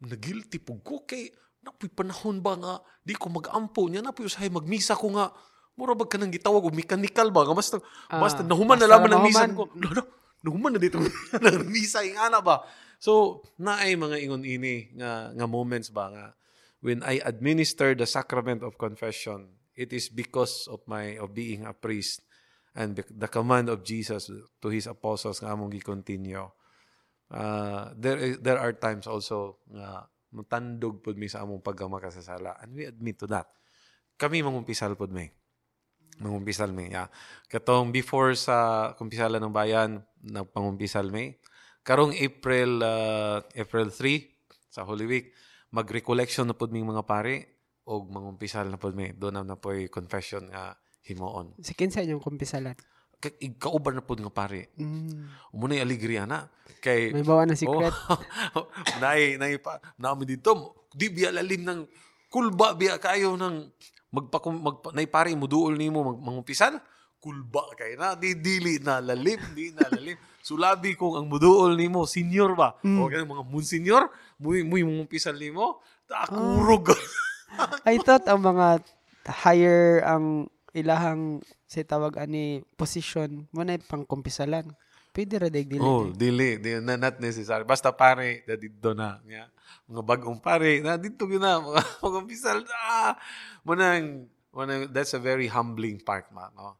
nagilty pug ko kay napoy panahon ba nga di ko magampo niya napoy usahay magmisa ko nga Mura ba ka nang gitawag o mechanical ba? Basta, Ah, basta nahuman na basta laman ng nahuman. ko. *laughs* No, no, nahuman na dito *laughs* ng misa yung ana ba? So, naay mga ingon ini nga, nga moments ba nga when I administer the sacrament of confession, it is because of my of being a priest and the, command of Jesus to his apostles nga among gi-continue. Uh, there is- there are times also nga mutandog pud mi sa among pagkamakasasala and we admit to that. Kami mangumpisal pud may mangumpisal may. Yeah. Katong before sa kumpisalan ng bayan, nagpangumpisal may. Karong April uh, April 3 sa Holy Week, mag-recollection na pud ming mga pare og mangumpisal na pud may. Doon na po'y confession nga himuon. Si kinsa inyong kumpisalan? Kauban na pud nga pare. Mm. Umunay alegria na. Kay May bawa na secret. Oh, *laughs* nai nai pa naami dito di biya lalim ng kulba biya kayo ng magpa magpa nay pare mo duol nimo mag, mangumpisan kulba kay na di dili na lalim di na lalim sulabi kong ang muduol nimo senior ba o ganun mga mun senior muy muy mangumpisan nimo ta kurog I thought ang mga higher ang ilahang si tawag ani position mo na pang kumpisalan. Pwede ra dili. Oh, dili, di, na, not necessary. Basta pare, na dito na. Nga. Mga bagong pare, na dito yun na. Mga *laughs* mag-umpisal. Ah! Munang, munang, that's a very humbling part, ma. No?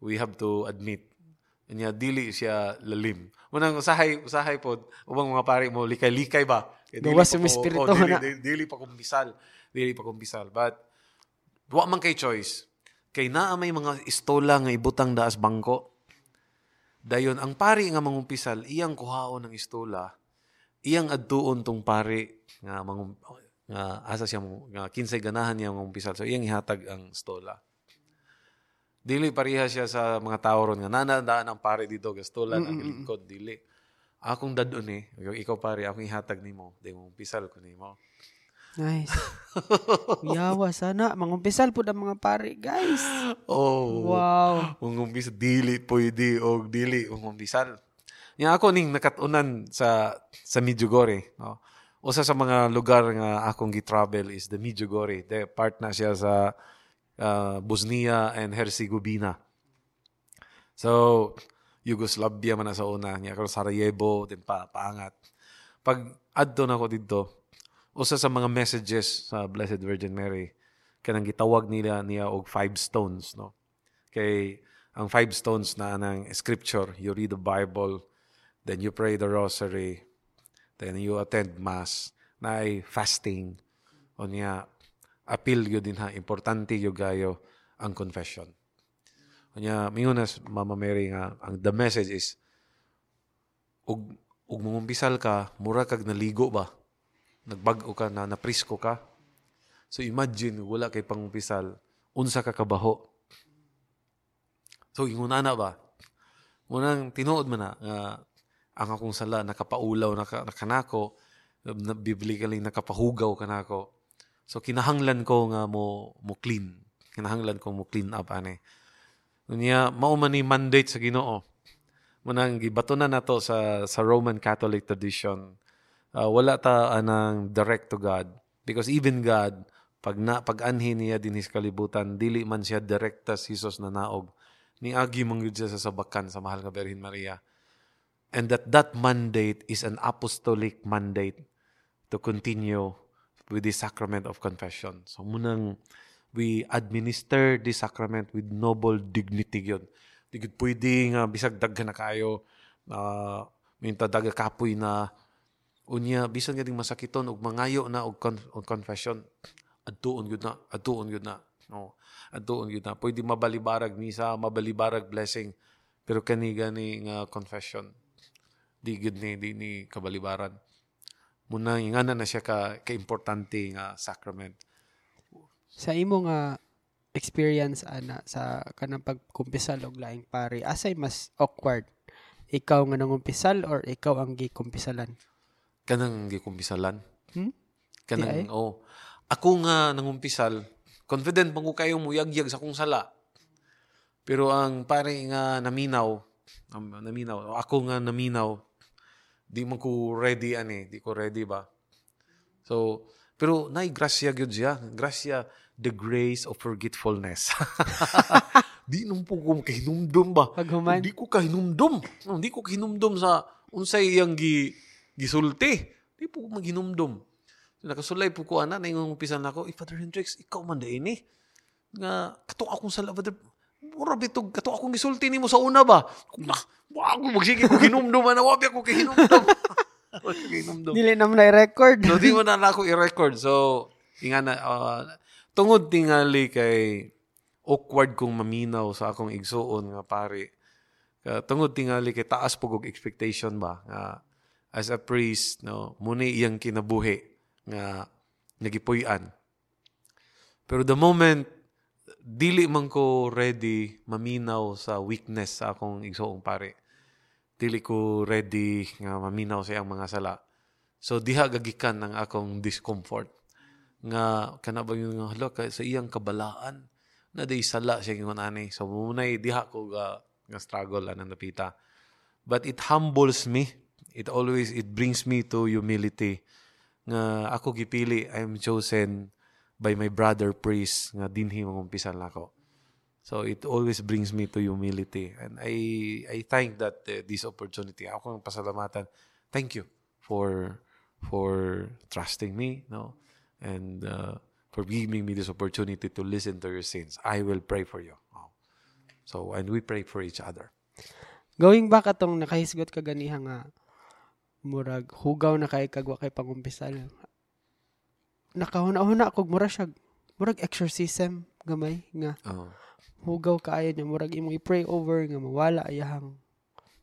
We have to admit. Kanya, dili siya lalim. Munang, usahay, usahay po, ubang mga pare mo, likay-likay ba? Dili yung ko- espiritu oh, dili, na. dili, dili pa kumpisal. Dili pa kumpisal. But, wa man kay choice. Kay naa may mga istola nga ibutang daas bangko. Dayon, ang pari nga mangumpisal, iyang kuhaon ng istola, iyang adtuon tong pari nga mangum, nga asa siya mo- nga kinsay ganahan niya mangumpisal. So iyang ihatag ang istola. Dili pareha siya sa mga tao ron nga nanandaan ang pare dito gastolan ang lingkod dili. Akong dadon eh, ikaw pare, akong ihatag nimo, di mo umpisal ko nimo. Nice. *laughs* Yawa sana mangumpisal pud ang mga pare, guys. Oh. Wow. Ung umpisa dili pwede og dili ung umpisal. Nga ako ning nakatunan sa sa Medjugorje, no. Usa sa mga lugar nga akong gi-travel is the Medjugorje. De part na siya sa uh, Bosnia and Herzegovina. So Yugoslavia man sa una, niya karon Sarajevo, din pa paangat. Pag adto na ako dito, usa sa mga messages sa Blessed Virgin Mary kanang gitawag nila niya og five stones no kay ang five stones na ng scripture you read the bible then you pray the rosary then you attend mass na ay fasting o niya appeal yun din ha importante yung gayo ang confession niya mingunas mama Mary nga ang the message is ug ug mangumpisal ka mura kag naligo ba nagbag-o ka na naprisko ka So imagine, wala kay pangumpisal, unsa ka kabaho. So inguna na ba? Unang tinuod man na, nga ang akong sala, nakapaulaw na, ka- na kanako, na biblically nakapahugaw kanako. So kinahanglan ko nga mo mo clean. Kinahanglan ko mo clean up ane. Unya mao man ni mandate sa Ginoo. Munang gibato na nato sa sa Roman Catholic tradition. Uh, wala ta anang direct to God because even God pag na pag anhin niya din his kalibutan dili man siya direkta si Jesus na naog ni agi man gyud siya sa sabakan sa mahal nga Birhen Maria and that that mandate is an apostolic mandate to continue with the sacrament of confession. So munang we administer the sacrament with noble dignity yun. Di gud pwede nga bisag daghan na kayo uh, minta daga kapoy na unya bisan nga ding masakiton og mangayo na og, con- og confession adtuon gyud na adtuon gyud na no adtuon gyud na pwede mabalibarag misa mabalibarag blessing pero kani gani nga confession di gyud ni di ni kabalibaran muna ingana na siya ka ka-importante nga sacrament Sa imo nga experience ana sa kanang pagkumpisal og laing pare, asay mas awkward? Ikaw nga nangumpisal or ikaw ang gikumpisalan? kanang gikumpisalan Hmm? kanang oh ako nga nangumpisal confident man ko kayo mo yagyag sa kong sala pero ang pare nga naminaw um, naminaw ako nga naminaw di man ko ready ani di ko ready ba? So pero nay grasya gyud siya. Grasya the grace of forgetfulness. *laughs* Di nung po ko kahinumdum ba? Paghuman? di ko kahinumdum. Di ko kahinumdum sa unsay iyang gi gisulti. Di po ko maghinumdum. So, nakasulay po ko ana na yung umpisan ako. Eh Father Hendrix ikaw man da ini nga kato akong sala Father mura bitog kato akong gisulti nimo sa una ba? Kung na ako magsige ko hinumdum *laughs* ana wa ako kahinumdum kahinumdum Dili na mo na i-record. no, di mo na ako i-record. So, inga na, uh, tungod tingali kay awkward kong maminaw sa akong igsuon nga pare. Ka tungod tingali kay taas og expectation ba nga as a priest no muni iyang kinabuhi nga nagipuy-an. Pero the moment dili man ko ready maminaw sa weakness sa akong igsuong pare. Dili ko ready nga maminaw sa iyang mga sala. So diha gagikan ang akong discomfort nga kana ba yung hala kay sa iyang kabalaan na day sala siya ingon ani. So munay diha ko ga nga struggle anang napita. But it humbles me. It always it brings me to humility nga ako gipili I am chosen by my brother priest nga dinhi mangumpisan nako. So it always brings me to humility and I I thank that uh, this opportunity. Ako ang pasalamatan. Thank you for for trusting me, no? And uh, for giving me this opportunity to listen to your sins. I will pray for you. Oh. So and we pray for each other. Going back atong nakahisgot ka ganiha nga murag hugaw na kay kagwa kay pangumpisal. Nakahuna-huna kog mura siya murag exorcism gamay nga Oh. Hugaw kaayo niya murag imong i-pray over nga mawala ayahang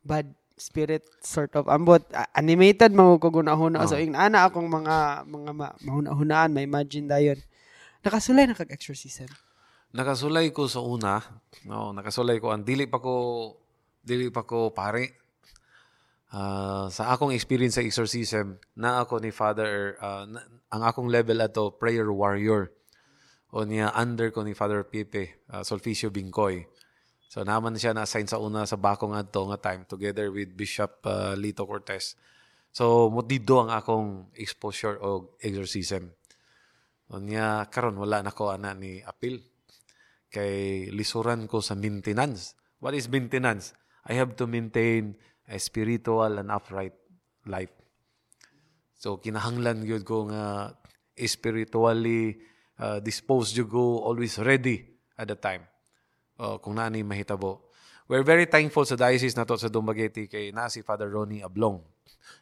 bad spirit sort of ambot animated mo ko guna-huna Oh. so ing ana akong mga mga ma- mahuna-hunaan may imagine dayon nakasulay na kag exorcism Nakasulay ko sa una, no, nakasulay ko ang dili pa ko dili pa ko pare. Ah, sa akong experience sa exorcism, na ako ni Father ah, na- ang akong level ato prayer warrior. O niya under ko ni Father Pipe, uh, Solficio Bingkoy. So naman siya na-assign sa una sa bakong adto nga time together with Bishop ah, Lito Cortez. So mutido ang akong exposure o exorcism. O niya karon wala na ko ana ni apil kay lisuran ko sa maintenance. What is maintenance? I have to maintain a spiritual and upright life. So kinahanglan gyud ko nga spiritually uh, disposed you go always ready at the time. Uh, kung naani mahitabo. We're very thankful sa diocese na sa Dumaguete kay na si Father Ronnie Ablong.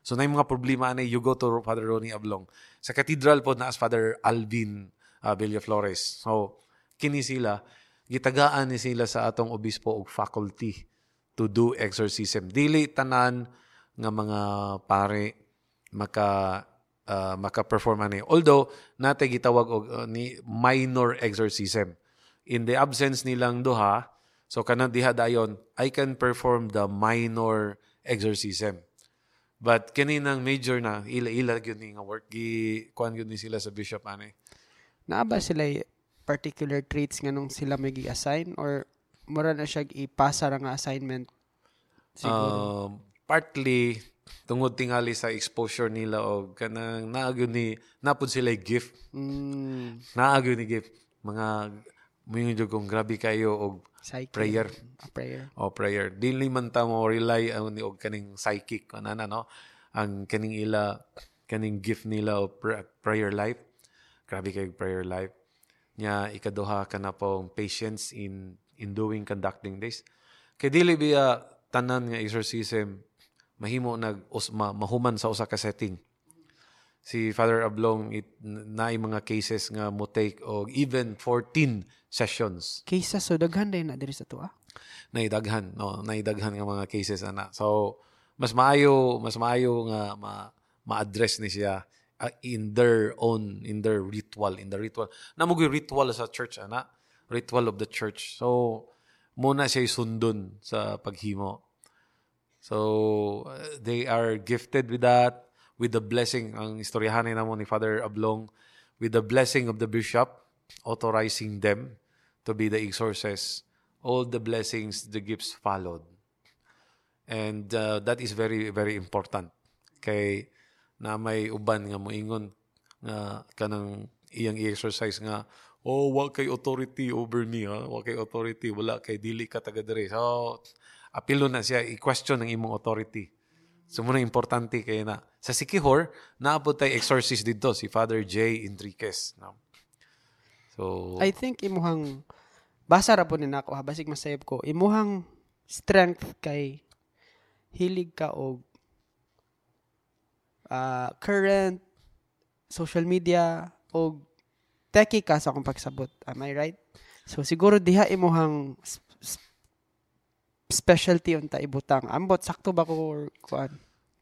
So na mga problema na you go to Father Ronnie Ablong. Sa cathedral po na as Father Alvin uh, Villaflores. So kini sila gitagaan ni sila sa atong obispo og faculty to do exorcism. Dili tanan nga mga pare maka uh, maka-perform ani. Although natay gitawag og uh, ni minor exorcism. In the absence nilang duha, so kanang diha dayon, I can perform the minor exorcism. But kaninang major na ila-ila gyud ni nga work gi kuan gyud ni sila sa bishop ani. naa ba sila particular traits nga nung sila may gi-assign or mura na siya ipasa ra nga assignment siguro Um, partly tungod tingali sa exposure nila og kanang naagyo ni napud sila gift. Mm, naagyo ni gift. Mga moyong jud kung grabe kayo og psyche prayer. A prayer. O prayer. Dili man ta mo rely on ni og kaning psychic ano na no? Ang kaning ila kaning gift nila o pra- prayer life. Grabe kay prayer life. Nya ikaduha ka na pong patience in in doing conducting this. Kay dili biya tanan nga exorcism mahimo nag us, ma, mahuman sa usa ka setting. Si Father Ablong it naay mga cases nga mo take og even 14 sessions. Kaysa so daghan din na diri sa tuwa. naidaghan no naidaghan nga mga cases ana. So mas maayo mas maayo nga ma ma-address ni siya uh, in their own in their ritual in the ritual. Namugoy ritual sa church ana. Ritual of the church. So muna siya sundon sa paghimo so they are gifted with that with the blessing. Ang istoryahan namo ni Father Ablong with the blessing of the bishop authorizing them to be the exorcists all the blessings the gifts followed. And uh, that is very very important. Kay na may uban nga moingon nga kanang iyang i-exercise nga oh wa kay authority over me ha? Wa kay authority wala kay dili ka taga diri. So apilo na siya i-question ang imong authority so muna importante kay na sa Sikihor naabot tay exorcist dito si Father J. Enriquez no? so I think imuhang basa ra po ni nako ha basig masayop ko. Imuhang strength kay hilig ka og ah, current social media og techie ka sa akong pagsabot. Am I right? So siguro diha imuhang specialty unta ibutang. Ambot sakto ba ko or kuan?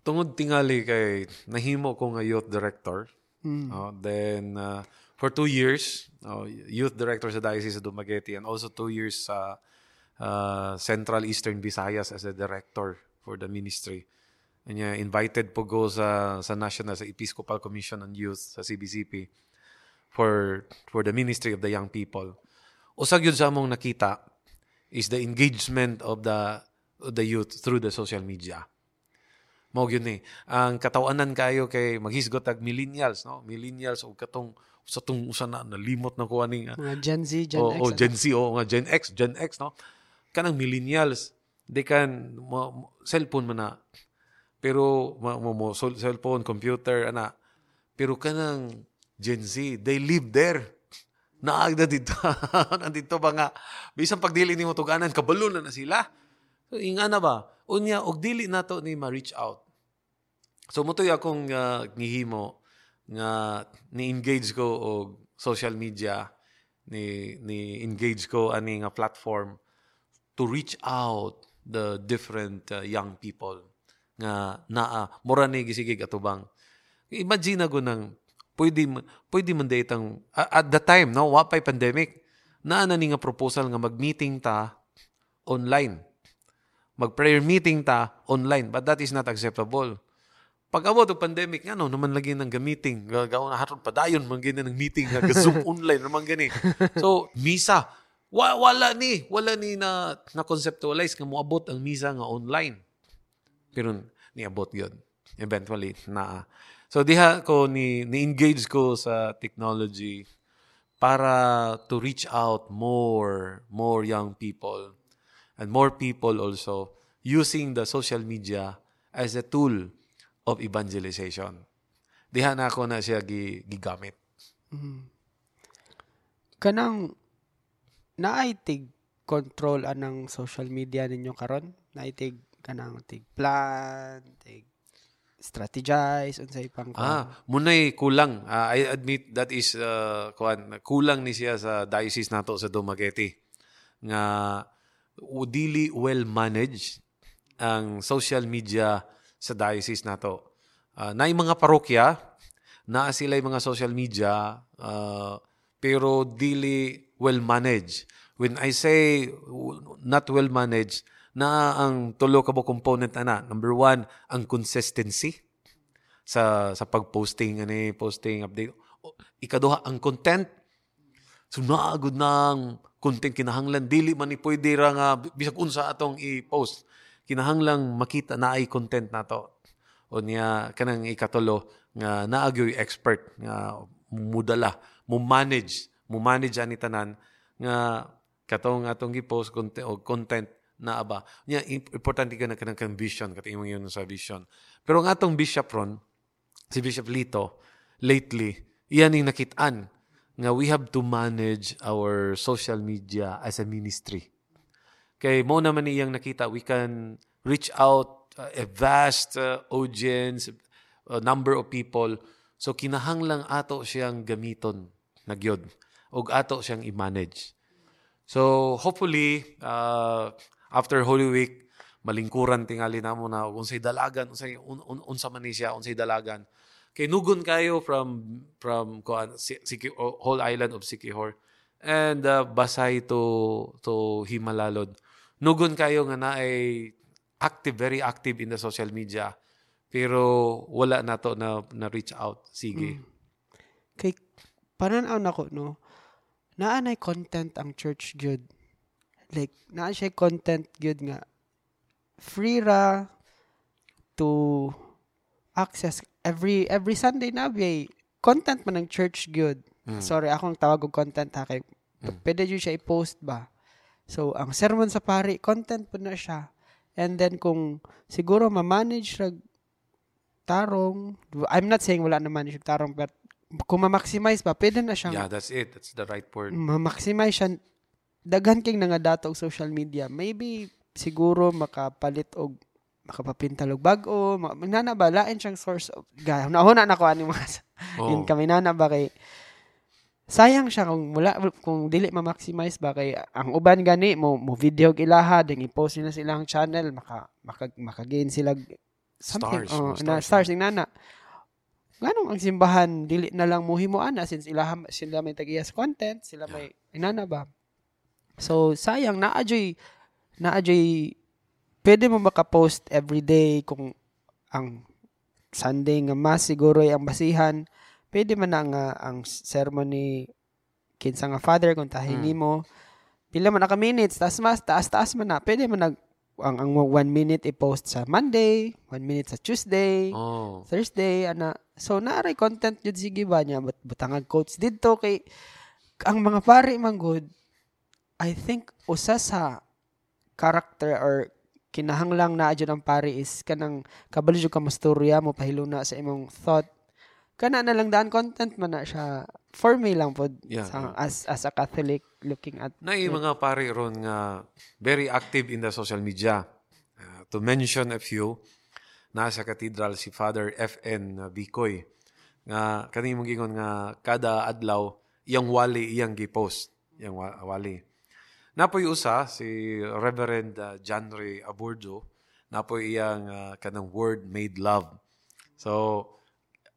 tungod tingali kay nahimo ko nga youth director Mm. Oh, then uh, for two years, oh, youth director sa Diocese of Dumaguete and also two years sa uh, Central Eastern Visayas as a director for the ministry. And yeah, invited po go sa sa National sa Episcopal Commission on Youth sa CBCP for for the ministry of the young people. Usag yun sa among nakita is the engagement of the of the youth through the social media. Mao yun eh. Ang katawanan kayo kay maghisgot ag millennials, no? Millennials o katong sa tong usa na nalimot na ko ani nga. Mga Gen Z, Gen o, X. o ano? Gen Z o nga Gen X, Gen X, no? Kanang millennials, they can mo, mo- cellphone man na. Pero mo, mo, mo cellphone, computer ana. Pero kanang Gen Z, they live there. Naagda dito. *laughs* Nandito ba nga bisan pagdili nimo tuganan kabalo na na sila. So inga na ba? Unya og dili nato ni ma-reach out. So mutoy akong uh, gihimo nga ni-engage ko og social media ni ni engage ko ani nga platform to reach out the different uh, young people nga naa mura ni gisigig atubang imagine ko nang pwede pwede man datang at the time no wa pay pandemic naa na ni nga proposal nga mag-meeting ta online. Mag-prayer meeting ta online but that is not acceptable. Pag abot og pandemic nga no naman lagi nang gamiting gagaw na hatod padayon man gini ng meeting nga zoom *laughs* online naman gani. So misa wa, wala ni wala ni na na conceptualize nga moabot ang misa nga online. Pero niabot yun. Eventually na so diha ko ni ni engage ko sa technology para to reach out more more young people and more people also using the social media as a tool of evangelization. Diha na ako na siya gi, gigamit. kanang naaitig control anang social media ninyo karon naaitig kanang tig plan tig strategize unsay pang Ah, munay kulang. Ah, I admit that is uh, kuan kulang ni siya sa diocese nato sa Dumaguete nga dili well managed ang social media sa diocese nato. Uh, naay mga parokya na sila mga social media ah, pero dili well managed. When I say not well managed, na ang tulo ka component ana. Number one, ang consistency sa sa pag-posting ani posting update. O, ikaduha ang content. So naagod ng content. Kinahanglan dili man ni pwede ra nga bisag unsa atong i-post kinahanglang makita na ay content nato o niya kanang ikatulo nga naagyoy expert nga mudala mo manage mo manage ani tanan nga katong atong gi-post content content na aba nya im- importante ka na kanang kanang vision katong imong yun sa vision pero ang atong bishop ron si Bishop Lito lately iyan yung nakitaan nga we have to manage our social media as a ministry kay mo naman iyang nakita we can reach out uh, a vast uh, audience, uh, number of people. So kinahanglang ato siyang gamiton nagyod og ato siyang i-manage. So hopefully uh, after Holy Week malingkuran tingali na ug unsay dalagan unsay un, un, unsa man siya unsay dalagan. Kay nugon kayo from from kuan whole island of Sikihor. And uh, basay to to Himalalod nugon kayo nga naay active very active in the social media pero wala na to na na reach out. Sige. Mm. kay pananaw nako no? Naa nay content ang church good like naa siya content good nga free ra to access every every Sunday na bay content man ng church good. Mm. Sorry, akong tawag og content ha kay mm. pwede jud siya i-post ba. So, ang sermon sa pari, content po na siya. And then, kung siguro ma-manage rag tarong, I'm not saying wala na manage tarong, but kung ma-maximize ba, pwede na siyang... Yeah, that's it. That's the right word. Ma-maximize siya. Daghan king nga dato og social media. Maybe siguro makapalit og makapapintal og bag-o nana ba? Lain siyang source of gaya nahuna na ko ani mga oh. yun kami nana ba kay sayang siya kung wala kung dili ma-maximize ba kay ang uban gani mo mo video ilaha ding i-post nila silang channel maka maka, maka-gain sila something. Stars, oh, na stars ning nana. Nganong ang simbahan dili na lang muhimo ana since ilaha sila may tagiyas content sila may inana ba so sayang na ajoy na ajay pwede mo maka-post every day kung ang Sunday nga mas siguro ay ang basihan pwede man na nga ang ceremony kinsa nga father kung tahin mm. mo pila man na ka minutes taas mas taas taas man na pwede man nag ang ang one minute i-post sa Monday, one minute sa Tuesday, oh. Thursday, ana. So, naaray content jud sige ba niya, but butangag quotes dito kay ang mga pari man good, I think usa sa character or kinahanglang na adyo ang pari is kanang kabalo ka masturya mo pahiluna sa imong thought. Kana na lang daan content man na siya. For me lang pod yeah, sa, yeah. as as a Catholic looking at na mga pari ron nga very active in the social media. Uh, to mention a few nasa cathedral si Father FN Bicoy nga kani mong gingon nga kada adlaw iyang wali iyang gi-post. Iyang wali Napoy usa si Reverend uh, John Ray Aburdo, napoy iyang uh, kanang word made love. So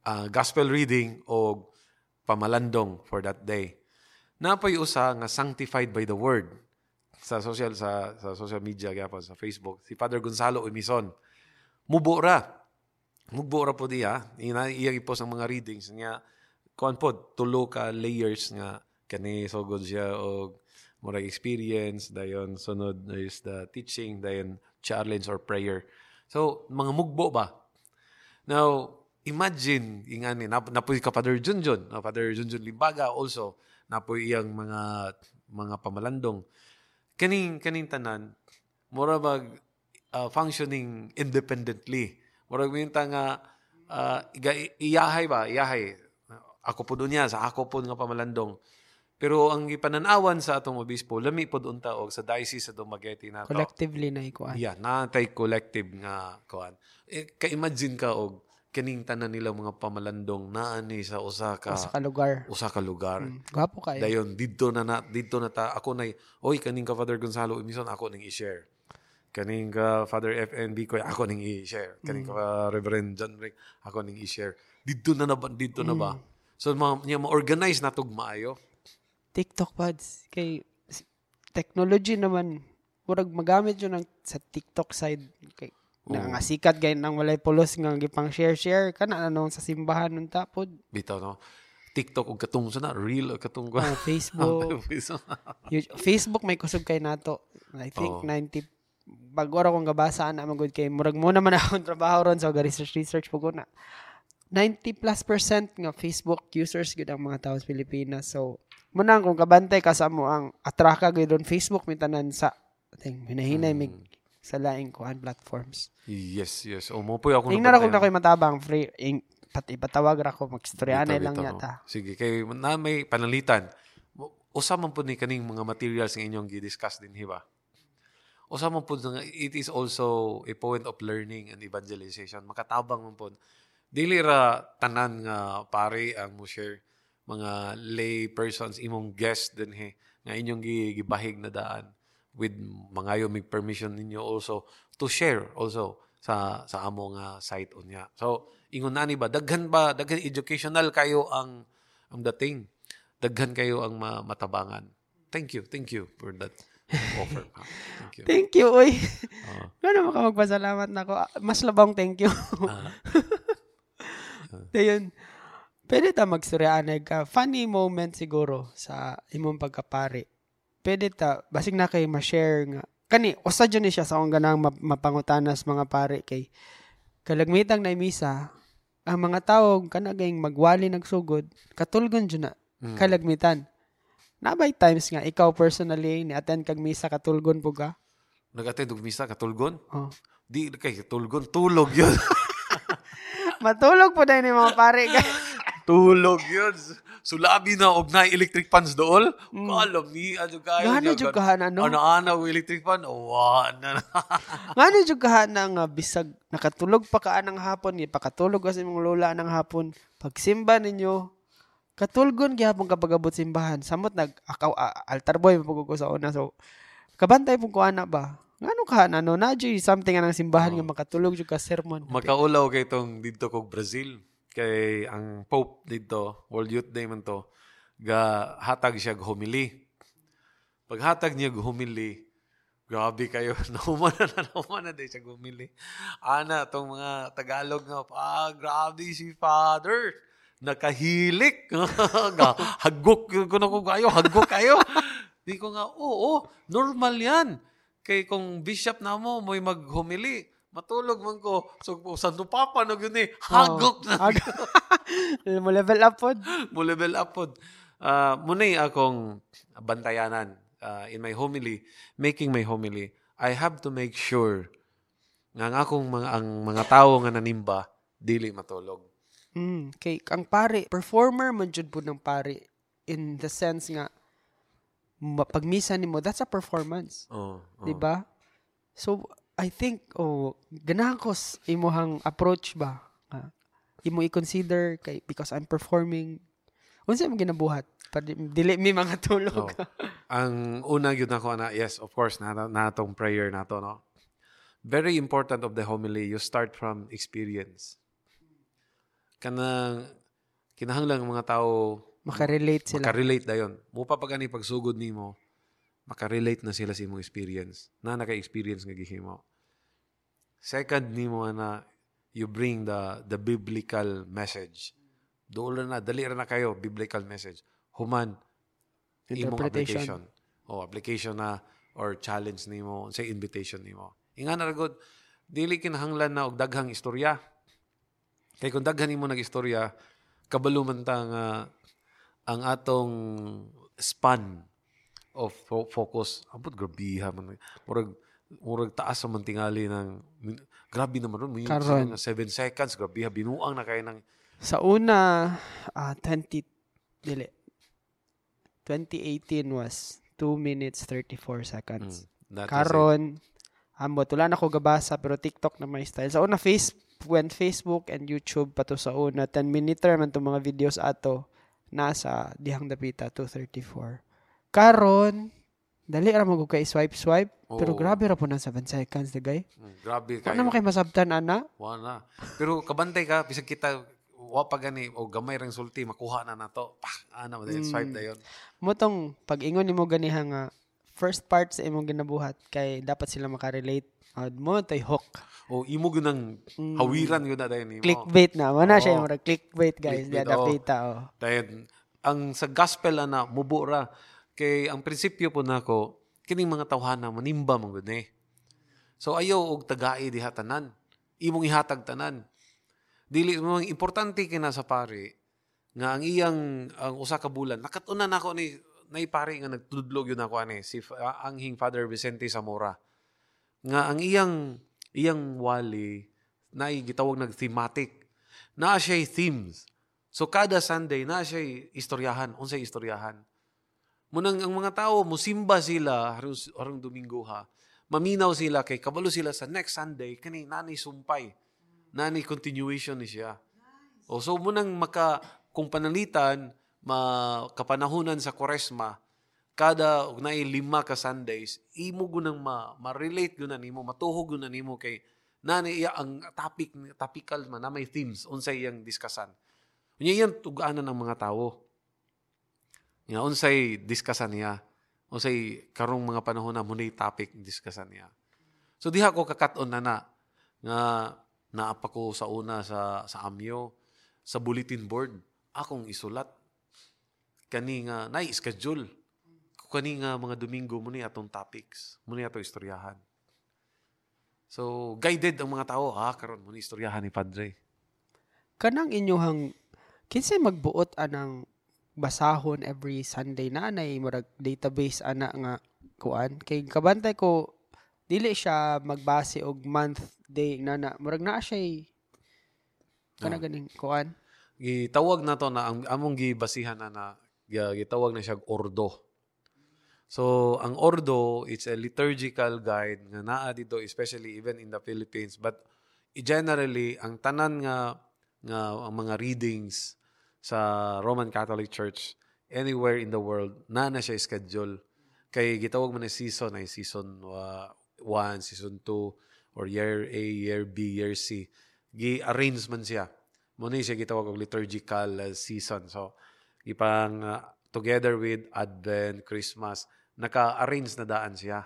uh, gospel reading o pamalandong for that day. Napoy usa nga sanctified by the word sa social sa sa social media gyapon sa Facebook si Father Gonzalo Umison. Mubo ra. Mubo ra po diya. Ina iya ipost ang mga readings niya. Kuan pod tulo ka layers nga kani sugod siya og murag experience, dayon sunod is the teaching, dayon challenge or prayer. So, mga mugbo ba? Now, imagine, ingani, nap napoy ka Father Junjun, no? Father Junjun Limbaga also, napoy iyang mga mga pamalandong. Kaning, kaning tanan, mura bag uh, functioning independently. Mura minta nga, uh, iyahay ba? Iyahay. Ako po doon niya, sa ako po nga pamalandong pero ang ipananawan sa atong obispo, lami pod unta og sa diocese sa Dumaguete nato. Collectively na ikuan. Yeah, natay collective nga kuan. Eh, ka-imagine ka og kining tanan nila mga pamalandong naa ni sa usa ka usa ka lugar. Usa ka lugar. Mm, gwapo kayo. Dayon didto na, na didto na ta ako nay oy kaning ka Father Gonzalo Imison ako ning i-share. Kaning ka Father FNB ko ako ning i-share. Kaning mm. ka Reverend John Rick ako ning i-share. Didto na na ba didto mm. na ba? So ma, ma-organize na tug maayo. TikTok pads. Kay technology naman, murag magamit yun ng, sa TikTok side. Kay, na nga sikat gay nang walay pulos nga gipang share share kana ano sa simbahan nun tapod bitaw no? TikTok ug katong sa na real ug katong oh, Facebook. *laughs* Facebook. May kusog kay nato. I think oh. 90 bago ra kong gabasa ana magud kay murag mo naman *laughs* akong trabaho ron so research research pug na. 90 plus percent nga Facebook users gud ang mga tao sa Pilipinas so Munang kung kabantay ka sa mo ang atraka on Facebook mintanan sa ting hinahinay mig sa laing kuan platforms. Yes, yes. O mo po ako Tingnan ra ko na koy matabang free ing pati patawag ra ko magstoryahan lang yata. Sige kay na may panalitan. Usa man po ni kaning mga materials nga inyong gi-discuss din hiba. usa man pud it is also a point of learning and evangelization makatabang man pud dili ra tanan nga pare ang mo share mga lay persons imong guest din he nga inyong gi- gibahig na daan with mangayo mig permission ninyo also to share also sa sa amo nga site unya so ingon nani ba daghan ba daghan educational kayo ang ang dating daghan kayo ang ma- matabangan thank you thank you for that offer thank you Thank you, uy. Oo. *laughs* Ano maka magpasalamat na ako. Mas labang thank you. Ah. *laughs* Ayun. Pwede ta magsuryaan ka. Funny moment siguro sa imong pagkapari. Pwede ta, basig na kay ma-share nga. Kani, usa dyan ni siya sa akong ganang map- mapangutanas mga pare kay kalagmitang na misa, ang mga tao kanagayng magwali nagsugod, katulgon dyan na, Mm. kalagmitan. Nabay times nga, ikaw personally, ni-attend kag misa, katulgon po ka. nag-attend og misa katulgon Oh. di kay katulgon tulog yun *laughs* Matulog po dahil ni mga pare. *laughs* tulog yun sulabi na og na electric fans dool kalam ni adyo kayo Gano jud kahan ano? ano ana og electric fan wa na Ngano jud ka na nga bisag nakatulog pa ka ng hapon, ni pakatulog kasi mong lola ng hapon. Pagsimba ninyo, katulgon gyapon kapag abot simbahan. Samot nag akaw a- altar boy mapugo ko sa una. So kabantay pong ko ana ba? Ngano ka na no? Na jud something anang simbahan nga makatulog jud ka sermon. makaulaw kay tong dito kog Brazil kay ang Pope dito World Youth Day man to ga hatag siya og homily paghatag niya og homily grabe kayo. *laughs* Nauman na nauman na day siya og homily ana tong mga Tagalog nga ah grabe si Father. Nakahilik. *laughs* Hagok ko na ko kayo hagok kayo. *laughs* Di ko nga oo normal yan. Kay kung bishop na mo mo'y maghumili matulog man ko so sa nupapa na yun eh hagok na *laughs* Mo level up pod. mo level up pod. Uh, munay akong bantayanan uh, in my homily, making my homily, I have to make sure nga ang akong mga, ang mga tao nga nanimba, dili matulog. Mm, kay ang pare, performer man jud po ng pare in the sense nga ma- pag misa nimo that's a performance. Oh, oh. 'di ba? So I think oh ganahan ko imuhang approach ba. nga imo i-consider kay because I'm performing unsa man ginabuhat dili mi mga *laughs* tulog. Oh. ang una yun ako na, yes, of course, na, na prayer na to, no? Very important of the homily, you start from experience. Kanang, kinahanglang ang mga tao Makarelate sila. Makarelate dayon. Mo pa pag ani pagsugod nimo, makarelate na sila sa imong experience. Na naka-experience nga gihimo. Second nimo na you bring the the biblical message. Doon na dali ra na kayo biblical message. Human imong Interpretation. application. O application na or challenge nimo sa invitation nimo. Inga na gud dili kinahanglan na og daghang istorya. Kay kung daghan nimo nag-istorya, kabalo man ta nga ang atong span of fo- focus abot grabiha man murag murag taas sa mantingali ng min- grabe naman ron mo Karon. 7 seconds grabiha binuang na kay ng Sa una ah, 20 dili 2018 was 2 minutes 34 seconds. it. Karon, ambot, wala na ko gabasa, pero TikTok na may style. Sa una, face, when Facebook and YouTube pa to sa una, 10 minute man to mga videos ato, nasa dihang dapita, 234. Karon, dali ra mo kay swipe swipe, pero Oo. grabe ra po ng 7 seconds, the guy. Mm, grabe kayo naman kay masabtan, ana, wala pero kabantay ka bisag kita wa pa gani o gamay rang sulti makuha na nato pa ana mo swipe dayon motong pag-ingon nimo ganiha nga, first part sa imong ginabuhat, kay dapat sila makarelate. Uh, mo tay hook. o imo gunang hawiran yun na dayon nimo Clickbait na. Wala siya Oo. yung clickbait, guys. Clickbait, Clickbait, oo. dapita, oh. Dahil ang sa gospel ana mubo ra kay ang prinsipyo po nako kining mga tawhana manimba man gud eh. So ayaw og tagai diha tanan. Imong ihatag tanan. Dili mo importante kina sa pare nga ang iyang ang usa ka bulan nakatunan nako ni nay pare nga nagtudlog yun ako ani si Fa- anghing Father Vicente Zamora nga ang iyang iyang wali na gitawag nag thematic na siya themes So kada Sunday na siya istoryahan, unsay istoryahan. Munang ang mga tao musimba sila harong, harong Domingo ha. maminaw sila kay kabalo sila sa next Sunday kani nani sumpay. Nani continuation ni siya. O so mo nang maka kung panalitan makapanahunan sa Kwaresma kada og naay lima ka Sundays imo gunang ma, ma-relate gunan nimo matuhog gunan nimo kay nani iya ang topic topical man na may themes unsay iyang diskasan. Unya yan tug-anan ng mga tawo. Nga unsay diskasan niya. Unsay karong mga panahon na muni topic diskasan niya. So diha ko kakat-on na na nga naapa ko sa una sa sa amyo sa bulletin board akong isulat kani nga nay schedule kani nga mga Domingo muni atong topics muni ato istoryahan so guided ang mga tao ah karon muni istoryahan ni padre Kanang inyohang kinsay magbuot anang basahon every Sunday na anay murag database ana nga kuan. Kay kabantay ko dili siya magbase og month day na na murag naa siya kana Ah. ganing kuan. Gitawag na to na ang among gibasihan na na gi- gitawag na siya ordo. So ang ordo it's a liturgical guide nga naa dito especially even in the Philippines. But generally ang tanan nga nga ang mga readings sa Roman Catholic Church anywhere in the world na na siya schedule kay gitawag man na season ay season 1, season 2 or year A, year B, year C gi-arrange man siya mo ni siya gitawag og liturgical uh, season. So, ipang uh, together with Advent, Christmas, naka-arrange na daan siya.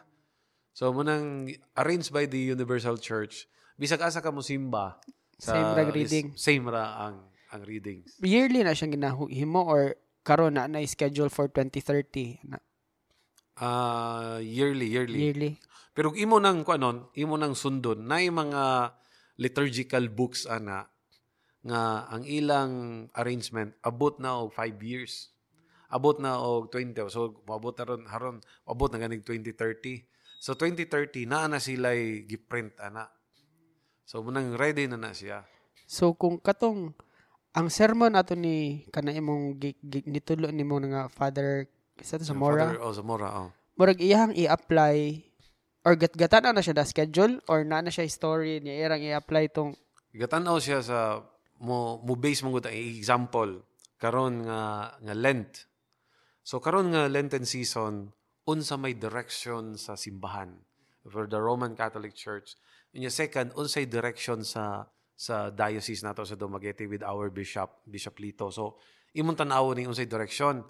So, mo nang arranged by the Universal Church, bisag asa ka mo simba. Same rag reading. same ra ang ang readings. yearly na siyang ginahimo or karon na na schedule for 2030 na Ah, yearly, yearly. yearly Pero imo nang kuanon, imo nang sundon na mga liturgical books ana nga ang ilang arrangement abot na og 5 years. Abot na og 20. So abot na ron haron abot na ganing 2030. So 2030 naa na sila giprint ana. So munang ready na na siya. So kung katong ang sermon ato ni kana imong nitulo nimo nga Father sa to sa Mora, Father, oh, sa Mora. Oh. murag iyang i-apply or gatgatan na na siya da schedule or na na siya story niya irang i-apply tong Gatanaw siya sa mo mo base mo gud example karon nga nga Lent. So karon nga Lenten season unsa may direction sa simbahan for the Roman Catholic Church. Yung second, unsay direction sa sa diocese nato sa Dumaguete with our bishop, Bishop Lito. So imong tan-aw ni unsay direction.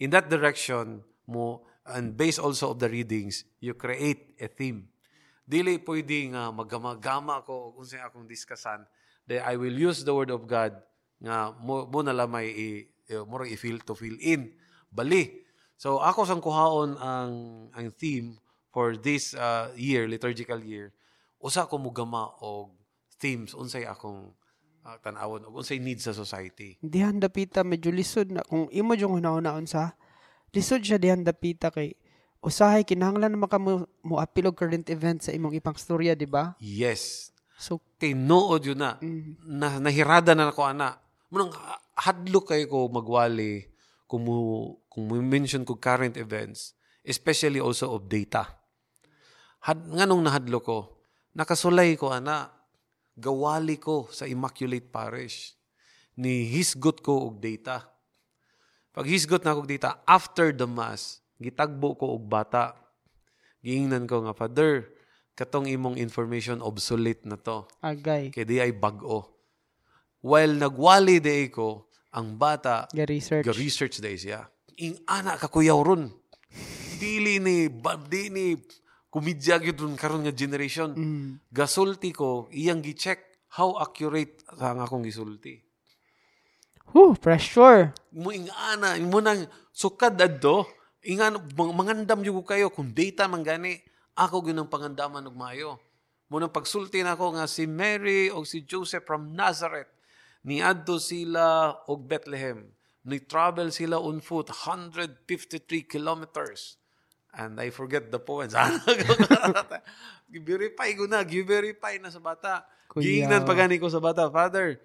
In that direction mo and based also of the readings, you create a theme dili pwede nga magama-gama ko kung sa akong diskasan that I will use the word of God nga mo, mo na lamay i, i mo i feel to fill in bali so ako sang kuhaon ang ang theme for this uh, year liturgical year usa ko mo gama og themes unsay akong uh, tan-awon og unsay needs sa society? Dihan dapita medyo lisod na. Kung imo jung hunahon sa lisod siya dihan dapita kay usahay kinahanglan naman ka mo, mo appeal og current event sa imong ipang storya di ba? Yes. So kay nood yun na. Mm, na nahirada na ako ana. Munang hadlok kay ko magwali kung mo kung mo mention ko current events especially also of data. Had nganong nahadlok ko? Nakasulay ko ana gawali ko sa Immaculate Parish ni hisgot ko og data pag hisgot na ko og data after the mass gitagbo ko og bata giingnan ko nga father katong imong information obsolete na to agay kay di ay bag-o. While nagwali di ko, ang bata, ga research ga-research di siya. Ing ana kakuyaw ron. Dili ni, ba, di ni, kumidya gyud karon nga generation. mm, Gasulti ko, iyang gi-check how accurate ang akong gisulti. Whew, pressure Mo ing ana, mo nang sukad adto, ingan mang- mangandam jud ko kayo kung data man gani, ako gyud ang pangandaman og maayo. Mo nang pagsulti nako nga si Mary o si Joseph from Nazareth niadto sila og Bethlehem. Ni travel sila on foot 153 kilometers. And I forget the poems. *laughs* Gi-verify ko na, gi-verify na sa bata. Giingnan pa gani ko sa bata, Father,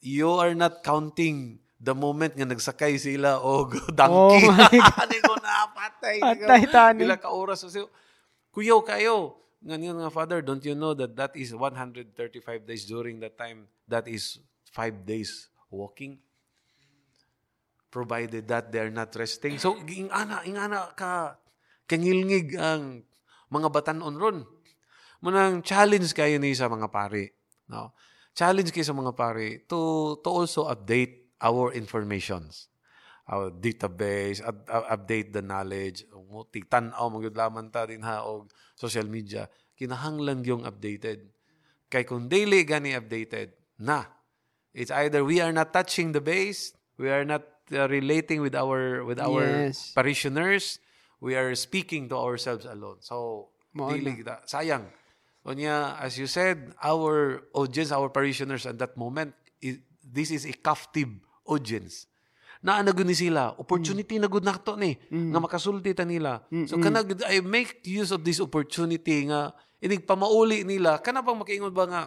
you are not counting the moment nga nagsakay sila og *laughs* donkey. Oh my God. Ko na patay. Patay, tani. Bila ka oras. So, kuyaw kayo. Ngayon nga, Father, don't you know that that is 135 days during that time? That is five days walking. Provided that they're not resting. So, ingana, ingana ka, kangilngig ang mga batanon ron. Manang challenge kayo ni sa mga pari. No? Challenge kayo sa mga pari to, to also update our informations our database, up, update the knowledge, tigtan-aw magudlaman ta din ha og social media, kinahanglan yung updated. Kay kung daily gani updated, na. It's either we are not touching the base, we are not uh, relating with our with our Yes. parishioners, we are speaking to ourselves alone. So, dili kita. Sayang. Unya, as you said, our audience, our parishioners at that moment, is, this is a captive audience. Na na gud ni sila, opportunity na gud nakto ni nga makasulti ta nila. So kana gud I make use of this opportunity nga inig pamauli nila kana pang makaingon ba nga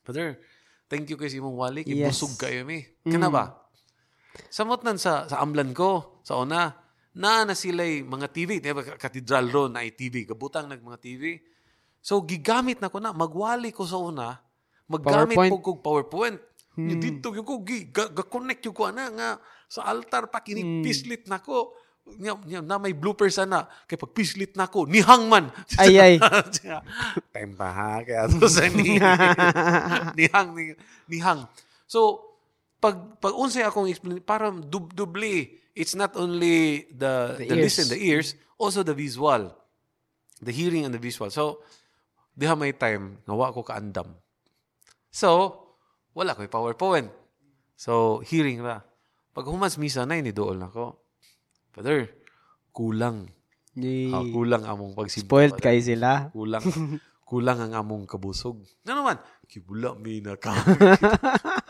Brother, thank you kay si imong wali kay Yes. kayo mi. Kana ba? Samot nan sa sa amlan ko sa una na na sila'y mga TV, di ba katedral ron na TV, gabutang nag mga TV. So gigamit na ko na magwali ko sa una, maggamit PowerPoint. po kog PowerPoint. Hmm. Dito yung ko gi ga, ga connect yung ko ana nga sa altar pa kinig pislit na ko. Nya, nya, na may blooper sana kay pag pislit na ko nihang man. Ay, ay. Time pa ha kaya to *laughs* sa ni nihang *laughs* ni, nihang. So pag pag unsay akong explain para dub, dubli it's not only the The the, ears. listen the ears also the visual. The hearing and the visual. So diha may time nga wa ko kaandam. So wala ko'y powerpoint so hearing ra. Pag humas misa na ni dool nako father kulang. Ni, Ah, kulang among pagsimba spoiled kay sila. kulang. *laughs* Kulang ang among kabusog. Nga naman kibula mi na ka *laughs*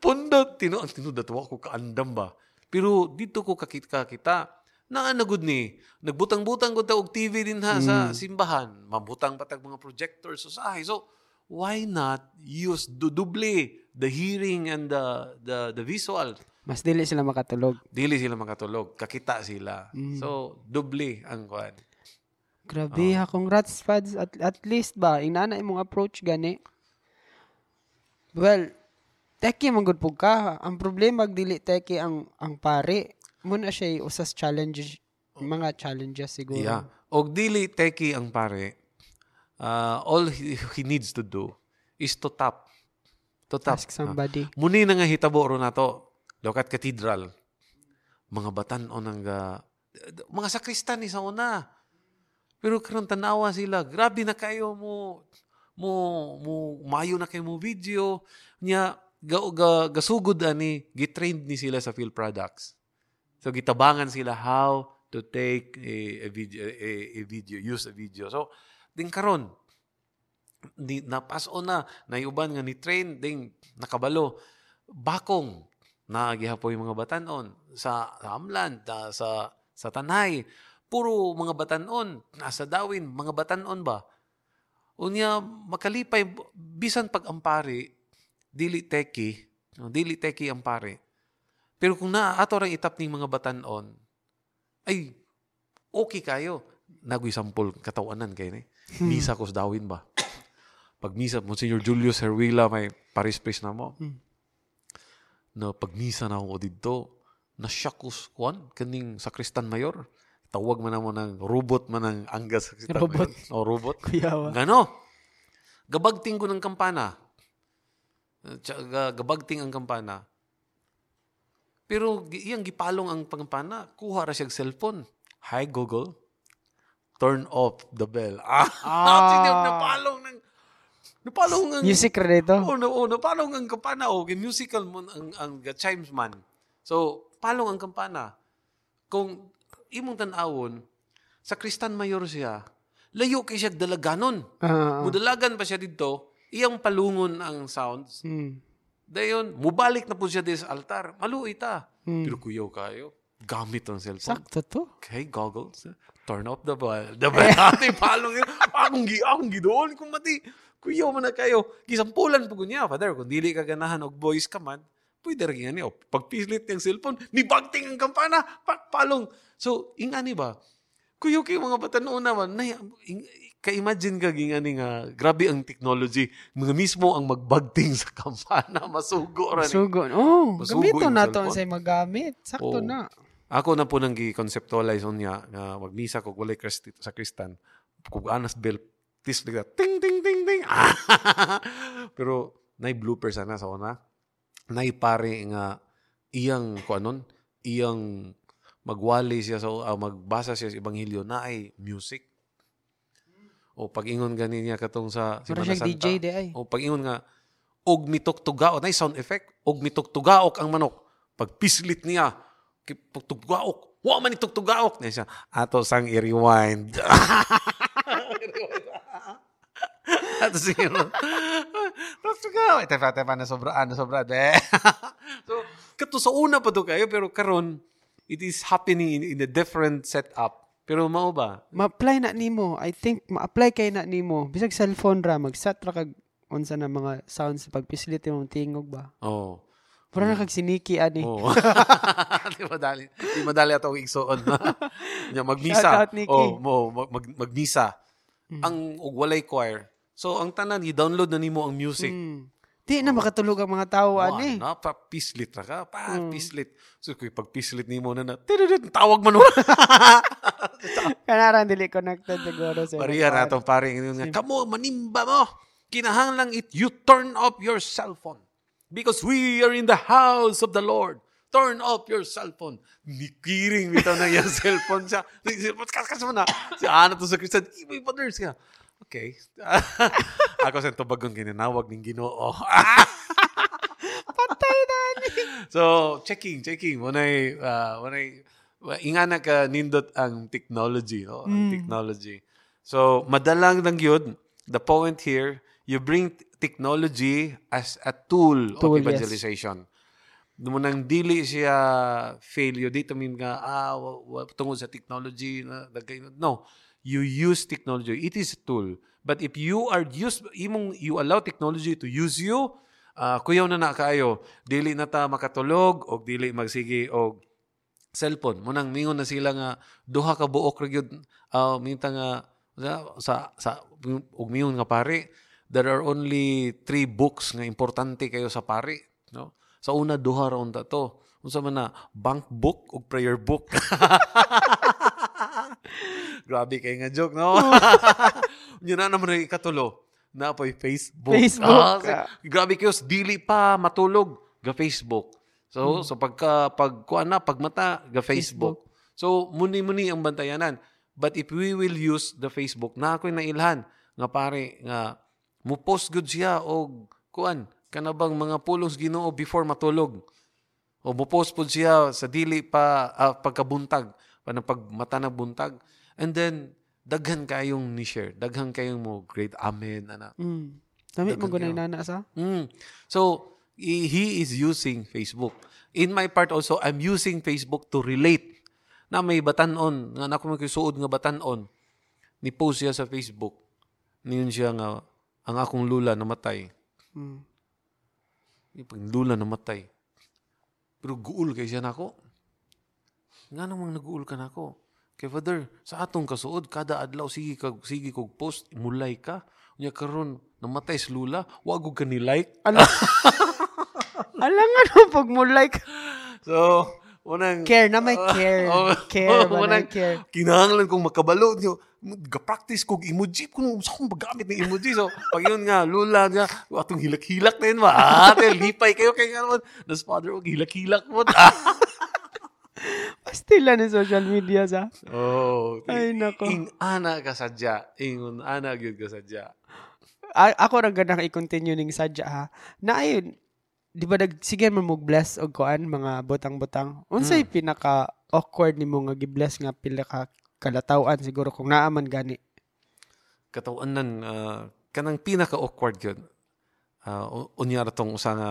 Pundot, tino, ang tinudat ko kaandam ba. Pero dito ko kakita kita, naanagod ni, nagbutang-butang ko og TV din ha sa simbahan. Mabutang patag mga projectors sa sahay. So, why not use du duble the hearing and the the the visual? Mas dili sila makatulog. Dili sila makatulog, kakita sila. So, duble ang kwan. Grabe ha, congrats Fads. At, at least ba, inana imong approach gani. Well, teki man gud pug ka. Ang problema dili teki ang ang pare. Muna siya usas challenges mga challenges siguro. Yeah. Og dili teki ang pare. uh, all he, he needs to do is to tap. To tap. Ask somebody. Muni na nga hitabo ro nato. Lokat Cathedral. Mga batan-on ang ga- mga sakristan ni sa una. Pero karon tanawa sila, grabe na kayo mo mo mo mayo na kayo mo video nya ga, ga, gasugod ani gitrained ni sila sa field products. So gitabangan sila how to take a, a video a, a video use a video. So din karon di napaso na nayuban nga ni train ding nakabalo bakong na gihapoy mga batanon sa, sa sa sa tanay puro mga batanon nasa dawin mga batanon ba unya makalipay bisan pag ampari dili teki no, dili teki ampari pero kung naa ato rang itap ning mga batanon ay okay kayo nagoy sampol katawanan kay ni misa ko dawin ba pag misa Monsignor Julius Herwila may paris-paris na mo na pag misa na ako dito na syakus kwan kaning sakristan mayor tawag man mo ng robot man ang anggas sakristan Robot. mayor. o robot *laughs* Kuyawa. Gano? Gabagting ko ng kampana. Ga- Gabagting ang kampana. Pero iyang gipalong ang kampana, kuha ra siyang cellphone. Hi Google, turn off the bell. *laughs* Ah, ah. napalong ng napalong ang Music ra dito. Oo, na, oo, napalong ang kampana. O, musical mo ang, ang, chimes man. So, palong ang kampana. Kung imong tanawon, sa Kristan Mayor siya, layo kay siya dalaganon. Ah, Mudalagan pa siya dito, iyang palungon ang sounds. hmm. Dayon, mubalik na po siya sa altar. Maluwi ta. Hmm. Pero kuyaw kayo, gamit ang cellphone. Sakto to. Okay, goggles. Turn off the bell. The bell. *laughs* Ate, palong yun. Akong, gi, akong gidoon. Kung mati, kuyaw man na kayo. Gisampulan po niya. Father, kung dili ka ganahan og voice command, pwede rin yan. O, pag pislit ng cellphone, ni bagting ang kampana, pa, palong. So, ingani ba? Kuyo kay mga batanon naman, na, ka-imagine ka gingani nga, grabe ang technology. Mga mismo ang magbagting sa kampana, *laughs* masugo ra ni. Sugo. Oh, Masugo gamito na to sa magamit. Sakto Oo. na. Ako na po nang gi-conceptualize niya nga magmisa kog walay Kristi sa Kristan. Kung anas bell tis bigla ting ting ting ting. *laughs* Pero nay blooper sana sa una. Nay pare nga iyang kuanon, iyang magwali siya sa ah, magbasa siya sa ebanghelyo na ay music. O pag-ingon gani niya katong sa siya Santa. DJ di ay. O pag-ingon nga, og mitugtugaok, na sound effect, og mitugtugaok ang manok. Pag pislit niya, pagtugtugaok, wa man itugtugaok. Na siya, ato sang i-rewind. *laughs* *laughs* Ato siya, tugtugaok. Tepa, tepa, na sobraan, na sobraan. *laughs* So, kato sa una pa to kayo, pero karon it is happening in, in a different setup. Pero mao ba? Ma-apply na nimo. I think ma-apply kay na nimo. Bisag cellphone ra mag-set ra kag unsa na mga sounds sa pagpislit imong tingog ba. Oh. Para na kag siniki ani. Oo. *laughs* di madali. Di madali ato ang igsoon. *laughs* Nya magmisa. Shout out, Nikki. Oh, mo mag, mag, magmisa. Ang ug walay choir. So ang tanan i-download na nimo ang music. Mm. Di na makatulog ang mga tao Wa, ani. na pa pislit ra ka. Pa Mm. pislit. So kung pag pislit nimo na na tididid, tawag man mo. *laughs* Kanaran dili connected siguro Pariya na itong paring Kamo, manimba mo. Kinahanglang it you turn off your cell phone. Because we are in the house of the Lord. Turn off your cell phone. Nikiring bitaw na yung *laughs* cellphone siya. Cellphone, kaskas mo na. Si ano to sa Christian, may brothers ka. Okay. *laughs* Ako sa tubagon ginanawag ng ginoo. *laughs* Patay na ni. So, checking, checking. Munay, uh, munay, ingana ka nindot ang technology. No? Ang Mm. technology. So, madalang lang yun. The point here, you bring technology as a tool, Tool, of yes. evangelization. Nung nang dili siya failure, dito mean nga, ah, tungkol sa technology, na, no. You use technology. It is a tool. But if you are use, imong, you allow technology to use you, ah kuyaw na na kayo, dili na ta makatulog, o dili magsige, o cellphone. Munang mingon na sila nga, duha ka buok ra gyud uh, minta nga, sa, sa, ug mingon nga pare, there are only three books nga importante kayo sa pare. No? Sa una, duha ra unta to. Unsa man na, bank book ug prayer book. *laughs* Grabe kay nga joke, no? *laughs* Yun na naman ikatulo. Na po Facebook. Facebook, Ah, ah. grabe kayo, dili pa matulog ga Facebook. So, so pagka pag kuan na pagmata ga Facebook. So muni-muni ang bantayanan. But if we will use the Facebook, na ako'y nailhan nga pare nga mo post good siya og kuan kanabang mga pulong Ginoo before matulog. O mo post pud siya sa dili pa ah, pagkabuntag, panang pagmata na buntag. And then daghan kayong ni share, daghan kayong mo great amen ana. Mm. Dami mo gunay nana sa. Mm. So, he is using Facebook. In my part also, I'm using Facebook to relate na may batanon, nga nako magsuod nga batanon, ni post siya sa Facebook. Niyon siya nga, ang akong lula namatay. Mm. Pag lula namatay. Pero guul kay siya nako. Nga namang naguul ka nako. Kay Father, sa atong kasuod, kada adlaw, sige kag sige kog post, mulay ka. Nya karon namatay si lula, wag ko ka ni like. Ala. *laughs* Ala nga no pag mo like So, unang... care na may *laughs* care. Oh, care oh, na unang- care. Kinahanglan kong makabalo nyo. Ga-practice kog emoji. Kung sa akong magamit ng emoji. So, pag yun nga, lula nga, atong hilak-hilak na yun ba? Ah, ate, lipay kayo kay nga naman. Nas father, og hilak-hilak mo. *laughs* Pastila ni social media sa. Oh, Ay, nako. Ing ana ka sadya. Ingon ana gyud ka sadya. A- ako ra ganang i-continue ning sadya ha. Na ayun, di ba nag sige man mo bless og kuan mga butang-butang. Unsay Hmm. pinaka awkward nimo nga gi-bless nga pila ka kalataw-an siguro kung naaman gani. Katawan-nan, ah, kanang pinaka-awkward yun. Uh, unya tong usa nga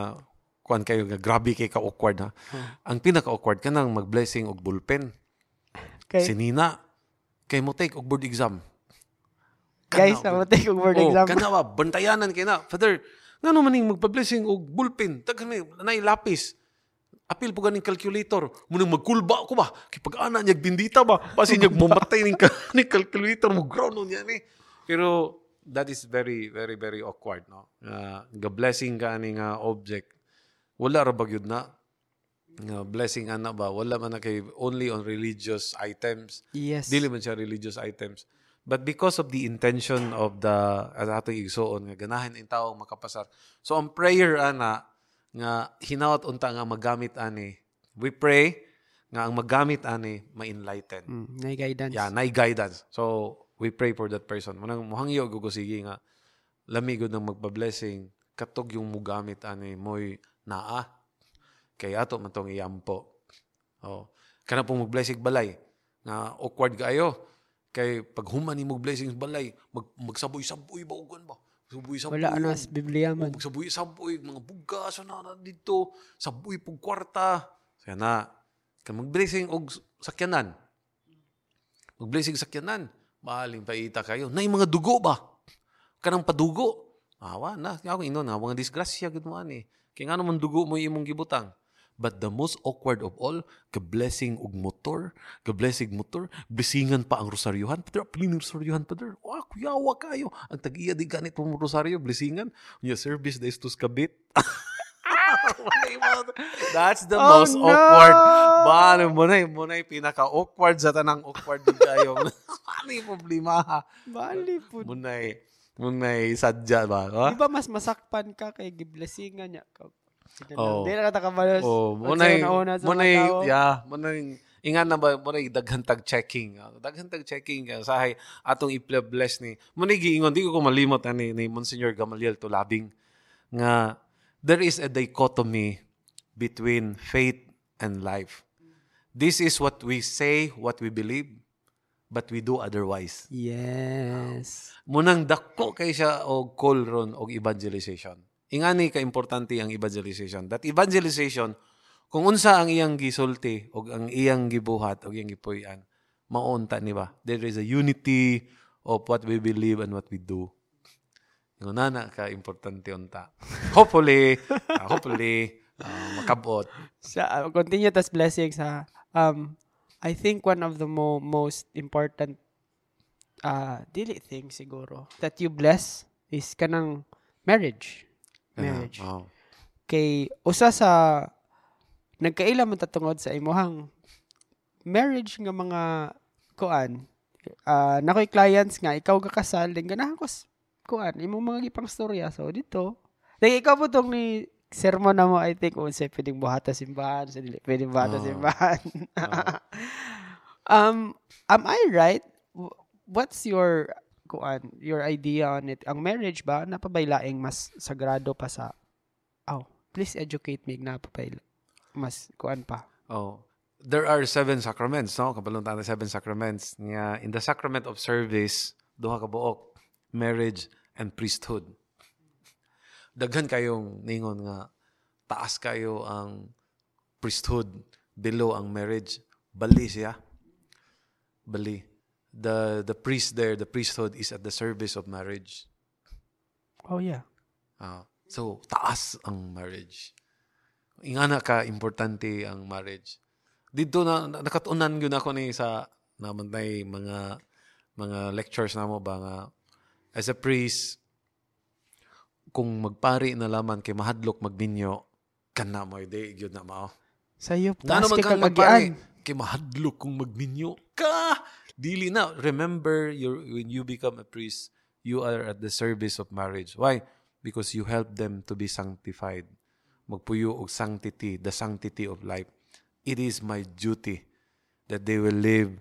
kuan kayo nga grabe kay ka awkward ha. Ang pinaka-awkward kanang mag-blessing og bullpen. Okay. Si Nina, kay mo take og board exam. Guys, Kana- ako take og word oh, exam. Kana ba, bantayanan kay na. Father, nga naman ning magpa-blessing og bullpen. Tagan may, nanay lapis. apil po ganing calculator. Munang magkulba ko ba? Kay pag ana niya bindita ba? Pasi niya mamatay ning, *laughs* ning calculator mo ground niya ni. Pero that is very very very awkward no. Uh, ga blessing ka ni nga object. Wala ra bagyud na. Nga blessing ana ba? Wala man na kay only on religious items. Yes. Dili man siya religious items. But because of the intention of the as ato igsuon nga ganahan in tawo makapasar. So ang prayer ana nga hinawat unta nga magamit ani. We pray nga ang magamit ani ma-enlighten. Mm, may guidance. Yeah, na guidance. So we pray for that person. Manang muhangyo gugusigi nga lami gud nang magpa-blessing katog yung mugamit ani moy naa. Kay ato man tong iyampo. Oh. Kana pong mag-blessing balay. Nga awkward kaayo kay pag human ni mo blessings balay mag magsaboy-saboy ba ugon ba? Saboy-saboy Wala ano sa Biblia man. magsaboy-saboy mga bugas na na dito. Saboy pug kwarta. Kaya na kan mag-blessing og sakyanan. Mag-blessing sakyanan. Mahaling paita kayo. Na mga dugo ba? Kanang padugo. Awa na. Ako inon nga mga disgrasya gud mo ani kay ngano man dugo mo imong gibutang But the most awkward of all, ka-blessing og motor, ka-blessing motor, blessingan pa ang rosaryohan. Padre, apilin rosaryohan, padre. Wah, kuyawa kayo. Ang tag-iya di ganit mo rosaryo, blessingan. Your service da istos kabit. That's the Oh, most no! awkward. Bale, mo na, mo na pinaka-awkward sa tanang awkward di kayo. *laughs* ano yung problema ha? Bali po. Mo mo na sadya ba? Ha? Di ba mas masakpan ka kay giblessingan niya? Oo. Di na katakabalos. Oh, mo Unsa na, yung nauna sa mo na, mga tao? yeah, mo na, ingan na ba, mo na daghan tag checking. ah. Daghan tag checking ka sahay atong i-bless ni. Mo na giingon di ko ko malimot ani ni Monsignor Gamaliel Tulabing nga there is a dichotomy between faith and life. This is what we say, what we believe, but we do otherwise. Yes. Munang dako kay siya og call ron og evangelization. Ingani ka importante ang evangelization. That evangelization kung unsa ang iyang gisulti og ang iyang gibuhat og iyang gipuy-an, maunta ni ba? There is a unity of what we believe and what we do. Ingon na na ka importante unta. *laughs* Hopefully, uh, hopefully uh, makabot. Sa uh, continue tas blessings ha. Um I think one of the mo- most important uh dili thing siguro that you bless is kanang marriage. Marriage. Oh. Kay usa sa nagkaila man tatungod sa imuhang marriage nga mga kuan ah nakoy clients nga ikaw kakasal din ganahan ko kuan imong mga gipang storya so dito like ikaw po tong ni sermon na mo I think unsa pwedeng buhata simbahan sa dili pwedeng buhata Oo. simbahan *laughs* um am I right what's your kuan your idea on it ang marriage ba napabailaing mas sagrado pa sa oh please educate me napabayla mas kuan pa Oh, there are seven sacraments, no? Kabalong tayo seven sacraments. Nga, in the sacrament of service, duha ka buok, marriage and priesthood. Daghan kayong ningon nga taas kayo ang priesthood below ang marriage. Bali siya. Bali. The the priest there, the priesthood is at the service of marriage. oh yeah Ah, so, taas ang marriage. Ingana ka importante ang marriage. Dito na na- nakatunan gyud ako ni sa naman tay mga mga lectures namo ba nga as a priest kung magpari na laman kay mahadlok magbinyo kana mo di gyud na mao. sayop Nga taas naman kay kagagian kay mahadlok kung magminyo ka! Dili na. Remember your when you become a priest you are at the service of marriage. Why? Because you help them to be sanctified. Magpuyo og sanctity the sanctity of life. It is my duty that they will live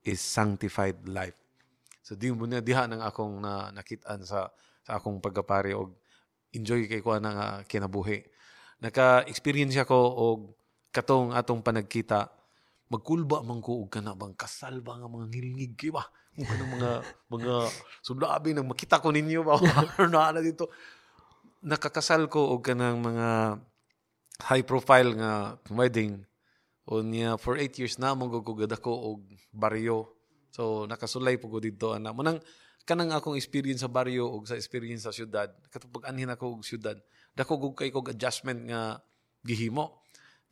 is sanctified life. So di mo na diha nang akong na nakitaan sa sa akong pagkapari og enjoy kay ko na nga kinabuhi. Naka-experience ako og katong atong panagkita magkulba man ko og kana bang kasal ba nga mga ngilngig kay ba? Kanang mga *laughs* mga sulabi nang makita ko ninyo ba? *laughs* Na na dito? Nakakasal ko og kanang mga high profile nga wedding. O niya for 8 years na mo gugugad ako og baryo. So nakasulay po ko dito ana. Manang kanang akong experience sa baryo og sa experience sa syudad katong anhin ako og syudad dako gug kay kog adjustment nga gihimo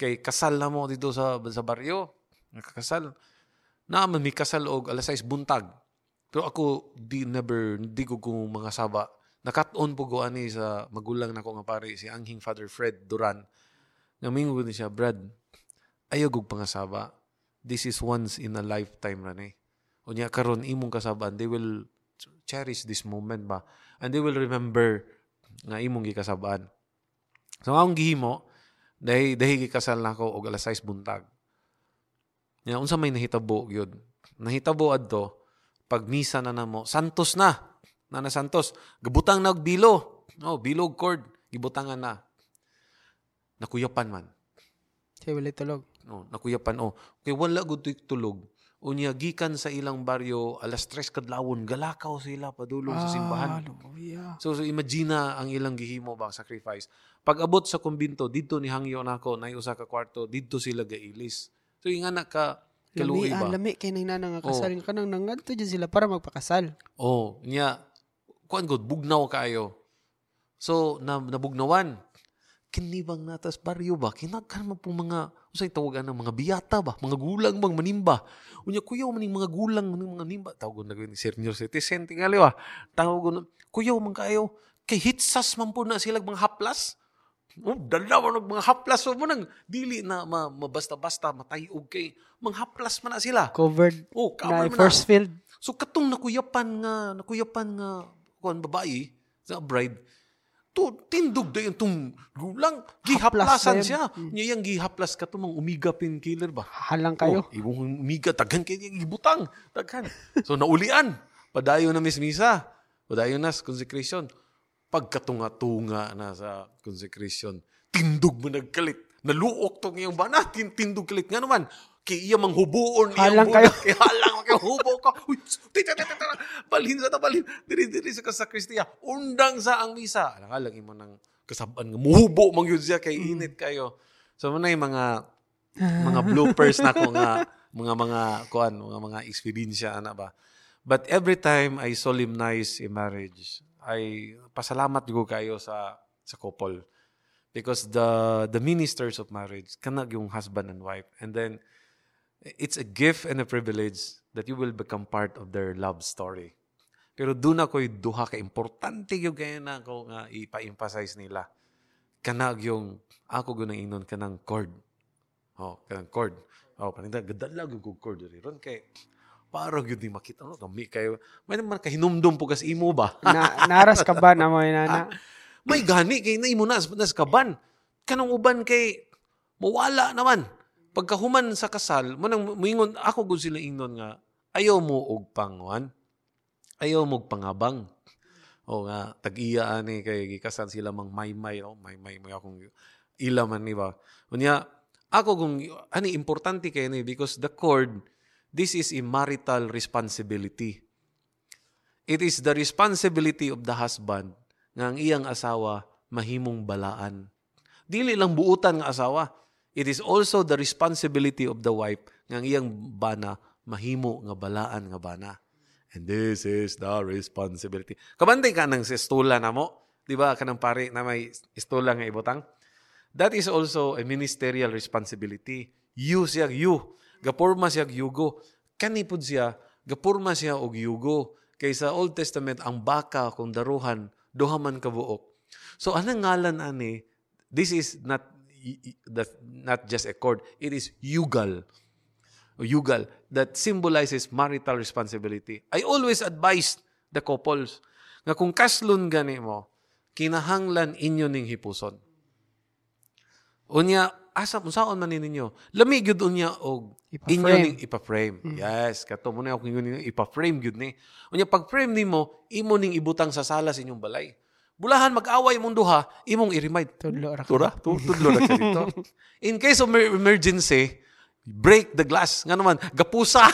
Kay kasal na mo dito sa sa baryo. Nakakasal. Naaman may kasal og alas 6 buntag. Pero ako di never di ko mga saba. Nakat-on po ko ani sa magulang na ko nga pare si Anghing Father Fred Duran. Ngamingo ni siya, Brad, ayaw gug pangasaba. This is once in a lifetime ra ni. Unya karon imong kasaban, they will cherish this moment ba and they will remember nga imong gikasabaan. So akong gihimo, dahil dahil gikasal na ako og alas 6 buntag. Nya unsa may nahitabo gyud. Nahitabo adto pag misa na namo, santos na. Nana Santos, gabutang na og bilo. Oh, bilog cord, gibutangan na. Nakuyapan man. Siya wala tulog. No, nakuyapan oh. Kay wala gud tulog. Unya gikan sa ilang baryo alas 3 kadlawon galakaw sila padulong sa simbahan. Hallelujah. So, so imagine na ang ilang gihimo ba sacrifice. Pag abot sa kumbinto didto ni hangyo nako nay usa ka kwarto didto sila gailis. So yung anak ka kaluoy ah, ba? lami kay nang nga kasal ka nang nangadto dyan sila para magpakasal. Oh, niya kuan gud bugnaw kaayo. So na nabugnawan. Kinibang natas baryo ba? Kinagkan man po mga, usay tawagan ng mga biyata ba? Mga gulang bang manimba? Unya, kuyaw maning mga gulang maning mga nimba. Tawag na ni senior citizen, tingali ba? Tawag na, kuyaw man kayo. Kay hitsas man po na sila mga haplas. Oh, dalawa ng mga haplas. Mo nang dili na ma, mabasta-basta, matayog kay. Mga haplas man na sila. Covered Oh, na cover man na. first field. So katong nakuyapan nga, nakuyapan nga kuan babae sa bride, to tindog da yung tung gulang gihaplasan siya. Niya yung gihaplas ka mga umiga painkiller ba? Halang kayo. Oh, ibong umiga daghan kay gibutang, daghan. So naulian, padayon na mismisa. Padayon na sa consecration. Pagkatunga-tunga na sa consecration, tindog mo nagkalit. Naluok to ngayong bana, tin- tindog kalit nga naman. Kay iya manghubuon Halang iyang kayo. budak. Kay halang kay hubo ka. Uy, tita, tita, tita, balhin sa tabalhin. Diri, diri sa kasakristiya. Undang sa ang misa. Alang alang mo ng kasaban nga muhubo mang yun siya kay init kayo. So mo na yung mga mga bloopers na ko nga *laughs* mga mga kuan mga mga experience ana ba. But every time I solemnize a marriage, I pasalamat ko kayo sa sa couple because the the ministers of marriage kanag yung husband and wife and then it's a gift and a privilege that you will become part of their love story. Pero doon ako'y duha ka importante yung kaya na ako nga ipa-emphasize nila. Kanag yung ako gunang inon kanang chord. Oh, kanang chord. Oh, paninda gadala gyud kog chord diri ron kay para gyud ni makita no kami kayo. May naman ka hinumdum po kas imo ba? na, naras ka ba na mo nana? *laughs* May gani kay na imo nas nas kaban. Kanang uban kay mawala naman. Pagkahuman sa kasal, mo nang moingon ako gud sila ingnon nga ayaw mo og panguan. Ayaw mo og pangabang. O nga tag-iya ani kay gikasal sila mang may-may no, may-may mo akong ila man ni ba. Unya ako kung ani importante kay ni because the cord this is a marital responsibility. It is the responsibility of the husband nga ang iyang asawa mahimong balaan. Dili lang buutan nga asawa. It is also the responsibility of the wife ang iyang bana mahimo nga balaan nga bana. And this is the responsibility. Kabantay ka ng estula na mo. Di ba? Kanang pare na may estula nga ibutang. That is also a ministerial responsibility. You siya, you. Gapurma siya yugo. Kanipod siya, gapurma siya og yugo. Kay sa Old Testament, ang baka kung daruhan, duha man kabuok. So, anong ngalan ani? This is not the, not just a cord. It is yugal. Yugal that symbolizes marital responsibility. I always advise the couples nga kung kaslon gani mo, kinahanglan inyo ning hipuson. Unya, asa unsaon man ninyo? Lami gyud unya og inyo ning ipa-frame. Yes, kato mo na ako inyo ning ipa-frame gyud ni. Unya pag frame nimo, imo ning ibutang sa sala sa inyong balay. Bulahan mag-away mong duha, imong i-remind. Tudlo ra ka. Tura, tu- tudlo na *laughs* ka dito. *laughs* In case of mer- emergency, break the glass. Nga naman, gapusa.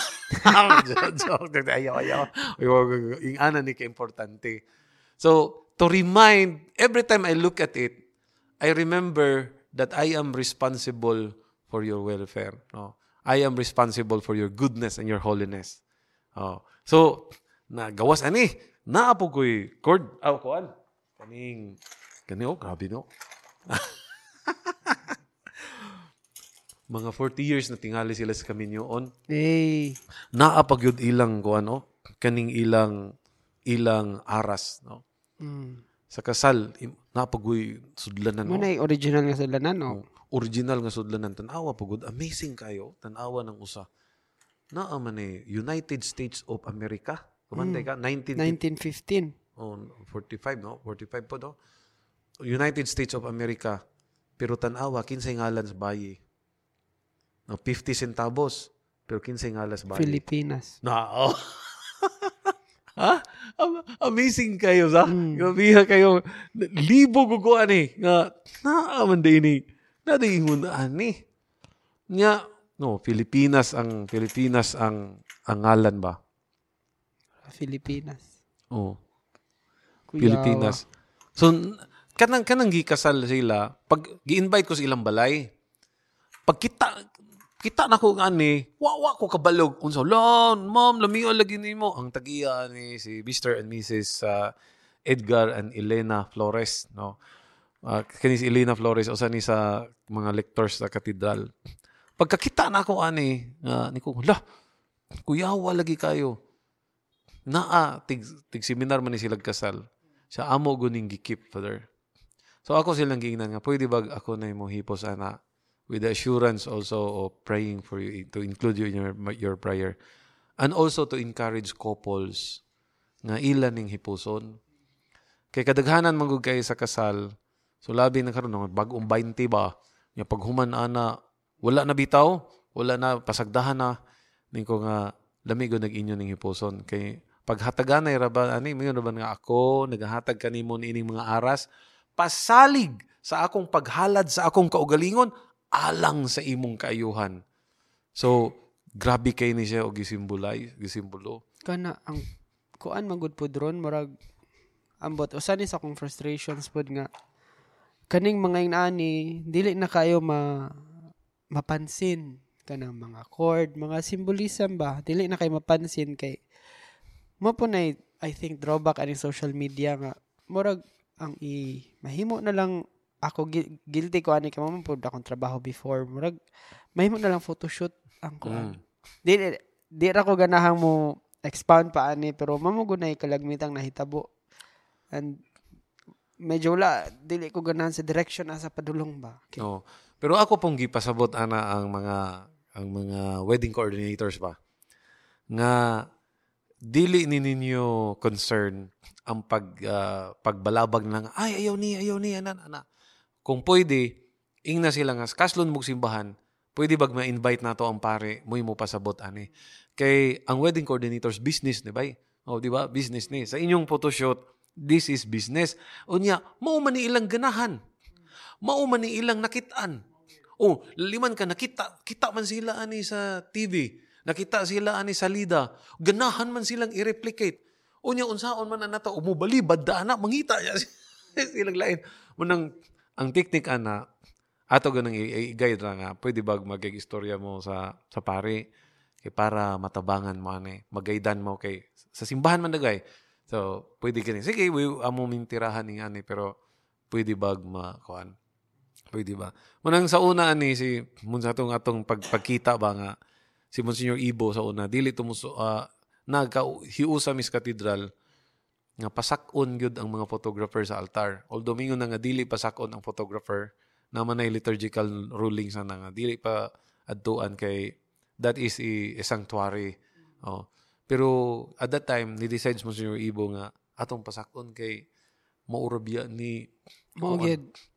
*laughs* Joke, ayaw, ayaw. Yung ana ni ka-importante. So, to remind, every time I look at it, I remember that I am responsible for your welfare. No? I am responsible for your goodness and your holiness. Oh. So, nagawas ani, naapo ko'y cord, aw, kuan. Kaning, kani, oh, grabe no. *laughs* mga 40 years na tingali sila sa kaminyoon. Eh, Naa pag yun ilang ko ano, kaning ilang ilang aras, no? mm. Sa kasal, napagoy sudlanan, no? Muna yung original nga sila na, no? Original nga sudlanan, tanawa pagod, amazing kayo, tanawa ng usa. Naa man eh, United States of America. Kumantay ka, 19, 1915. Oh, 45, no? 45 po, no? United States of America. Pero tanawa, kinsay ngalan sa bayi. No, 50 centavos. Pero kinsay ngalan sa bayi. Pilipinas. Na, oh. ha? *laughs* Am- Amazing kayo, sa? Mm. Grabe kayo. Libo guguan eh. Nga, naaman din ni. Nadaingon ani. Nga, no, Pilipinas ang, Pilipinas ang, ang ngalan ba? Pilipinas. Oh, Kuyawa. Pilipinas. So, kanang, kanang gikasal sila, pag gi-invite ko sa ilang balay, pag kita, kita na ko ani, wawa ko kabalog. Unsa, lan, ma'am, lamiyo lagi nimo Ang tagiya ni si Mr. and Mrs. uh, Edgar and Elena Flores, no? Uh, kani si Elena Flores, usa ni sa mga lectors sa katedral. Pagkakita na ako ani, nga ni ko, la, kuyawa lagi kayo. Naa, tig, tig seminar man ni sila kasal. Sa amo guning gikip, Father. So ako silang gingnan nga, pwede ba ako na mo hipos ana with the assurance also of praying for you, to include you in your, your prayer. And also to encourage couples nga ilan ning hipuson. Kay kadaghanan magug kay sa kasal, so labi na karon nga bag-ong 20 ba, nga paghuman ana, wala na bitaw, wala na pasagdahan na ning ko nga lamigo nag-inyo ning hipuson kay paghataganay ra ba ani mo ra ba nga ako nagahatag kanimo ining mga aras pasalig sa akong paghalad sa akong kaugalingon alang sa imong kaayuhan. So grabe kay ni siya og gisimbulay, gisimbolo. Kana, ang kuan magud po dron, marag, ambot, usa ni sa akong frustrations pod nga, kaning mga inani, dili na kayo ma, mapansin kanang mga chord, mga symbolism ba, dili na kayo mapansin kay, mo po na, I think, drawback ani social media nga, murag, ang i, mahimo na lang, ako, gui- guilty ko ani, kamo po akong trabaho before, murag, mahimo na lang photoshoot ang kuan. Mm. Di, di ra ko ganahang mo expound pa ani pero mamugo na kalagmitang nahitabo. And medyo wala dili ko ganahan sa direction asa padulong ba. Okay. Oo. Pero ako pong gipasabot ana ang mga ang mga wedding coordinators ba nga dili ni ninyo concern ang pag ah, pagbalabag lang ay ayaw ni ayaw ni ana ana kung pwede ing na sila nga kaslon mong simbahan pwede bag ma-invite nato ang pare mo mo pasabot ani. Kay ang wedding coordinators business ni bay oh di ba? Business ni. Sa inyong photoshoot this is business. Unya mao man ni ilang ganahan. Mao man ni ilang nakitaan. Oh, liman ka nakita, kita man sila ani sa TV. Nakita sila ani sa Lida. Ganahan man silang i-replicate. Unya unsaon man na nato umubali badda na mangita niya *laughs* silang lain. Munang ang teknik ana ato ganang i-guide ra nga pwede bag magig-istorya mo sa sa pare kay para matabangan mo ani magaydan mo kay sa simbahan man dagay so pwede kini sige we amo mintirahan ni ani pero pwede bag makuan Pwede ba? Munang sa una ni si mun sa atong atong pagpagkita ba nga si Monsignor Ibo sa una dili tumuso uh, nagkahiusa mis katedral nga pasakon gyud ang mga photographer sa altar. Although mingon nga dili pasakon ang photographer naman na liturgical rulings na nga dili pa adtuan kay that is a, a sanctuary. Oh. Pero at that time ni decides Monsignor Ibo nga atong pasakon kay maurabya ni Mo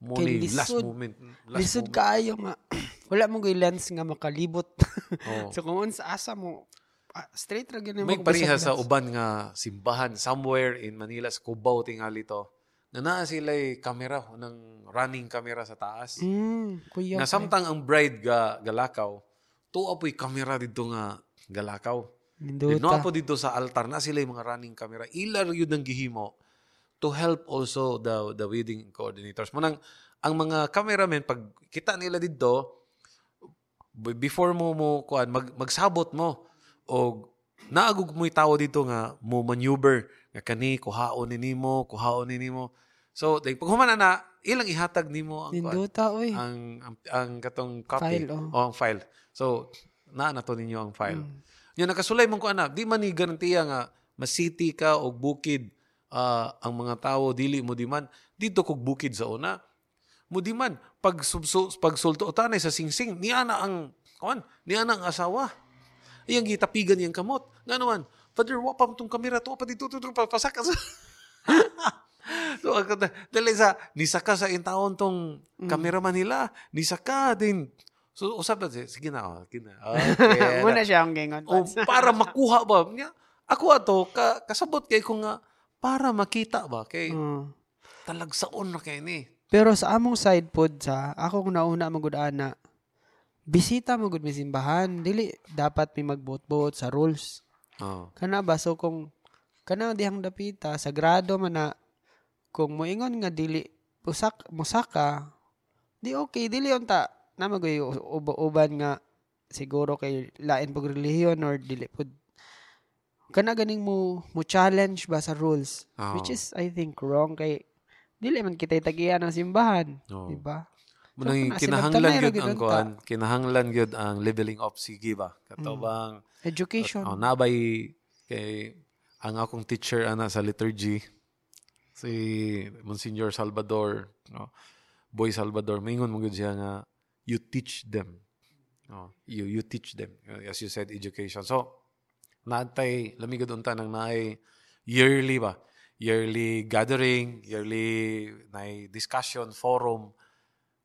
mo Kay last lisod. moment. Last Lisod moment. kaayo nga *clears throat* wala mo gyud lens nga makalibot. *laughs* Oo. so kung unsa asa mo ah, straight ra gyud May mo pareha sa uban nga simbahan somewhere in Manila, sa Cubao tingali to. Na naa sila kamera ng running camera sa taas. Mm, kuya. Na samtang ang bride ga galakaw, tuwa po'y kamera dito nga galakaw. Minduta. Dino po dito sa altar na sila yung mga running camera. Ilar yun ang gihimo to help also the the wedding coordinators. Manang ang mga cameramen pag kita nila dito before mo mo kuan mag, magsabot mo o naagog mo'y tao dito nga mo maneuver nga kani kuhaon ni nimo kuhaon ni nimo So, dahil pag humana na, ilang ihatag nimo ang kuan? Ninduta, uy. ang, ang, ang katong copy. File, oh. O, ang file. So, naa na to ninyo ang file. Mm. Yung nakasulay mong ko anak, di man ni garantiya nga masiti ka o bukid ah, ang mga tao dili mo di man dito kog bukid sa una. Mo di man pag subso pag sulto tanay sa singsing niya na ang kuan, niya na ang asawa. Iyang gitapigan niyang kamot. Nga naman, Father, wa pa tong kamera to, pa dito, dito, pasaka sa... *laughs* so, ako dali sa, nisaka sa intawon tong cameraman nila, nisaka din. So, usap na siya, sige na, oh, sige na. *laughs* Okay. Muna siya ang gingon. o, para makuha ba? Niya, ako ato, ka, kasabot kay ko nga, para makita ba? Kay, Mm. talagsaon na kay ni. Pero sa among side pod sa ako kung nauna magud ana bisita mo gud simbahan dili dapat mi magbot-bot sa rules Oh. kana ba so kung kana dihang dapita sagrado man na kung moingon nga dili usak musaka di okay dili unta na magoy uban nga siguro kay lain pag relihiyon or dili pod kana ganing mo mo challenge ba sa rules Oo. which is I think wrong kay dili man kita tagiya ng simbahan Oo. di ba Munang So, kinahanglan sinabtan na gyud ang kuan, kinahanglan gyud ang leveling up sige ba. Mm. Katobang education oh, nabay kay ang akong teacher ana sa liturgy si Monsignor Salvador, no. Boy Salvador, maingon mo gyud siya nga you teach them. No, you you teach them. As you said education. So naantay lamigod unta nang naay yearly ba? Yearly gathering yearly na discussion forum.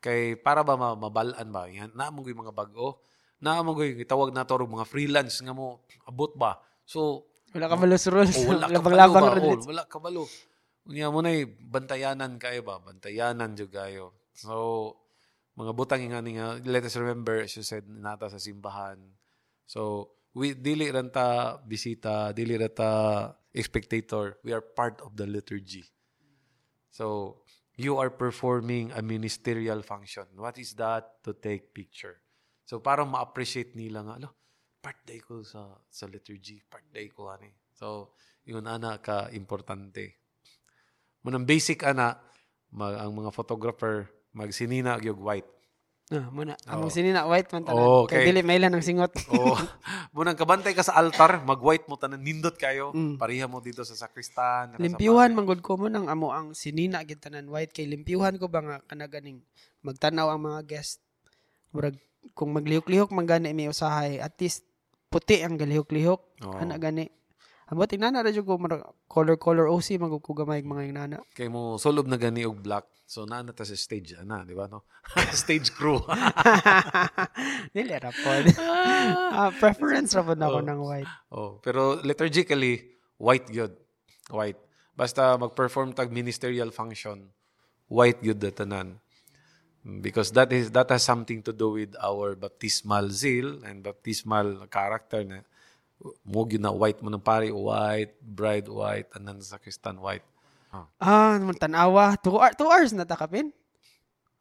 Kay para ba ma- mabalaan ba? Yan na mo mga bag-o. Na mo gitawag na to mga freelance nga mo abot ba? So wala ka malos rules. o wala *laughs* ka ba? rules. wala ka balo unya mo nay bantayanan kayo ba? Bantayanan jud kayo. So mga butang nga ni nga let us remember you said nata sa simbahan. So we dili ran ta bisita dili ra ta spectator. We are part of the liturgy. So you are performing a ministerial function. What is that to take picture? So para ma-appreciate nila nga alo part day ko sa sa liturgy part day ko ani. So yun ana ka importante munang basic ana mag, ang mga photographer magsinina gyud white ah muna. Among sinina white man tanan. Oh, kay okay. dili mailan ang singot. *laughs* O munang kabantay ka sa altar mag white mo tanan nindot kayo. Mm. pareha mo dito sa sakristan limpyuhan man gud ko mo nang amo ang sinina tanan white. Kay limpyuhan ko ba nga kana ganing magtanaw ang mga guest. Murag kung maglihok-lihok man gani may usahay at least puti ang galihok-lihok. Oo. ana gani Amo tinana ra jud ko color color OC magug ko gamay mga yung nana. kay mo sulob na gani og black so naa na ta sa stage ana di ba no *laughs* stage crew *laughs* Dili ra pod. *laughs* Ah, preference ra pod ako ng white. Oh, pero liturgically white gyud. White. Basta mag-perform tag ministerial function, white gyud tanan. Because that is that has something to do with our baptismal zeal and baptismal character na mo gyud na white mo ng pari white, bride white, anan sa Kristan white. Ah, naman tanawa. Two, hour, two hours na takapin.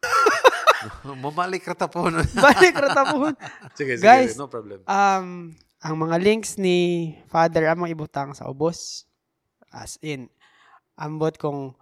*laughs* Mamalik ra ta po. no? *laughs* Balik ra tapon. sige, sige, Guys, no problem. Um, ang mga links ni Father among ibutang sa ubos. As in, ambot kung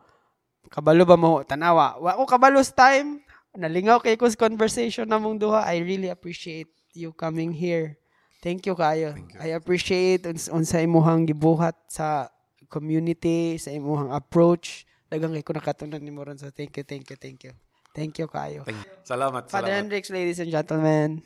kabalo ba mo tanawa. Wa ko kabalo sa time. Nalingaw kay ko sa conversation namong duha. I really appreciate you coming here. Thank you kayo. Thank you. I appreciate uns unsa imuhang gibuhat sa community, sa imuhang approach. Dagang kay ko nakatunan ni Moron. So thank you, thank you, thank you. Thank you kayo. Thank- Salamat, Father salamat. Hendricks, ladies and gentlemen.